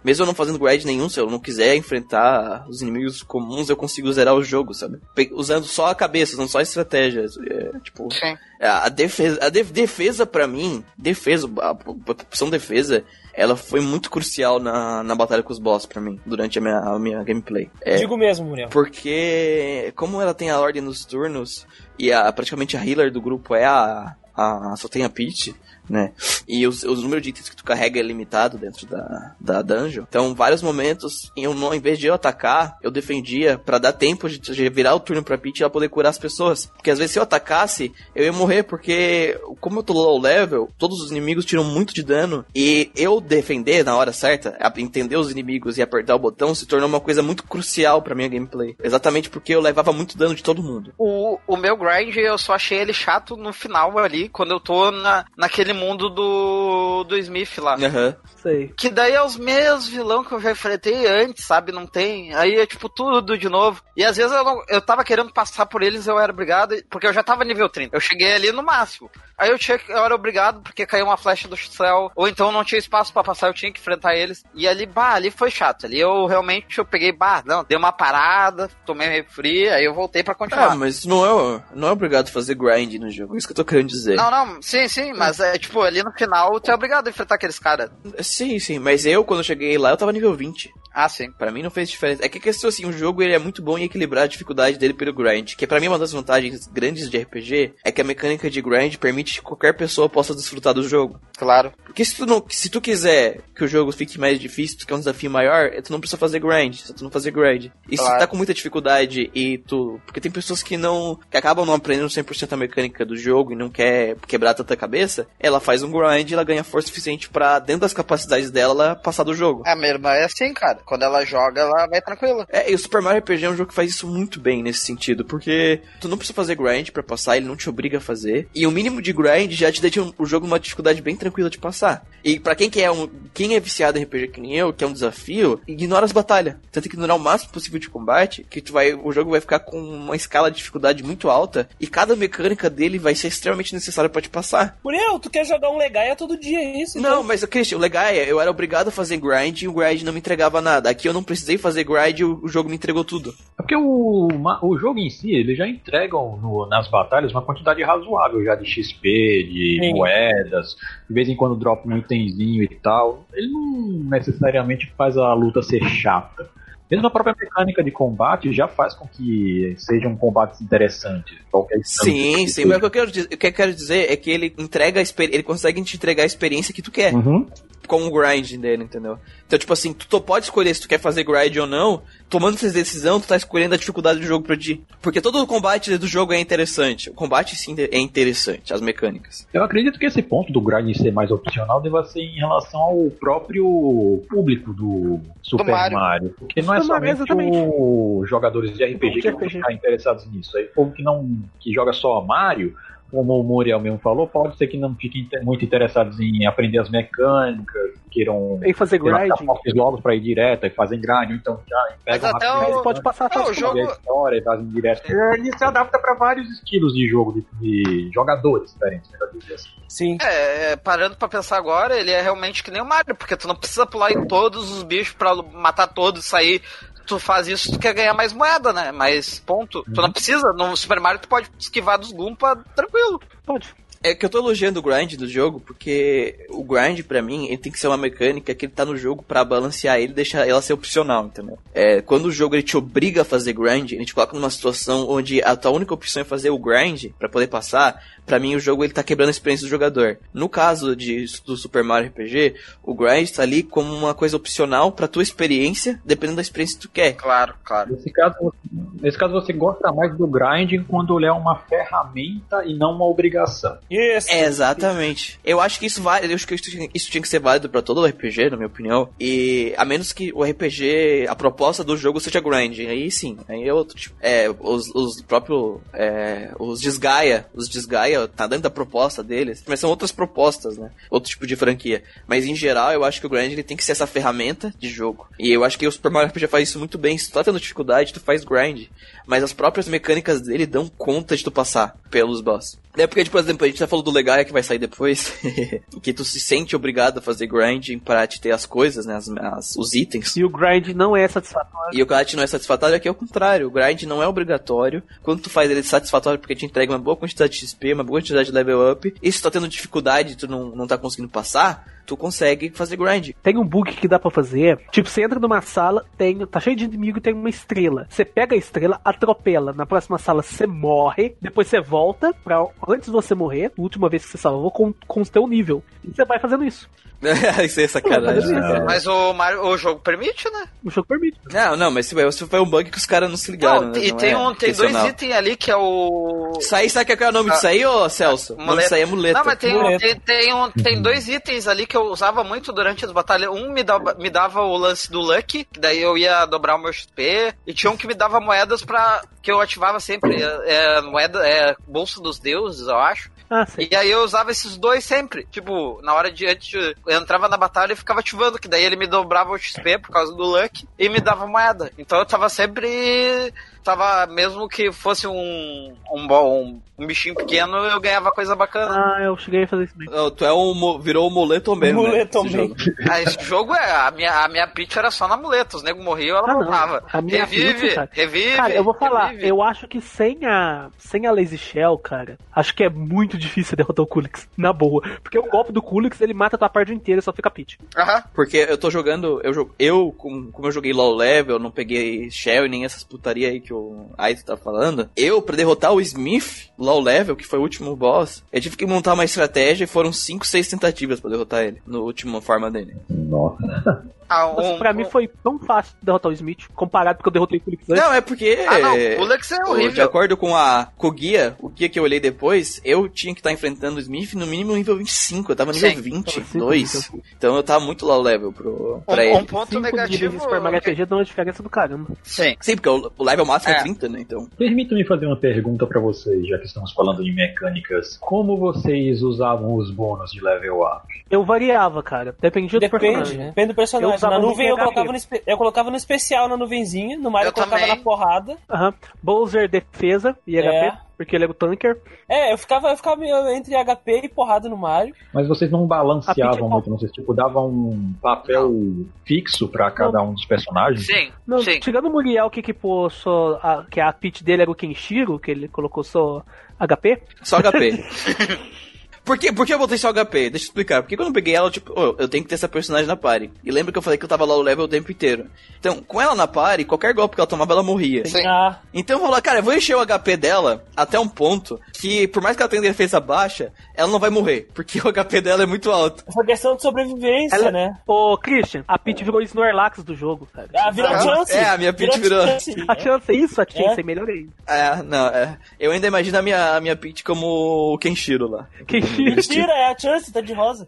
Mesmo eu não fazendo nenhum, se eu não quiser enfrentar os inimigos comuns, eu consigo zerar o jogo, sabe? Pe- Usando só a cabeça, usando só estratégias. É, tipo. Sim. A defesa, a def- defesa para mim, defesa, a, a opção defesa, ela foi muito crucial na, na batalha com os boss pra mim, durante a minha, a minha gameplay. É, Digo mesmo, Muriel. porque, como ela tem a ordem nos turnos, e a, praticamente a healer do grupo é a, a só tem a Peach, né? E os, os números de itens que tu carrega é limitado dentro da, da dungeon. Então, vários momentos, eu não, em vez de eu atacar, eu defendia pra dar tempo de, de virar o turno pra Peach e ela poder curar as pessoas. Porque às vezes se eu atacasse, eu ia morrer, porque como eu tô low level, todos os inimigos tiram muito de dano. E eu defender na hora certa, entender os inimigos e apertar o botão, se tornou uma coisa muito crucial pra minha gameplay. Exatamente porque eu levava muito dano de todo mundo. O, o meu grind, eu só achei ele chato no final ali, quando eu tô na, naquele mundo do, do Smith lá. Aham. Sei. Que daí é os mesmos vilão que eu já enfrentei antes, sabe? Não tem. Aí é tipo tudo de novo. E às vezes eu, não, eu tava querendo passar por eles, eu era obrigado, porque eu já tava nível 30. Eu cheguei ali no máximo. Aí eu, tinha, que- eu era obrigado porque caiu uma flecha do céu, ou então não tinha espaço pra passar, eu tinha que enfrentar eles. E ali, bah, ali foi chato. Ali eu realmente eu peguei, bah, não, dei uma parada, tomei refri, aí eu voltei pra continuar. Ah, mas não é, não é obrigado a fazer grind no jogo, é isso que eu tô querendo dizer. Não, não, sim, sim, mas é tipo, ali no final tu é obrigado a enfrentar aqueles caras. Sim, sim, mas eu, quando eu cheguei lá, eu tava nível 20. Ah, sim. Pra mim não fez diferença. É que a questão assim, o jogo ele é muito bom em equilibrar a dificuldade dele pelo grind. Que pra mim uma das vantagens grandes de RPG é que a mecânica de grind permite que qualquer pessoa possa desfrutar do jogo. Claro. Porque se tu, não, se tu quiser que o jogo fique mais difícil, tu quer um desafio maior, tu não precisa fazer grind. Se tu não fazer grind. E se Claro. tu tá com muita dificuldade e tu. Porque tem pessoas que não. que acabam não aprendendo 100% a mecânica do jogo e não quer quebrar tanta cabeça, ela faz um grind e ela ganha força suficiente pra, dentro das capacidades dela, ela passar do jogo. A minha irmã é assim, cara. Quando ela joga, ela vai tranquila. É, e o Super Mario RPG é um jogo que faz isso muito bem nesse sentido, porque tu não precisa fazer grind pra passar, ele não te obriga a fazer. E o mínimo de grind já te deixa o jogo uma dificuldade bem tranquila de passar. E pra quem que é um, quem é viciado em RPG que nem eu, que é um desafio, ignora as batalhas. Você tem que ignorar o máximo possível de combate, que tu vai, o jogo vai ficar com uma escala de dificuldade muito alta e cada mecânica dele vai ser extremamente necessária pra te passar. Muriel, tu quer jogar um Legaia todo dia, é isso? Não, mas Christian, o legal é, eu era obrigado a fazer grind e o grind não me entregava nada. Aqui eu não precisei fazer grind e o, o jogo me entregou tudo. É porque o, o jogo em si, ele já entregam no- nas batalhas uma quantidade razoável já de XP, de Sim. moedas, de vez em quando dropa um itemzinho e tal. Ele não necessariamente faz a luta ser chata. Mesmo a própria mecânica de combate já faz com que sejam combates interessantes. Qualquer instante Sim, sim, mas o que eu quero dizer, o que eu quero dizer é que ele entrega ele consegue te entregar a experiência que tu quer. Uhum. Com o grind dele, entendeu? Então, tipo assim, tu pode escolher se tu quer fazer grind ou não, tomando essa decisão, tu tá escolhendo a dificuldade do jogo pra ti. Porque todo o combate do jogo é interessante. O combate sim é interessante, as mecânicas. Eu acredito que esse ponto do grind ser mais opcional deva ser em relação ao próprio público do Super Mario. Mario. Porque não é somente os jogadores de RPG que vão ficar interessados nisso. Aí o povo que não que joga só Mario, como o Muriel mesmo falou, pode ser que não fiquem muito interessados em aprender as mecânicas, queiram Em fazer grinding. fortes logo pra ir direto e fazem grind, ou então já pegam até o- Você pode passar a Não, fase o jogo- a história e fazem direto. É, Ele se adapta pra vários estilos de jogo, de, de jogadores diferentes, melhor dizer assim. Sim. É, parando pra pensar agora, ele é realmente que nem o Mario, porque tu não precisa pular em todos os bichos pra matar todos e sair. Tu faz isso, tu quer ganhar mais moeda, né? Mais ponto. Tu não precisa. No Super Mario tu pode esquivar dos Goomba tranquilo. Pode. É que eu tô elogiando o grind do jogo, porque o grind, pra mim, ele tem que ser uma mecânica que ele tá no jogo pra balancear ele e deixar ela ser opcional, entendeu? É, quando o jogo ele te obriga a fazer grind, ele te coloca numa situação onde a tua única opção é fazer o grind pra poder passar, pra mim o jogo ele tá quebrando a experiência do jogador. No caso de, do Super Mario RPG, o grind tá ali como uma coisa opcional pra tua experiência, dependendo da experiência que tu quer. Claro, claro. Nesse caso, nesse caso você gosta mais do grinding quando ele é uma ferramenta e não uma obrigação. Isso. É, exatamente. Eu acho que isso vale, eu acho que isso, tinha- isso tinha que ser válido pra todo o RPG, na minha opinião. E a menos que o RPG, a proposta do jogo seja grind, aí sim, aí é outro tipo. É, os, os próprios, é, os Desgaia, os Desgaia tá dentro da proposta deles, mas são outras propostas, né? Outro tipo de franquia. Mas em geral, eu acho que o grind ele tem que ser essa ferramenta de jogo. E eu acho que o Super Mario RPG faz isso muito bem. Se tu tá tendo dificuldade, tu faz grind. Mas as próprias mecânicas dele dão conta de tu passar pelos boss. É porque, tipo, por exemplo, a gente já falou do Legaia que vai sair depois, que tu se sente obrigado a fazer grinding pra te ter as coisas, né, as, as- os itens. E o grind não é satisfatório. E o grind não é satisfatório, aqui é o contrário. O grind não é obrigatório. Quando tu faz ele satisfatório porque te entrega uma boa quantidade de XP, uma boa quantidade de level up, e se tu tá tendo dificuldade e tu não, não tá conseguindo passar, tu consegue fazer grind. Tem um bug que dá pra fazer. Tipo, você entra numa sala, tem, tá cheio de inimigo e tem uma estrela. Você pega a estrela, atropela. Na próxima sala você morre. Depois você volta pra antes de você morrer, a última vez que você salvou, com, com o teu nível. E você vai fazendo isso. isso é sacanagem. Não, cara. Mas o Mario, o jogo permite, né? O jogo permite. Não, não, mas se foi um bug que os caras não se ligaram. Não, né? e Não tem, é um, tem dois itens ali que é o. Isso aí, sabe qual é o nome disso aí, ô Celso? O nome Muleta. disso aí é muleta. Não, mas tem, um- Muleta. tem, tem, um- tem dois itens ali que eu usava muito durante as batalhas. Um me dava, me dava o lance do Lucky, que daí eu ia dobrar o meu XP. E tinha um que me dava moedas pra. que eu ativava sempre. É, é, moeda, é bolsa dos deuses, eu acho. Ah. E aí eu usava esses dois sempre. Tipo, na hora de antes eu entrava na batalha e ficava ativando, que daí ele me dobrava o XP por causa do Luck e me dava moeda. Então eu tava sempre. Tava, mesmo que fosse um, um, um, um bichinho pequeno, eu ganhava coisa bacana. Ah, eu cheguei a fazer isso mesmo. Tu é um, virou o Moleto mesmo. Moletom né, esse Man. jogo. Ah, esse jogo é. A minha, a minha pitch era só na muleta. Os nego morriam, ela Ah, não. voltava. A minha revive, pitch, cara. revive. Cara, eu vou falar, revive. eu acho que sem a sem a Lazy Shell, cara, acho que é muito difícil derrotar o Kulix, na boa. Porque o golpe do Kulix, ele mata a tua parte inteira e só fica pit. Aham. Porque eu tô jogando. Eu, eu como, como eu joguei low level, não peguei Shell e nem essas putaria aí que o Aito tá falando. Eu, pra derrotar o Smith, low level, que foi o último boss, eu tive que montar uma estratégia e foram 5, 6 tentativas pra derrotar ele. No último forma dele. Nossa. Ah, um- pra mim foi tão fácil derrotar o Smith, comparado com que eu derrotei o Felix antes. Não, é porque. Ah, não, o Lex é o- De horrível. acordo com, a, com o guia, o guia que eu olhei depois, eu tinha que estar enfrentando o Smith no mínimo nível 25. Eu tava nível Sim. 22. Então eu tava muito low level pro, pra Um, ele. um ponto Cinco negativo. de Super Mario RPG dão uma diferença do caramba. Sim. Sim, porque o, o level máximo é. É. 30, né? Então. Permita-me fazer uma pergunta pra vocês, já que estamos falando de mecânicas. Como vocês usavam os bônus de level up? Eu variava, cara. Dependia do Depende, personagem. né? Depende do Eu Na nuvem eu colocava, no eu colocava no especial na nuvenzinha, no Mario Eu eu colocava também. na porrada. Aham. Bowser, defesa e É. HP, porque ele era o tanker. É, eu ficava, eu ficava meio entre HP e porrada no Mario. Mas vocês não balanceavam é muito, não sei, tipo, davam um papel fixo pra cada um dos personagens? Sim. Não, sim. tirando o Muriel que equipou só. A, que a pitch dele era o Kenshiro, que ele colocou só HP. Só HP. Por que, por que eu botei só HP? Deixa eu explicar. Porque quando eu peguei ela, tipo, oh, eu tenho que ter essa personagem na party. E lembra que eu falei que eu tava low level o tempo inteiro. Então, com ela na party, qualquer golpe que ela tomava, ela morria. Sim. Ah, Então eu falei, cara, eu vou encher o HP dela até um ponto que, por mais que ela tenha defesa baixa, ela não vai morrer. Porque o HP dela é muito alto. foi questão de sobrevivência, Ela- né? Ô, Christian, a Peach virou Snorlax do jogo, cara. Ah, virou Ah, chance. é, a minha Peach virou- chance. A chance é isso, a chance É. melhor ainda. É, não, é. Eu ainda imagino a minha, a minha Peach como o Kenshiro lá. Kenshiro, Mentira, é a chance, tá de rosa.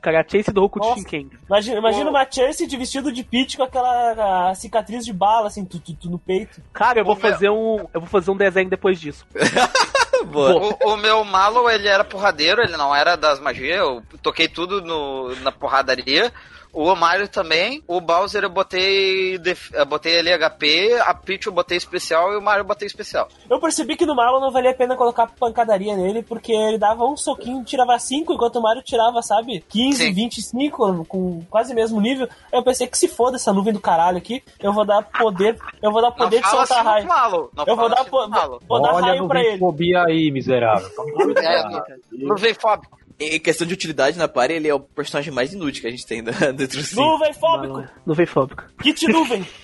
cara, a chance do Roku. Shinken. Imagina, imagina uma chance de vestido de Peach com aquela cicatriz de bala, assim, tu, tu, tu no peito. Cara, eu vou meu- fazer um. Eu vou fazer um desenho depois disso. Boa. O, o meu Malo, ele era porradeiro, ele não era das magias, eu toquei tudo no, na porradaria. O Mario também. O Bowser eu botei, def- eu botei ali HP, a Peach eu botei especial e o Mario eu botei especial. Eu percebi que no Marlon não valia a pena colocar pancadaria nele, porque ele dava um soquinho, tirava 5, enquanto o Mario tirava, sabe, 15, Sim. 25, com quase o mesmo nível. Eu pensei que se foda essa nuvem do caralho aqui, eu vou dar poder, eu vou dar Não poder de fala soltar assim raio. do Malo. Não Eu vou fala dar, assim po- Malo. vou dar Olha raio no pra ele. fobia aí, miserável. É, não vem fóbico. Em questão de utilidade na party, ele é o personagem mais inútil que a gente tem da- dentro do Sim. Nuvem fóbico! Não, não vem fóbico. Kit nuvem!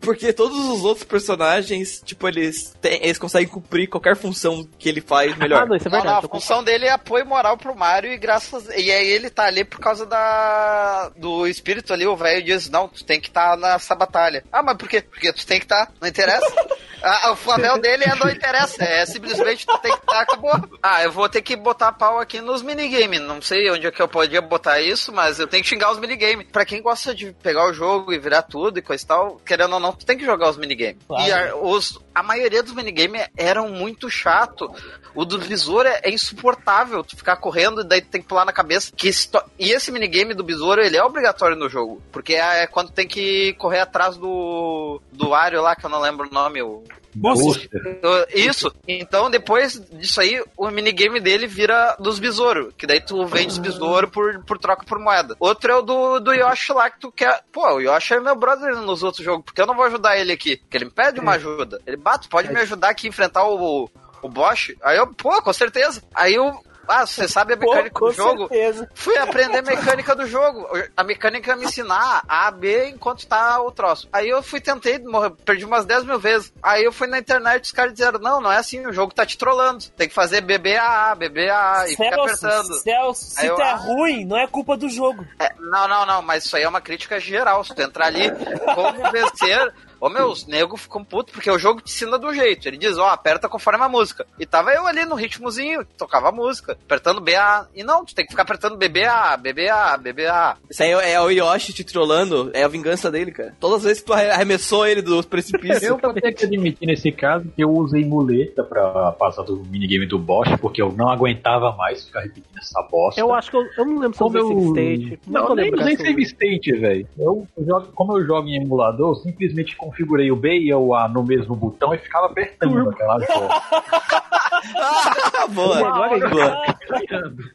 Porque todos os outros personagens, tipo, eles, têm, eles conseguem cumprir qualquer função que ele faz melhor. Ah, não, isso é Não, verdade. não, a tô com- função dele é apoio moral pro Mario e graças. E aí ele tá ali por causa da. do espírito ali, o velho diz, não, tu tem que estar nessa batalha. Ah, mas por quê? Porque tu tem que estar, não interessa. Ah, o papel dele é não interessa, é simplesmente tu tem que estar, acabou. Ah, eu vou ter que botar pau aqui nos minigames. Não sei onde é que eu podia botar isso, mas eu tenho que xingar os minigames. Pra quem gosta de pegar o jogo e virar tudo e coisa e tal, querendo ou não, tu tem que jogar os minigames. Claro. E a, os, a maioria dos minigames eram muito chato. O do besouro é, é insuportável tu ficar correndo e daí tu tem que pular na cabeça. Que e esse minigame do besouro, ele é obrigatório no jogo. Porque é, é quando tem que correr atrás do, do Wario lá, que eu não lembro o nome. O, Booster. Uh, Isso. Então, depois disso aí, o minigame dele vira dos besouros. Que daí tu vende os besouros por, por troca por moeda. Outro é o do, do Yoshi lá, que tu quer. Pô, o Yoshi é meu brother nos outros jogos, porque eu não vou ajudar ele aqui. Porque ele me pede uma ajuda. Ele bate, pode me ajudar aqui a enfrentar o, o Bosch? Aí eu, pô, com certeza. Aí eu. Ah, você sabe a Pô, mecânica com do jogo? certeza. Fui aprender a mecânica do jogo. A mecânica é me ensinar A, B enquanto tá o troço. Aí eu fui, tentei, perdi umas 10 mil vezes. Aí eu fui na internet os caras disseram: Não, não é assim, o jogo tá te trollando. Tem que fazer BBA, BBA e ficar Celso, apertando. Celso, se tu é ah. ruim, não é culpa do jogo. É, não, não, não, mas isso aí é uma crítica geral. Se tu entrar ali, como vencer. Ô meu, os nego ficam putos porque o jogo te ensina do jeito. Ele diz, ó, aperta conforme a música. E tava eu ali no ritmozinho, tocava a música, apertando BA. E não, tu tem que ficar apertando BBA, BBA, BBA. Isso aí é o Yoshi te trollando, é a vingança dele, cara. Todas as vezes que tu arremessou ele dos precipícios. Eu vou ter que admitir nesse caso que eu usei muleta pra passar do minigame do Bosch, porque eu não aguentava mais ficar repetindo essa bosta. Eu acho que eu, eu não lembro se eu usei eu... Save State. Não, tô nem, eu save usei. state, velho. Eu jogo, como eu jogo em emulador, eu simplesmente configurei o B e o A no mesmo botão e ficava apertando aquela. Ah, boa. Ainda. boa.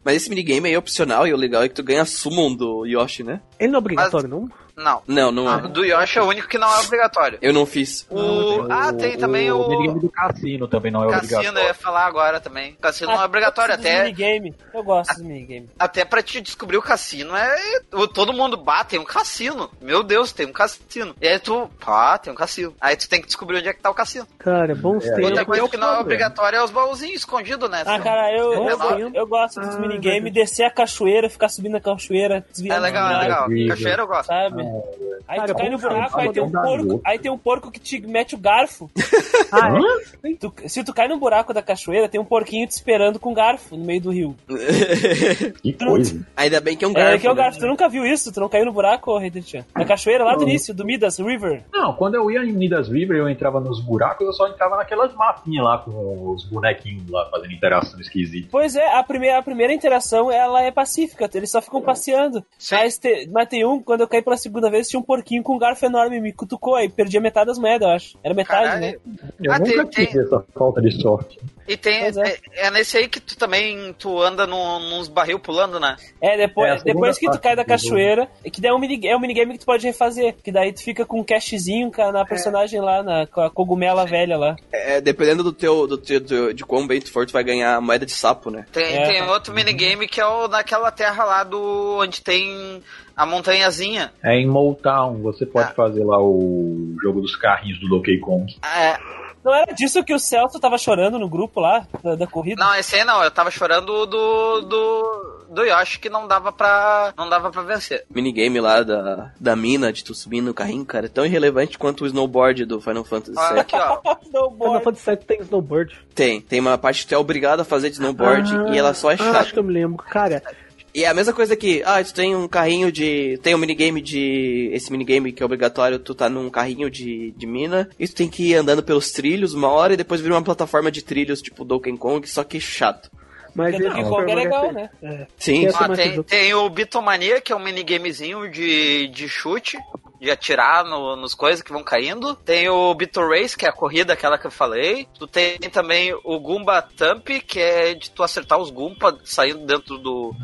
Mas esse minigame aí é opcional e o legal é que tu ganha summon do Yoshi, né? Ele não é obrigatório, não? Não. Não, não O é. do Yoshi é o único que não é obrigatório. Eu não fiz. O... Ah, tem também o. minigame do cassino também não é Cassino, eu ia obrigatório. falar agora também. Cassino não é obrigatório, Eu até, minigame. Eu gosto dos minigame. até pra te descobrir o cassino é. o- Todo mundo bate, tem um cassino. Meu Deus, tem um cassino. E aí tu, pá, tem um cassino. Aí tu tem que descobrir onde é que tá o cassino. Cara, bons É, tempos. Outra coisa eu que não é obrigatória é os baúzinhos escondidos, né? Ah, cara, eu, eu, É eu, legal. gosto dos Ah, minigame, descer a cachoeira, ficar subindo a cachoeira, É desviando legal, é legal. Cachoeira eu gosto. Sabe? Aí Cara, tu cai no buraco, aí tem um porco, aí tem um porco que te mete o garfo. Ah, é? Tu- se tu cai no buraco da cachoeira, tem um porquinho te esperando com garfo no meio do rio. Que coisa. Ainda bem que é um É, garfo. que é o né? garfo. Tu nunca viu isso? Tu não caiu no buraco, Redichan? Na cachoeira lá do início, do Midas River. Não, quando eu ia em Midas River, eu entrava nos buracos, eu só entrava naquelas mapinhas lá com os bonequinhos lá fazendo interação esquisita. Pois é, a primeira, a primeira interação ela é pacífica, eles só ficam passeando. Sim. Mas, te- mas tem um, quando eu caí pela segunda vez, tinha um porquinho com um garfo enorme, me cutucou aí, perdi a metade das moedas, eu acho. Era metade, né? Caralho. Eu Ah, nunca tem- tive essa falta de sorte. E tem. É. É, é nesse aí que tu também tu anda no, nos barril pulando, né? É, depois, É, depois que tu cai da cachoeira, e que daí é um, mini, é um minigame que tu pode refazer, que daí tu fica com um cashzinho ca- na personagem lá, na, com a cogumela velha lá. É, dependendo do teu, do teu, do- de quão bem tu for, tu vai ganhar moeda de sapo, né? Tem, É. tem outro minigame que é o daquela terra lá do. onde tem a montanhazinha. É em Motown, você pode Ah. fazer lá o jogo dos carrinhos do Donkey Kong. É, Não era disso que o Celso tava chorando no grupo lá, da, da corrida? não, esse aí não, eu tava chorando do. do. do Yoshi que não dava pra. não dava pra vencer. Minigame lá da, da mina, de tu subir no carrinho, cara, é tão irrelevante quanto o snowboard do Final Fantasy Olha VII. aqui, ó. Final. Fantasy VII tem snowboard. Tem, tem uma parte que tu é obrigado a fazer de snowboard Ah, e ela só é ah, acho chata. que eu me lembro. Cara, E é a mesma coisa que, ah, tu tem um carrinho de. Tem um minigame de. Esse minigame que é obrigatório, tu tá num carrinho de, de mina, e tu tem que ir andando pelos trilhos uma hora e depois vira uma plataforma de trilhos tipo Donkey Kong, só que chato. mas Porque Donkey Kong é Super legal, né? É. Sim, mais tem, tem o Bitomania, que é um minigamezinho de, de chute. De atirar no- nos coisas que vão caindo. Tem o Bito Race, que é a corrida, aquela que eu falei. Tu tem também o Goomba Thump, que é de tu acertar os Goomba saindo dentro do,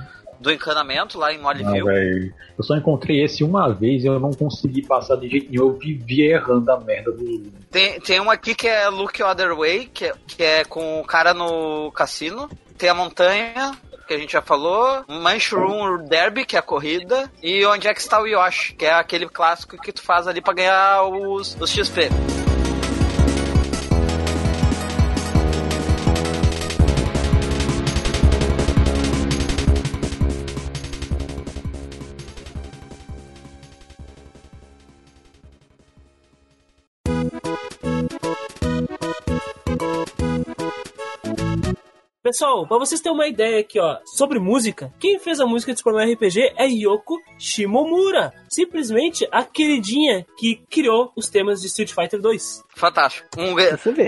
do encanamento lá em Mollyville. velho. Eu só encontrei esse uma vez e eu não consegui passar de jeito nenhum. Eu vivia errando a merda do. Tem, tem um aqui que é Look Other Way, que é, que é com o cara no cassino. Tem a montanha, que a gente já falou. Mushroom Derby, que é a corrida. E onde é que está o Yoshi, que é aquele clássico que tu faz ali pra ganhar os, os XP. Pessoal, pra vocês terem uma ideia aqui, ó, sobre música, quem fez a música de Super Mario RPG é Yoko Shimomura. Simplesmente a queridinha que criou os temas de Street Fighter 2. Fantástico. Um,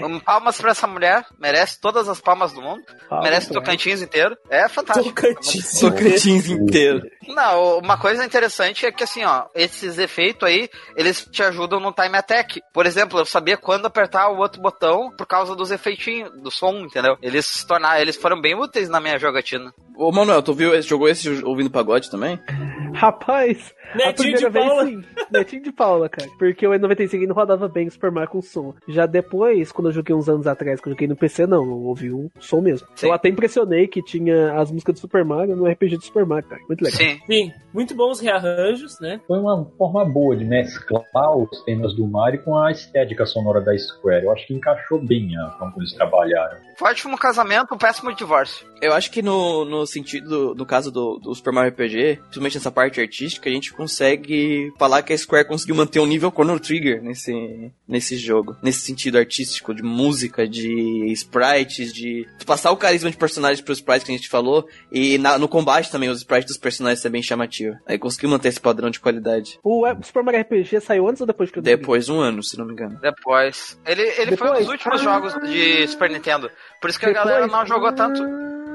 um palmas pra essa mulher. Merece todas as palmas do mundo. Palmas merece Tocantins inteiro. É fantástico. Tocantins. Tocantins inteiro. Não, uma coisa interessante é que assim, ó, esses efeitos aí, eles te ajudam no time attack. Por exemplo, eu sabia quando apertar o outro botão por causa dos efeitinhos, do som, entendeu? Eles se tornaram, eles foram bem úteis na minha jogatina. Ô Manuel, tu viu, esse- jogou esse ouvindo pagode também? Rapaz, a Netinho primeira de Paula. vez sim. Netinho de Paula, cara. Porque o N95 não rodava bem o Super Mario com som. Já depois, quando eu joguei uns anos atrás, que eu joguei no PC, não, eu ouvi o som mesmo. Sim. Eu até impressionei que tinha as músicas do Super Mario no RPG do Super Mario, cara. Muito legal. Sim. Sim, muito bons rearranjos, né? Foi uma forma boa de mesclar os temas do Mario com a estética sonora da Square. Eu acho que encaixou bem a forma como eles trabalharam. Foi ótimo casamento, um péssimo divórcio. Eu acho que no, no sentido, no caso do, do Super Mario RPG, principalmente nessa parte artística, a gente consegue falar que a Square conseguiu manter um nível Chrono Trigger nesse, nesse jogo. Nesse sentido artístico, de música, de sprites, de passar o carisma de personagens pros sprites que a gente falou, e na- no combate também os sprites dos personagens ser bem chamativo. Aí conseguiu manter esse padrão de qualidade. O o Super Mario RPG saiu antes ou depois que eu joguei? Depois de um ano, se não me engano. Depois. Ele, ele foi um dos Depois? últimos Ah. jogos de Super Nintendo. Por isso que a Depois? galera não jogou tanto.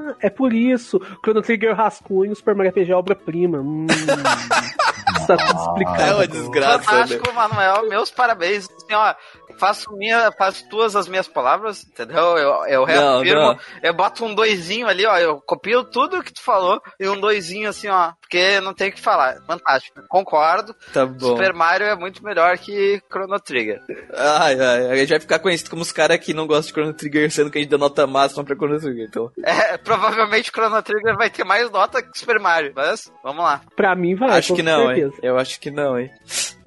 Ah, É por isso. Chrono Trigger rascunho, Super Mario RPG é obra-prima. Hum. Está tudo explicado. É uma desgraça, né? Fantástico, Manuel. Meus parabéns. Assim, ó, faço, minha, faço tuas as minhas palavras, entendeu? Eu, eu Não, reafirmo, não. eu boto um doisinho ali, ó. Eu copio tudo que tu falou e um doisinho assim, ó. Porque não tem o que falar. Fantástico. Concordo. Tá bom. Super Mario é muito melhor que Chrono Trigger. Ai, ai, a gente vai ficar conhecido como os caras que não gostam de Chrono Trigger, sendo que a gente dá nota máxima pra Chrono Trigger. Então, É, provavelmente Chrono Trigger vai ter mais nota que Super Mario, mas vamos lá. Pra mim vai. acho com que não, certeza. hein? Eu acho que não, hein?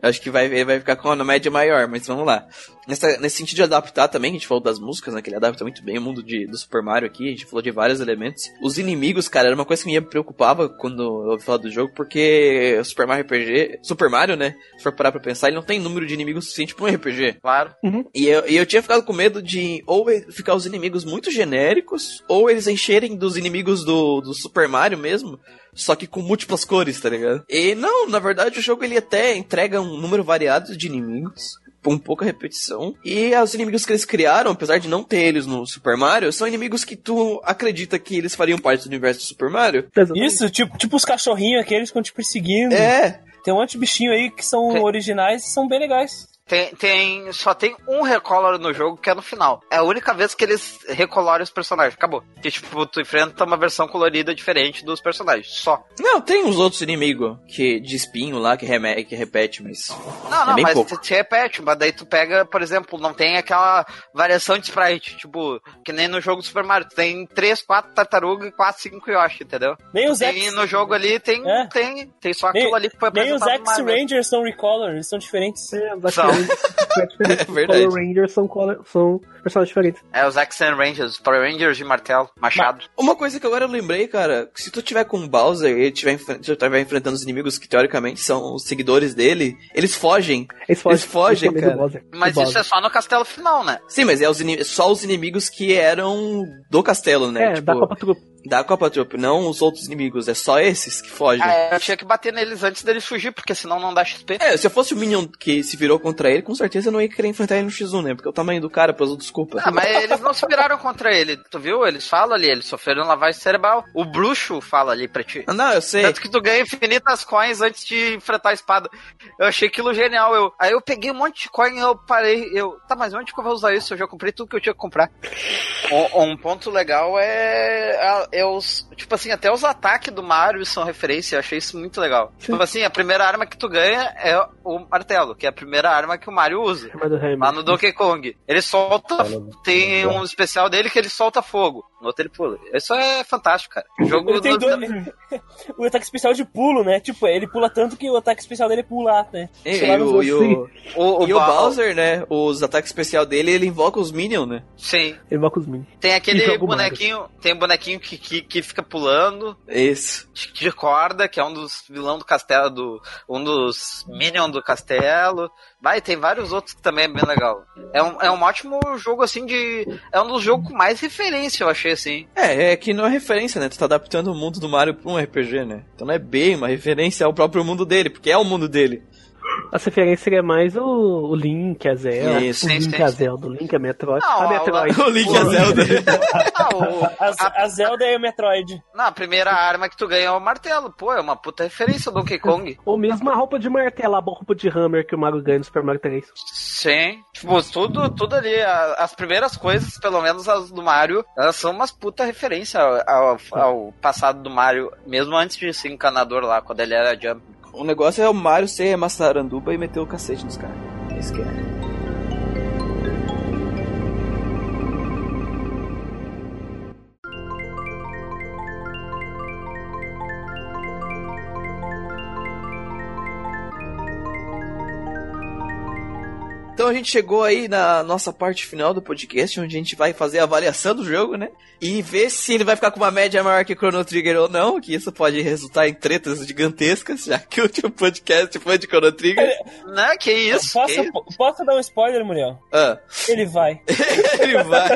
Acho que vai, ele vai ficar com uma média maior, mas vamos lá. Nessa, nesse sentido de adaptar também, a gente falou das músicas, né? Que ele adapta muito bem o mundo de, do Super Mario aqui, a gente falou de vários elementos. Os inimigos, cara, era uma coisa que me preocupava quando eu ouvi falar do jogo, porque o Super Mario RPG, Super Mario, né? Se for parar pra pensar, ele não tem número de inimigos suficiente pra um RPG. Claro. E eu, e eu tinha ficado com medo de ou ficar os inimigos muito genéricos, ou eles encherem dos inimigos do, do Super Mario mesmo, só que com múltiplas cores, tá ligado? E não, na verdade o jogo ele até entrega um número variado de inimigos. Com pouca repetição. E os inimigos que eles criaram, apesar de não ter eles no Super Mario, são inimigos que tu acredita que eles fariam parte do universo do Super Mario. Isso, tipo, tipo os cachorrinhos aqueles que ficam te perseguindo. É, Tem um monte de bichinho aí que são originais e são bem legais. Tem, tem, só tem um recolor no jogo que é no final. É a única vez que eles recoloram os personagens. Acabou. Que, tipo, tu enfrenta uma versão colorida diferente dos personagens. Só. Não, tem uns outros inimigos que de espinho lá que, reme que repete, mas. Não, É não, bem mas pouco. te, te repete, mas daí tu pega, por exemplo, não tem aquela variação de sprite, tipo, que nem no jogo do Super Mario. Tu tem 3, 4 tartarugas e 4, 5 Yoshi, entendeu? Nem os E X, no jogo ali tem, É. tem, tem só aquilo Nem- ali que foi nem os apresentado no Mario. X-Rangers são Recolor, eles são diferentes. É, os São. X-Rangers é diferente. É Os verdade. Color Rangers são, são personagens diferentes. É os X-Men Rangers, os Power Rangers de martelo, machado. Uma coisa que agora eu lembrei, cara, que se tu tiver com o Bowser e tiver, tiver enfrentando os inimigos que teoricamente são os seguidores dele, eles fogem. Eles fogem, Eles fogem, principalmente cara. Mas isso é só no castelo final, né? Sim, mas é os só os inimigos que eram do castelo, né? É, da Copa Trupe. Da Copa Troop, não os outros inimigos, é só esses que fogem. Ah, eu tinha que bater neles antes deles fugir, porque senão não dá XP. É, se eu fosse o Minion que se virou contra ele, com certeza eu não ia querer enfrentar ele no X1, né? Porque o tamanho do cara, pelas outras culpas. Ah, mas eles não se viraram contra ele, tu viu? Eles falam ali, eles sofreram lavagem cerebral. O bruxo fala ali pra ti. Ah, não, eu sei. Tanto que tu ganha infinitas coins antes de enfrentar a espada. Eu achei aquilo genial. Eu, aí eu peguei um monte de coin e eu parei. Eu, tá, mas onde que eu vou usar isso? Eu já comprei tudo que eu tinha que comprar. Um, um ponto legal é, a- é os. Tipo assim, até os ataques do Mario são referência. Eu achei isso muito legal. Tipo assim, a primeira arma que tu ganha é o martelo, que é a primeira arma que o Mario usa. Lá no Donkey Kong. Ele solta. Tem um especial dele que ele solta fogo. No outro ele pula. Isso é fantástico, cara. O jogo Ele tem dois... o ataque especial de pulo, né? Tipo, ele pula tanto que o ataque especial dele é pular, né? E, e o, e o, O, o, e o Bowser, né? Os ataques especial dele, ele invoca os Minions, né? Sim. Ele com os Minions. Tem aquele bonequinho. Tem um bonequinho que, que, que fica pulando. Isso. De, corda, que é um dos vilão do castelo. Do, um dos Minions do castelo. Vai, tem vários outros que também é bem legal. É um, é um ótimo jogo, assim, de. É um dos jogos com mais referência, eu achei assim. É, é que não é referência, né? Tu tá adaptando o mundo do Mario pra um RPG, né? Então não é bem uma referência ao próprio mundo dele, porque é o mundo dele. A referência seria mais o, o Link, a Zelda. Isso, o sim, Link, sim, a sim. Zelda. O Link, a Metroid. Não, a Metroid. O Link e a Zelda. Ah, o- A, a Zelda é o Metroid. Não, a primeira arma que tu ganha é o martelo. Pô, é uma puta referência ao Donkey Kong. Ou mesmo a roupa de martelo, a roupa de Hammer que o Mario ganha no Super Mario 3. Sim. Tipo, tudo, tudo ali. a- As primeiras coisas, pelo menos as do Mario, elas são umas puta referência ao, ao- ao passado do Mario, mesmo antes de ser encanador lá, quando ele era Jump. O negócio é o Mario ser massaranduba e meter o cacete nos caras. Isso que é. Então a gente chegou aí na nossa parte final do podcast, onde a gente vai fazer a avaliação do jogo, né? E ver se ele vai ficar com uma média maior que Chrono Trigger ou não, que isso pode resultar em tretas gigantescas, já que o último podcast foi de Chrono Trigger. Né? Que isso? Posso, que isso? posso dar um spoiler, Muriel? Ah, Ele vai. ele vai.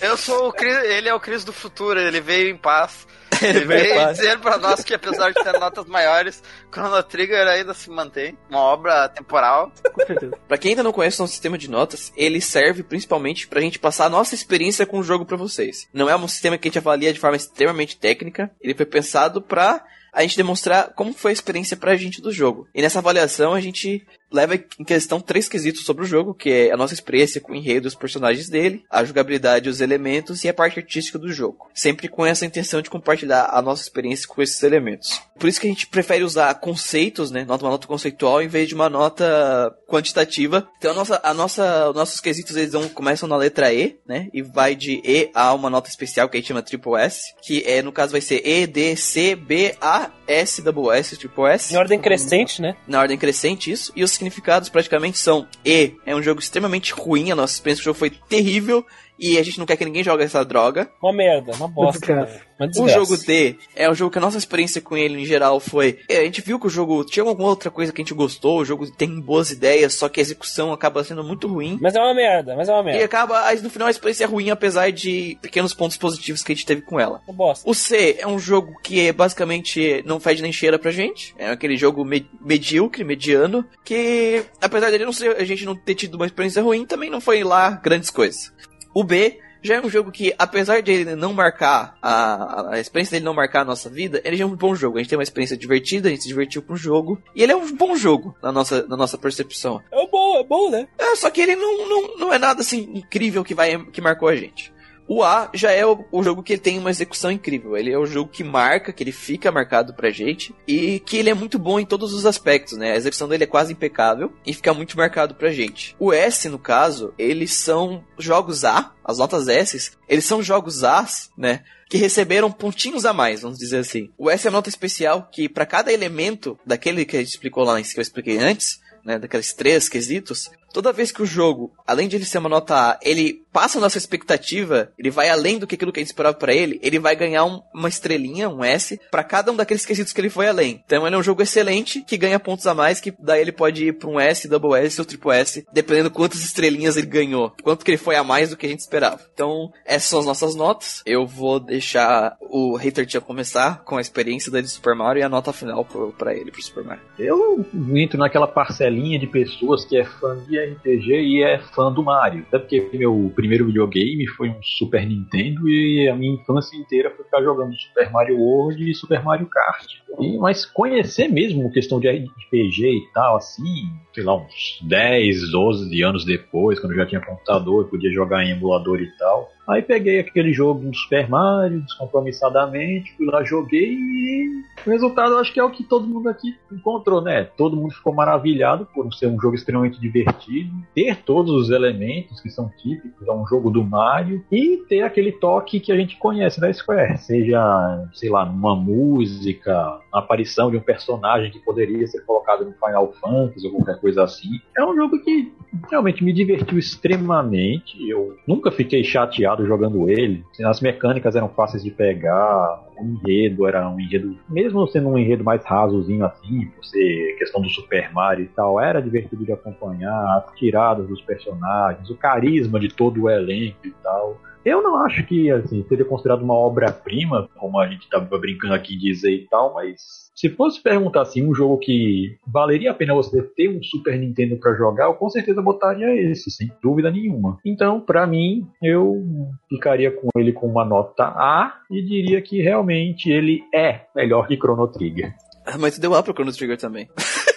Eu sou o Chris, ele é o Cris do futuro, ele veio em paz. Ele Ele veio dizer pra nós que apesar de ter notas maiores, Chrono Trigger ainda se mantém. Uma obra temporal. Com certeza. Pra quem ainda não conhece o nosso sistema de notas, ele serve principalmente pra gente passar a nossa experiência com o jogo pra vocês. Não é um sistema que a gente avalia de forma extremamente técnica, ele foi pensado pra a gente demonstrar como foi a experiência pra gente do jogo. E nessa avaliação a gente leva em questão três quesitos sobre o jogo, que é a nossa experiência com o enredo os personagens dele, a jogabilidade, os elementos e a parte artística do jogo. Sempre com essa intenção de compartilhar a nossa experiência com esses elementos. Por isso que a gente prefere usar conceitos, né, uma nota conceitual em vez de uma nota quantitativa. Então a nossa, a nossa, os nossos quesitos eles vão, começam na letra E, né, e vai de E a uma nota especial que a gente chama triple S, que é no caso vai ser E, D, C, B, A, S, double S, triple S. Em ordem crescente, né? Na ordem crescente, isso. E os significados praticamente são E, é um jogo extremamente ruim, a nossa experiência do jogo foi terrível e a gente não quer que ninguém jogue essa droga. Uma merda, uma bosta. Uma O jogo D é um jogo que a nossa experiência com ele em geral foi. é, a gente viu que o jogo tinha alguma outra coisa que a gente gostou, o jogo tem boas ideias, só que a execução acaba sendo muito ruim. Mas é uma merda, mas é uma E merda. acaba, aí, no final a experiência é ruim, apesar de pequenos pontos positivos que a gente teve com ela. Uma bosta. O C é um jogo que é basicamente não fede nem cheira pra gente. É aquele jogo me- medíocre, mediano, que apesar dele não ser, a gente não ter tido uma experiência ruim, também não foi lá grandes coisas. O B já é um jogo que, apesar de ele não marcar a, a experiência dele não marcar a nossa vida, ele já é um bom jogo. A gente tem uma experiência divertida, a gente se divertiu com o jogo, e ele é um bom jogo na nossa, na nossa percepção. É bom, é bom, né? É, só que ele não, não, não é nada assim incrível que, vai, que marcou a gente. O A já é o, o jogo que tem uma execução incrível. Ele é o jogo que marca, que ele fica marcado pra gente. E que ele é muito bom em todos os aspectos, né? A execução dele é quase impecável e fica muito marcado pra gente. O S, no caso, eles são jogos A, as notas S, eles são jogos As, né? que receberam pontinhos a mais, vamos dizer assim. O S é uma nota especial que para cada elemento daquele que a gente explicou lá, que eu expliquei antes, né, daqueles três quesitos, toda vez que o jogo, além de ele ser uma nota A, ele passa a nossa expectativa, ele vai além do que aquilo que a gente esperava pra ele, ele vai ganhar um- uma estrelinha, um S, pra cada um daqueles quesitos que ele foi além. Então ele é um jogo excelente, que ganha pontos a mais, que daí ele pode ir pra um S, double S ou triple S, dependendo quantas estrelinhas ele ganhou, quanto que ele foi a mais do que a gente esperava. Então, essas são as nossas notas. Eu vou deixar o Hater Tia começar com a experiência dele de Super Mario e a nota final pro, pra ele, pro Super Mario. Eu entro naquela parcelinha de pessoas que é fã de RPG e é fã do Mario. Até porque meu primeiro videogame foi um Super Nintendo e a minha infância inteira foi ficar jogando Super Mario World e Super Mario Kart. E, mas conhecer mesmo questão de RPG e tal, assim, sei lá, uns 10, 12 anos depois, quando já tinha computador e podia jogar em emulador e tal. Aí peguei aquele jogo do Super Mario, descompromissadamente, fui lá, joguei e o resultado acho que é o que todo mundo aqui encontrou, né? Todo mundo ficou maravilhado por ser um jogo extremamente divertido, ter todos os elementos que são típicos a um jogo do Mario e ter aquele toque que a gente conhece da Square, seja, sei lá, numa música, na aparição de um personagem que poderia ser colocado no Final Fantasy ou qualquer coisa assim. É um jogo que realmente me divertiu extremamente. Eu nunca fiquei chateado jogando ele. As mecânicas eram fáceis de pegar, o enredo era um enredo, mesmo sendo um enredo mais rasozinho assim, por ser questão do Super Mario e tal, era divertido de acompanhar, as tiradas dos personagens, o carisma de todo o elenco e tal. Eu não acho que assim, seria considerado uma obra-prima, como a gente estava brincando aqui em dizer e tal, mas se fosse perguntar assim, um jogo que valeria a pena você ter um Super Nintendo para jogar, eu com certeza botaria esse, sem dúvida nenhuma. Então, para mim, eu ficaria com ele com uma nota A e diria que realmente ele é melhor que Chrono Trigger. Ah, Mas deu A pro Chrono Trigger também.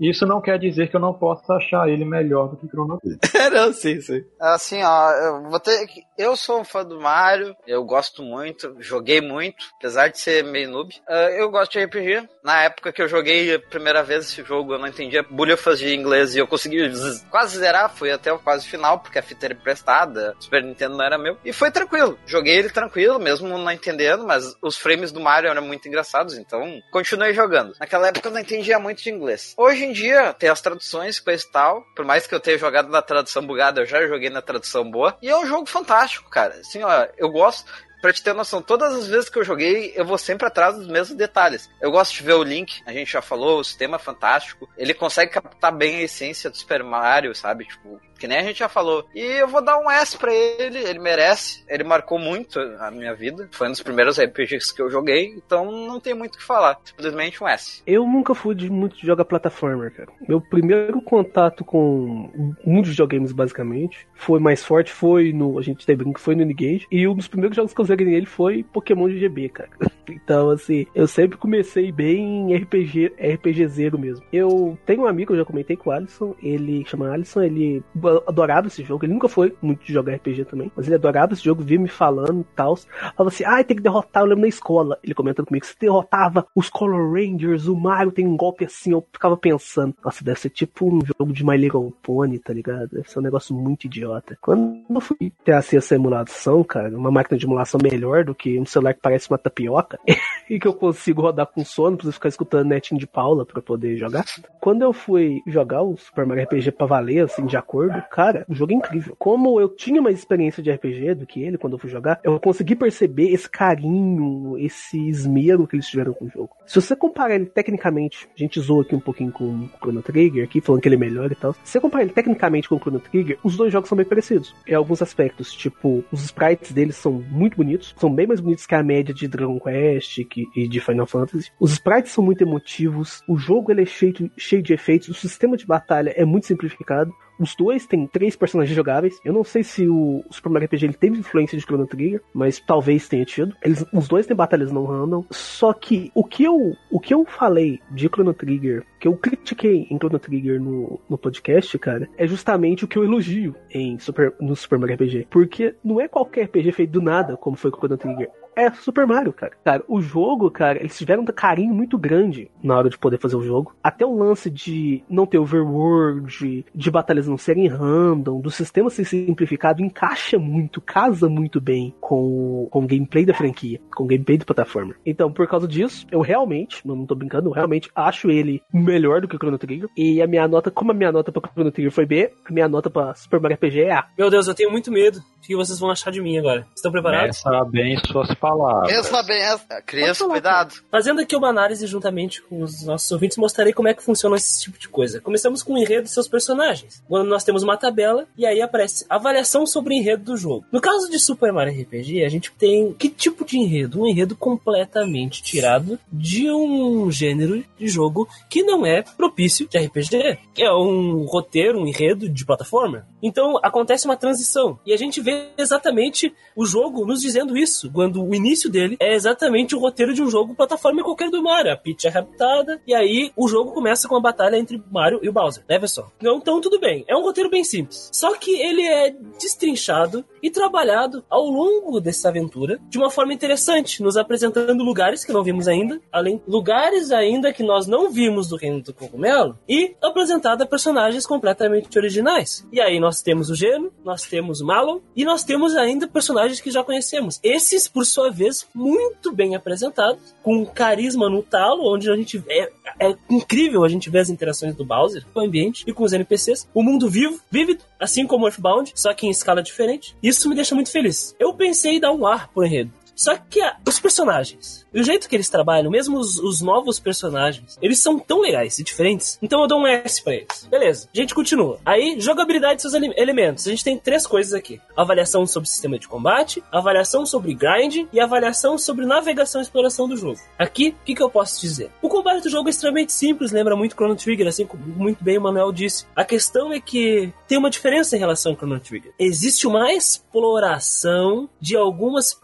Isso não quer dizer que eu não possa achar ele melhor do que Chrono Trigger. É, não, sim, sim. Assim, ó, eu vou ter que. Eu sou um fã do Mario, eu gosto muito, joguei muito, apesar de ser meio noob. Ah, eu gosto de RPG. Na época que eu joguei a primeira vez esse jogo, eu não entendia bulhufas de inglês e eu consegui quase zerar, fui até o quase final, porque a fita era emprestada, o Super Nintendo não era meu. E foi tranquilo. Joguei ele tranquilo, mesmo não entendendo, mas os frames do Mario eram muito engraçados, então continuei jogando. Naquela época eu não entendia muito de inglês. Hoje em dia, tem as traduções, coisa e tal. Por mais que eu tenha jogado na tradução bugada, eu já joguei na tradução boa. E é um jogo fantástico, cara. Assim, ó, eu gosto. Pra te ter noção, todas as vezes que eu joguei, eu vou sempre atrás dos mesmos detalhes. Eu gosto de ver o Link, a gente já falou, o sistema é fantástico. Ele consegue captar bem a essência do Super Mario, sabe? Tipo, que nem a gente já falou. E eu vou dar um S pra ele, ele merece. Ele marcou muito a minha vida. Foi um dos primeiros RPGs que eu joguei, então não tem muito o que falar. Simplesmente um S. Eu nunca fui de muito de jogar plataforma, cara. Meu primeiro contato com muitos videogames, basicamente, foi mais forte, foi no. A gente tem brinco, foi no N-Gage. E um dos primeiros jogos que eu joguei nele foi Pokémon de GB, cara. Então, assim, eu sempre comecei bem em RPG, RPG zero mesmo. Eu tenho um amigo, eu já comentei com o Alisson, ele chama Alisson, ele adorava esse jogo, ele nunca foi muito de jogar RPG também, mas ele adorava esse jogo, via me falando e tal. Falava assim, ah, tem que derrotar, eu lembro na escola. Ele comentando comigo, você derrotava os Color Rangers, o Mario tem um golpe assim, eu ficava pensando, nossa, deve ser tipo um jogo de My Little Pony, tá ligado? Deve ser um negócio muito idiota. Quando eu fui ter acesso à emulação, cara, uma máquina de emulação melhor do que um celular que parece uma tapioca, e que eu consigo rodar com sono, preciso ficar escutando netinho de Paula pra poder jogar. Quando eu fui jogar o Super Mario RPG pra valer, assim, de acordo, cara, o jogo é incrível. Como eu tinha mais experiência de RPG do que ele quando eu fui jogar, eu consegui perceber esse carinho, esse esmero que eles tiveram com o jogo. Se você comparar ele tecnicamente, a gente zoou aqui um pouquinho com o Chrono Trigger, aqui falando que ele é melhor e tal. Se você comparar ele tecnicamente com o Chrono Trigger, os dois jogos são bem parecidos. Em alguns aspectos, tipo, os sprites deles são muito bonitos, são bem mais bonitos que a média de Dragon Quest e de Final Fantasy. Os sprites são muito emotivos, o jogo ele é cheio, cheio de efeitos, o sistema de batalha é muito simplificado. Os dois têm três personagens jogáveis. Eu não sei se o Super Mario RPG ele teve influência de Chrono Trigger, mas talvez tenha tido. Eles, os dois têm batalhas não random. Só que o que eu, o que eu falei de Chrono Trigger, que eu critiquei em Chrono Trigger no, no podcast, cara, é justamente o que eu elogio em Super, no Super Mario RPG. Porque não é qualquer RPG feito do nada, como foi com Chrono Trigger é Super Mario, cara. Cara, o jogo, cara, eles tiveram um carinho muito grande na hora de poder fazer o jogo. Até o lance de não ter overworld, de batalhas não serem random, do sistema ser simplificado, encaixa muito, casa muito bem com, com o gameplay da franquia, com o gameplay do plataforma. Então, por causa disso, eu realmente, não tô brincando, eu realmente acho ele melhor do que o Chrono Trigger. E a minha nota, como a minha nota pra Chrono Trigger foi B, a minha nota pra Super Mario RPG é A. Meu Deus, eu tenho muito medo. O que vocês vão achar de mim agora? Estão preparados? Pensa bem suas palavras. Pensa bem, essa. Criança, cuidado. Fazendo aqui uma análise juntamente com os nossos ouvintes, mostrarei como é que funciona esse tipo de coisa. Começamos com o enredo dos seus personagens. Quando nós temos uma tabela e aí aparece avaliação sobre o enredo do jogo. No caso de Super Mario RPG, a gente tem que tipo de enredo? Um enredo completamente tirado de um gênero de jogo que não é propício de RPG, que é um roteiro, um enredo de plataforma. Então acontece uma transição e a gente vê exatamente o jogo nos dizendo isso, quando o início dele é exatamente o roteiro de um jogo plataforma qualquer do Mario. A Peach é raptada e aí o jogo começa com a batalha entre Mario e o Bowser, né, pessoal? Então, então tudo bem, é um roteiro bem simples. Só que ele é destrinchado e trabalhado ao longo dessa aventura de uma forma interessante, nos apresentando lugares que não vimos ainda, além lugares ainda que nós não vimos do Reino do Cogumelo e apresentada personagens completamente originais. E aí nós temos o Geno, nós temos o Malon e nós temos ainda personagens que já conhecemos. Esses, por sua vez, muito bem apresentados, com carisma no talo, onde a gente é, é incrível a gente ver as interações do Bowser com o ambiente e com os NPCs. O mundo vivo, vívido, assim como Earthbound, só que em escala diferente. Isso me deixa muito feliz. Eu pensei em dar um ar pro enredo. Só que a, os personagens, o jeito que eles trabalham, mesmo os, os, novos personagens, eles são tão legais e diferentes. Então eu dou um S pra eles. Beleza, a gente continua. Aí, jogabilidade e seus ele elementos. A gente tem três coisas aqui: avaliação sobre sistema de combate, avaliação sobre grind e avaliação sobre navegação e exploração do jogo. Aqui, o que, que eu posso dizer? O combate do jogo é extremamente simples, lembra muito Chrono Trigger, assim como muito bem o Manuel disse. A questão é que tem uma diferença em relação ao Chrono Trigger. Existe uma exploração de algumas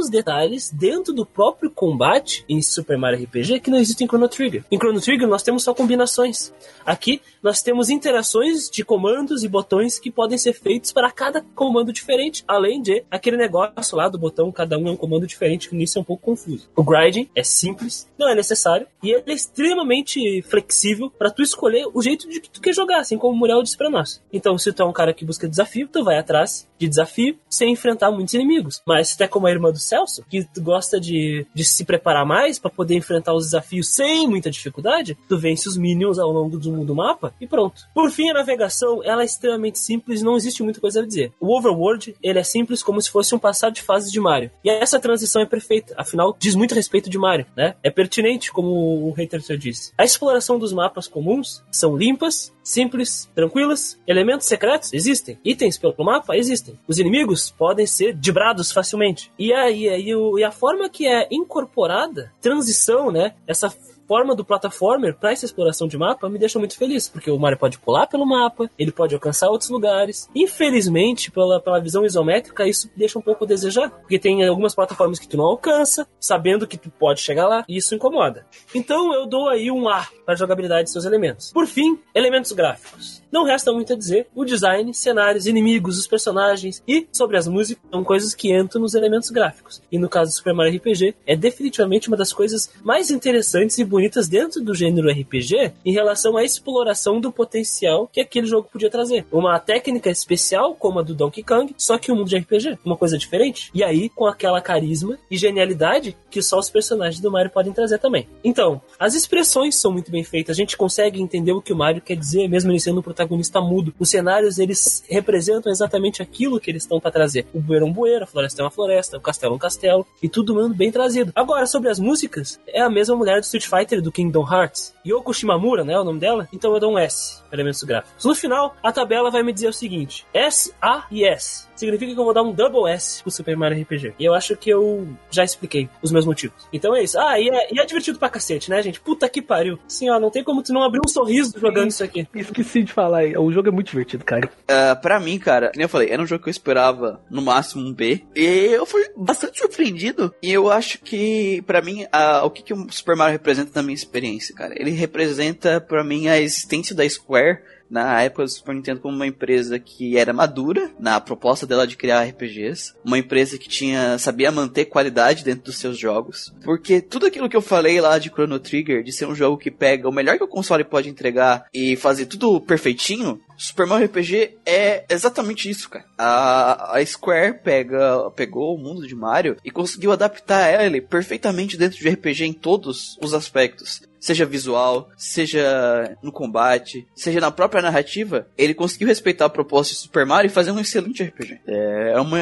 pequenos detalhes dentro do próprio combate em Super Mario RPG que não existe em Chrono Trigger. Em Chrono Trigger nós temos só combinações. Aqui nós temos interações de comandos e botões que podem ser feitos para cada comando diferente, além de aquele negócio lá do botão, cada um é um comando diferente, que nisso é um pouco confuso. O grinding é simples, não é necessário, e ele é extremamente flexível para tu escolher o jeito de que tu quer jogar, assim como o Muriel disse pra nós. Então, se tu é um cara que busca desafio, tu vai atrás de desafio sem enfrentar muitos inimigos. Mas se tu é como a irmã do Celso, que gosta de, de se preparar mais para poder enfrentar os desafios sem muita dificuldade, tu vence os minions ao longo do, do mapa e pronto. Por fim, a navegação, ela é extremamente simples, não existe muita coisa a dizer. O overworld, ele é simples como se fosse um passar de fase de Mario. E essa transição é perfeita, afinal, diz muito respeito de Mario, né? É pertinente, como o hater disse. A exploração dos mapas comuns são limpas, simples, tranquilas. Elementos secretos existem. Itens pelo mapa existem. Os inimigos podem ser dibrados facilmente. E aí, aí e a forma que é incorporada, transição, né? Essa forma do plataformer para essa exploração de mapa me deixa muito feliz, porque o Mario pode pular pelo mapa, ele pode alcançar outros lugares. Infelizmente, pela, pela visão isométrica, isso deixa um pouco a desejar, porque tem algumas plataformas que tu não alcança, sabendo que tu pode chegar lá, e isso incomoda. Então eu dou aí um A para a jogabilidade de seus elementos. Por fim, elementos gráficos. Não resta muito a dizer, o design, cenários, inimigos, os personagens e sobre as músicas são coisas que entram nos elementos gráficos. E no caso do Super Mario RPG, é definitivamente uma das coisas mais interessantes e bonitas dentro do gênero RPG em relação à exploração do potencial que aquele jogo podia trazer. Uma técnica especial como a do Donkey Kong, só que um mundo de RPG, uma coisa diferente. E aí com aquela carisma e genialidade que só os personagens do Mario podem trazer também. Então, as expressões são muito bem feitas, a gente consegue entender o que o Mario quer dizer, mesmo ele sendo um protagonista mudo. Os cenários, eles representam exatamente aquilo que eles estão para trazer. O bueiro é um bueiro, a floresta é uma floresta, o castelo é um castelo, e tudo bem trazido. Agora, sobre as músicas, é a mesma mulher do Street Fighter do Kingdom Hearts, Yoko Shimamura, né, o nome dela? Então eu dou um S, elementos gráficos. No final, a tabela vai me dizer o seguinte, S, A e S significa que eu vou dar um double S pro Super Mario RPG. E eu acho que eu já expliquei os meus motivos. Então é isso. Ah, e é, e é divertido pra cacete, né, gente? Puta que pariu. Sim, ó, não tem como tu não abrir um sorriso jogando isso aqui. Esqueci de falar, o jogo é muito divertido, cara. Uh, pra mim, cara, como eu falei, era um jogo que eu esperava no máximo um B. E eu fui bastante surpreendido. E eu acho que, pra mim, uh, o que, que o Super Mario representa na minha experiência, cara? Ele representa, pra mim, a existência da Square na época do Super Nintendo como uma empresa que era madura na proposta dela de criar RPGs, uma empresa que tinha sabia manter qualidade dentro dos seus jogos, porque tudo aquilo que eu falei lá de Chrono Trigger, de ser um jogo que pega o melhor que o console pode entregar e fazer tudo perfeitinho, Super Mario RPG é exatamente isso, cara. A, a Square pega, pegou o mundo de Mario e conseguiu adaptar ele perfeitamente dentro de RPG em todos os aspectos seja visual, seja no combate, seja na própria narrativa, ele conseguiu respeitar a proposta de Super Mario e fazer um excelente RPG. É, é uma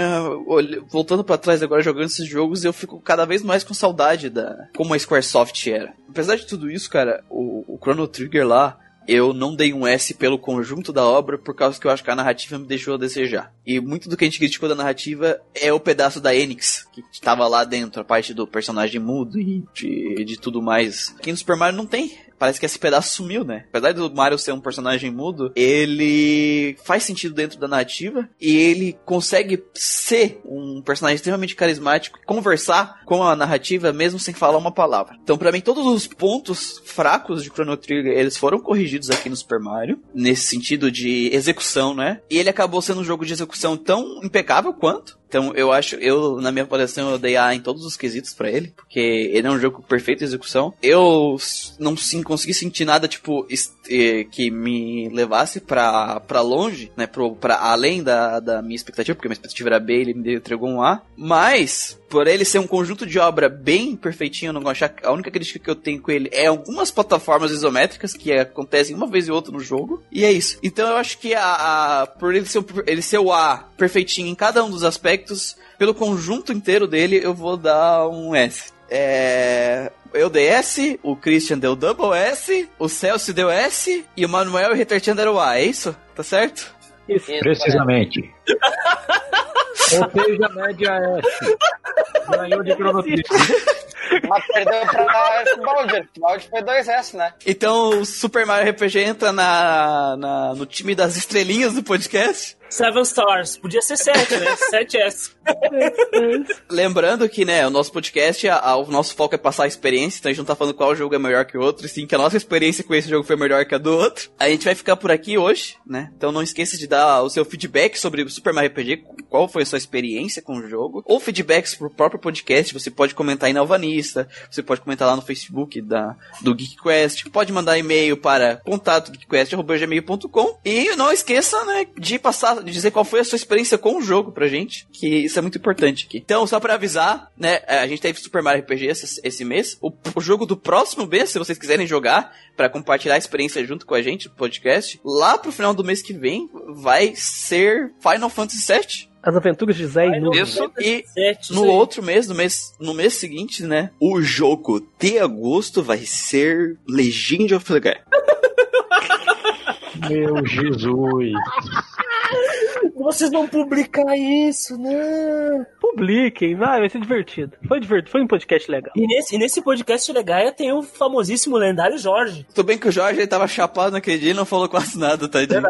voltando para trás agora jogando esses jogos, eu fico cada vez mais com saudade da como a Squaresoft era. Apesar de tudo isso, cara, o, o Chrono Trigger lá eu não dei um S pelo conjunto da obra por causa que eu acho que a narrativa me deixou a desejar. E muito do que a gente criticou da narrativa é o pedaço da Enix, que estava lá dentro, a parte do personagem mudo e de, de tudo mais. Aqui no Super Mario não tem parece que esse pedaço sumiu, né? Apesar do Mario ser um personagem mudo, ele faz sentido dentro da narrativa e ele consegue ser um personagem extremamente carismático, conversar com a narrativa mesmo sem falar uma palavra. Então, para mim, todos os pontos fracos de Chrono Trigger, eles foram corrigidos aqui no Super Mario, nesse sentido de execução, né? E ele acabou sendo um jogo de execução tão impecável quanto, então eu acho, eu na minha avaliação eu dei A em todos os quesitos para ele, porque ele é um jogo com perfeita execução. Eu não sim, consegui sentir nada tipo que me levasse para para longe, né, pro, além da, da minha expectativa, porque minha expectativa era B, ele me entregou um A, mas por ele ser um conjunto de obra bem perfeitinho, eu não achar a única crítica que eu tenho com ele é algumas plataformas isométricas que acontecem uma vez e outra no jogo, e é isso. Então eu acho que a, a por ele ser, ele ser o A perfeitinho em cada um dos aspectos, pelo conjunto inteiro dele, eu vou dar um S. É, eu dei S, o Christian deu double S, o Celso deu S e o Manuel e o Retartian deram A, é isso? Tá certo? Isso. Precisamente. Ou seja, média S. Ganhou de Chrono Mas perdeu pra foi 2S, né? Então o Super Mario RPG entra na, na, no time das estrelinhas do podcast. Seven Stars. Podia ser 7, né? 7S. Lembrando que, né, o nosso podcast, a, a, o nosso foco é passar a experiência, então a gente não tá falando qual jogo é melhor que o outro, e sim que a nossa experiência com esse jogo foi melhor que a do outro. A gente vai ficar por aqui hoje, né? Então não esqueça de dar o seu feedback sobre o Super Mario RPG, qual foi a sua experiência com o jogo, ou feedbacks pro próprio podcast, você pode comentar aí na Alvanista, você pode comentar lá no Facebook da, do GeekQuest, pode mandar e-mail para contato geekquest.gmail.com e não esqueça, né, de passar falar, dizer qual foi a sua experiência com o jogo pra gente, que isso é muito importante aqui. Então, só pra avisar, né, a gente teve Super Mario RPG esse, esse mês. O, o jogo do próximo mês, se vocês quiserem jogar, pra compartilhar a experiência junto com a gente no podcast, lá pro final do mês que vem, vai ser Final Fantasy VII. As aventuras de Zé e Nuno. Isso. E no outro mês, no mês, no mês seguinte, né, o jogo de agosto vai ser Legend of Legaia. Meu Jesus. Vocês vão publicar isso, né? Publiquem, vai, vai ser divertido. Foi divertido, foi um podcast legal. E nesse, e nesse podcast Legaia tem o famosíssimo lendário Jorge. Tudo bem que o Jorge ele tava chapado naquele dia e não falou quase nada, tadinho.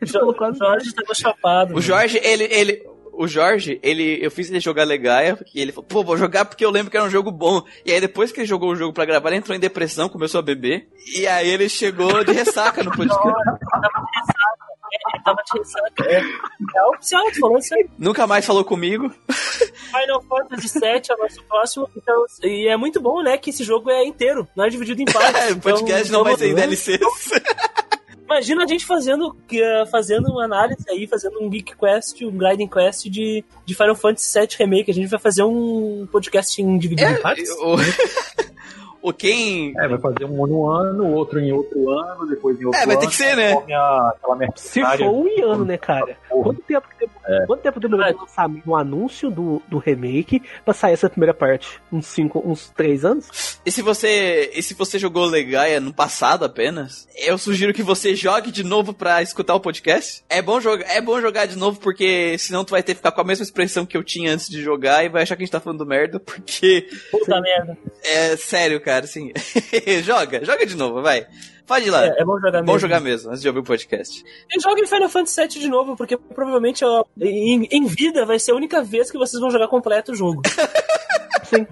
Ele falou quase Jorge tava chapado. O Jorge, ele, ele, o Jorge, ele, eu fiz ele jogar Legaia, e ele falou, pô, vou jogar porque eu lembro que era um jogo bom. E aí depois que ele jogou o jogo pra gravar, ele entrou em depressão, começou a beber, e aí ele chegou de ressaca no podcast. Ele tava de ressaca. É, é oficial, tu falou isso aí. Nunca mais falou comigo. Final Fantasy VII é o nosso próximo. Então, e é muito bom, né, que esse jogo é inteiro, não é dividido em partes. o podcast Então, não vai ser em DLCs. Imagina a gente fazendo, eh, fazendo uma análise aí, fazendo um Geek Quest, um Grinding Quest de, de Final Fantasy VII Remake. A gente vai fazer um podcast em dividido em partes. o, o quem... É, vai fazer um no ano, outro em outro ano, depois em outro É, vai ter ano, que ser, né? a- aquela Se for um ano, né, cara? Quanto tempo, que demorou- É. quanto tempo demorou É. pra lançar um anúncio do, do remake pra sair essa primeira parte? Uns cinco, uns três anos? E se você, e se você jogou Legaia no passado apenas, eu sugiro que você jogue de novo pra escutar o podcast. É bom jogar, é bom jogar de novo porque senão tu vai ter que ficar com a mesma expressão que eu tinha antes de jogar e vai achar que a gente tá falando merda, porque Puta merda. é sério, cara, assim. joga, joga de novo, vai. Pode ir lá. É, é bom jogar bom mesmo. jogar mesmo, antes de ouvir o podcast. E joguem Final Fantasy VII de novo, porque provavelmente ó, em, em vida vai ser a única vez que vocês vão jogar completo o jogo. Sim.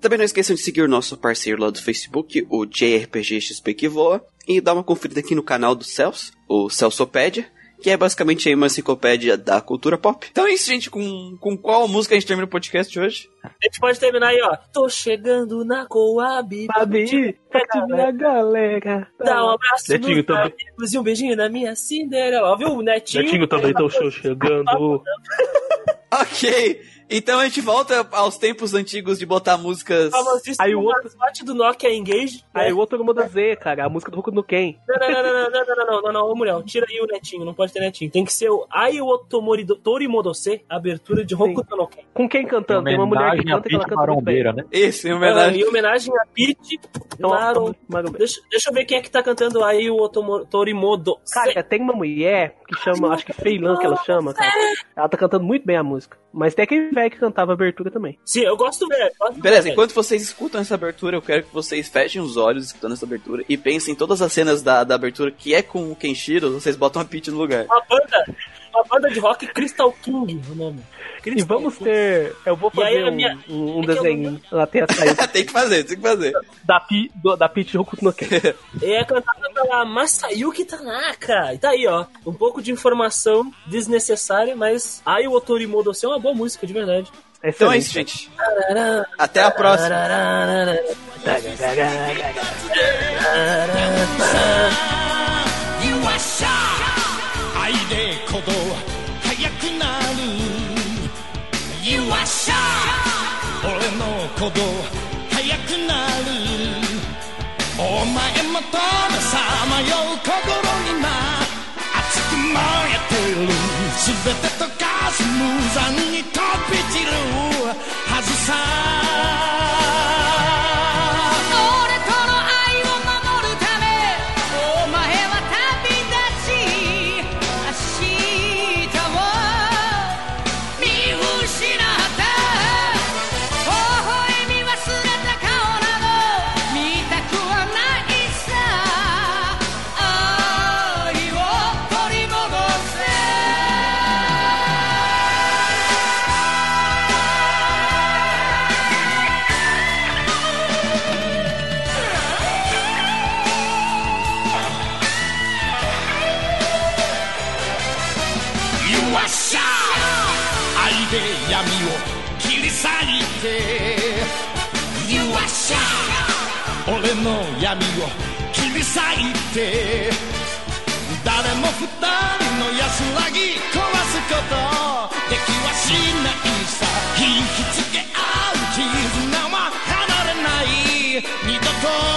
Também não esqueçam de seguir o nosso parceiro lá do Facebook, o JRPG XP que voa, e dar uma conferida aqui no canal do Celso, o Celsopédia, que é basicamente aí uma enciclopédia da cultura pop. Então é isso, gente. Com, com qual música a gente termina o podcast de hoje? A gente pode terminar aí, ó. Tô chegando na Coab. Babi, cadê minha galera? Dá um abraço Netinho nos também. amigos e um beijinho na minha Cinderela. Ó, viu? Netinho. Netinho também, tô show chegando. Ok, então a gente volta aos tempos antigos de botar músicas. Aí o outro parte do Nokia é Engage. Aí é. o outro muda Z, cara. A música do Roku no Ken. Não, não, não, não, não, não, não, não, mulher. Tira aí o netinho, não pode ter netinho. Tem que ser o Ai o Torimodose, abertura de Roku no Ken. Com quem cantando? Tem uma mulher que canta e ela canta muito né? Esse, em homenagem. Ah, em homenagem a Pete então, Marombeira. Deixa eu ver quem é que tá cantando aí o Torimodose. Cara, tem uma mulher que chama, acho que Feilan que ela chama, cara. Ela tá cantando muito bem a música. Mas tem aquele velho que cantava a abertura também. Sim, eu gosto gosto Beleza, enquanto vocês escutam essa abertura, eu quero que vocês fechem os olhos escutando essa abertura e pensem em todas as cenas da, da abertura que é com o Kenshiro, vocês botam a Peach no lugar. Uma banda, uma banda de rock Crystal King, o nome. Crystal e vamos ter. Eu vou fazer um, minha... um, um é desenho. Ela tem a saída. tem que fazer, tem que fazer. Da, pi, do, da Pit Roku no É cantada pela Masayuki Tanaka. E tá aí, ó. Um pouco de informação desnecessária, mas Ai o Otorimodo é uma boa música, de verdade. Então é isso, gente. Até a próxima. You 愛で鼓動速くなる。よっしゃ俺の鼓動速くなる。お前もとめさまよう心今熱く燃えてる。全て溶かす無残に飛び散る。はずさ闇を切り裂いて誰も二人の安らぎ壊すことできはしないさ。引きつけ合う絆は離れない。二度と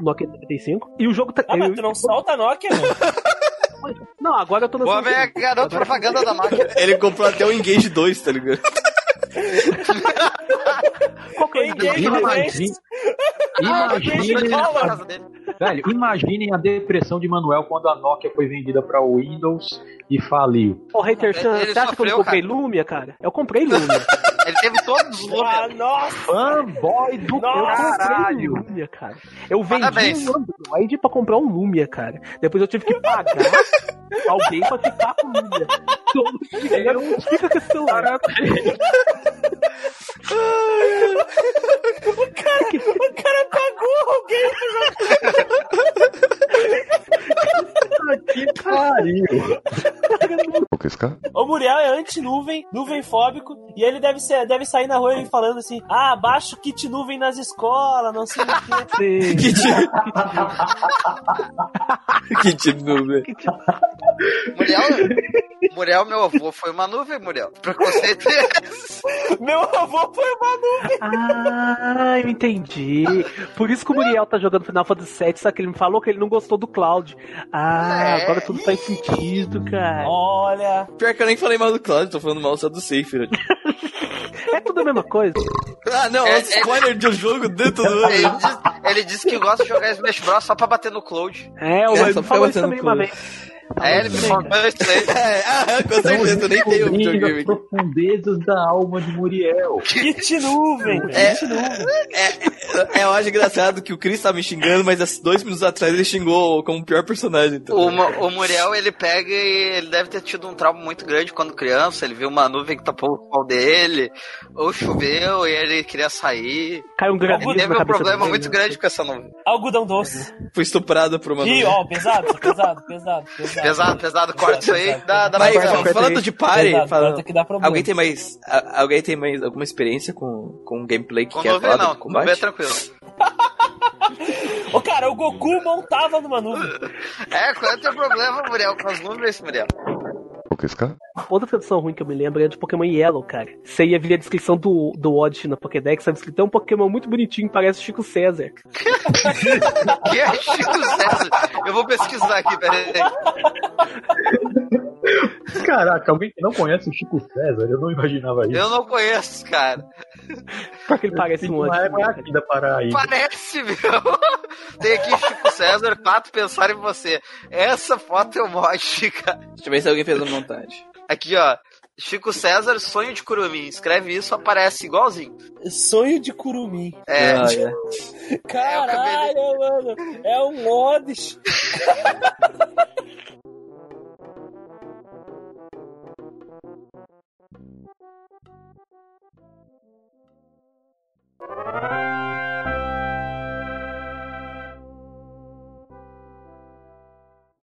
Nokia 95. E o jogo tá. Ah, mas tu não solta a Nokia, mano. Não, agora eu tô Vou lançando. ver a garota propaganda da Nokia. Ele comprou até o Engage 2, tá ligado? Qual que é o Engage engage? Imagine, velho, imaginem a depressão de Manuel quando a Nokia foi vendida para o Windows e faliu. Ô, Hater Chan, Ele você acha que eu não comprei cara. Lumia, cara? Eu comprei Lumia. Ele teve todos os Ah, números. nossa! Fanboy do Nossa, eu caralho! um Lumia, cara. Eu vendi Parabéns. um Android pra comprar um Lumia, cara. Depois eu tive que pagar alguém pra ficar com o Lumia. Todo dinheiro fica com esse celular. O cara pagou alguém! Que pariu! O Muriel é anti-nuvem, nuvem fóbico, e ele deve, ser, deve sair na rua e falando assim: ah, baixa o kit nuvem nas escolas, não sei o. Que que tipo nuvem. Muriel, Muriel, meu avô, foi uma nuvem, Muriel. Preconceito é. Meu avô foi uma nuvem! Ah, eu entendi. Por isso que o Muriel tá jogando Final Fantasy VII, que ele me falou que ele não gostou do Cloud. Ah, É. agora tudo faz sentido, cara. Olha, Pior que eu nem falei mal do Cloud, tô falando mal só do Safer. É tudo a mesma coisa. Ah, não, É, é, é- spoiler do jogo dentro do Ele disse, ele disse que gosta de jogar Smash Bros só pra bater no Cloud. É, o É, só isso também É, ele me falou isso aí. É, ah, com certeza, eu nem tenho Descobrindo videogame profundezas da alma de Muriel. kit nuvem! É. Kit nuvem! É, é, eu acho engraçado que o Chris tá me xingando, mas há dois minutos atrás ele xingou como o pior personagem. Então. O, o Muriel, ele pega e ele deve ter tido um trauma muito grande quando criança. Ele viu uma nuvem que tapou o pau dele, ou choveu e ele queria sair. Caiu um Ele granizo teve na um problema muito grande com essa nuvem. Algodão doce. Foi estuprado por uma Ih, nuvem. ó, pesado, pesado, pesado, pesado. Pesado, pesado, corta isso aí, dá, dá Mas, Vai, falando de party, Pesado, falando, ter que dar problema. alguém tem mais a- alguém tem mais alguma experiência com, com gameplay que Com quer falar não, do nuvem é combate? tranquilo. Ô, cara, o Goku montava numa nuvem. É, qual é o teu problema, Muriel, com as nuvens, Muriel? Outra tradução ruim que eu me lembro é de Pokémon Yellow, cara. Você ia ver a descrição do, do Odyssey na Pokédex, sabe escrito, é um Pokémon muito bonitinho, parece Chico César. Que é Chico César? Eu vou pesquisar aqui, peraí. Caraca, alguém que não conhece o Chico César, eu não imaginava isso. Eu não conheço, cara. Só que ele parece um mod. É da Paraíba. Parece, meu. Tem aqui Chico César, quatro pensar em você. Essa foto é mostro, mod, Deixa eu ver se alguém fez uma montagem. Aqui, ó. Chico César, sonho de curumim. Escreve isso, aparece igualzinho. Sonho de curumim. É. Ah. É. Caralho, é mano. É um mod. Música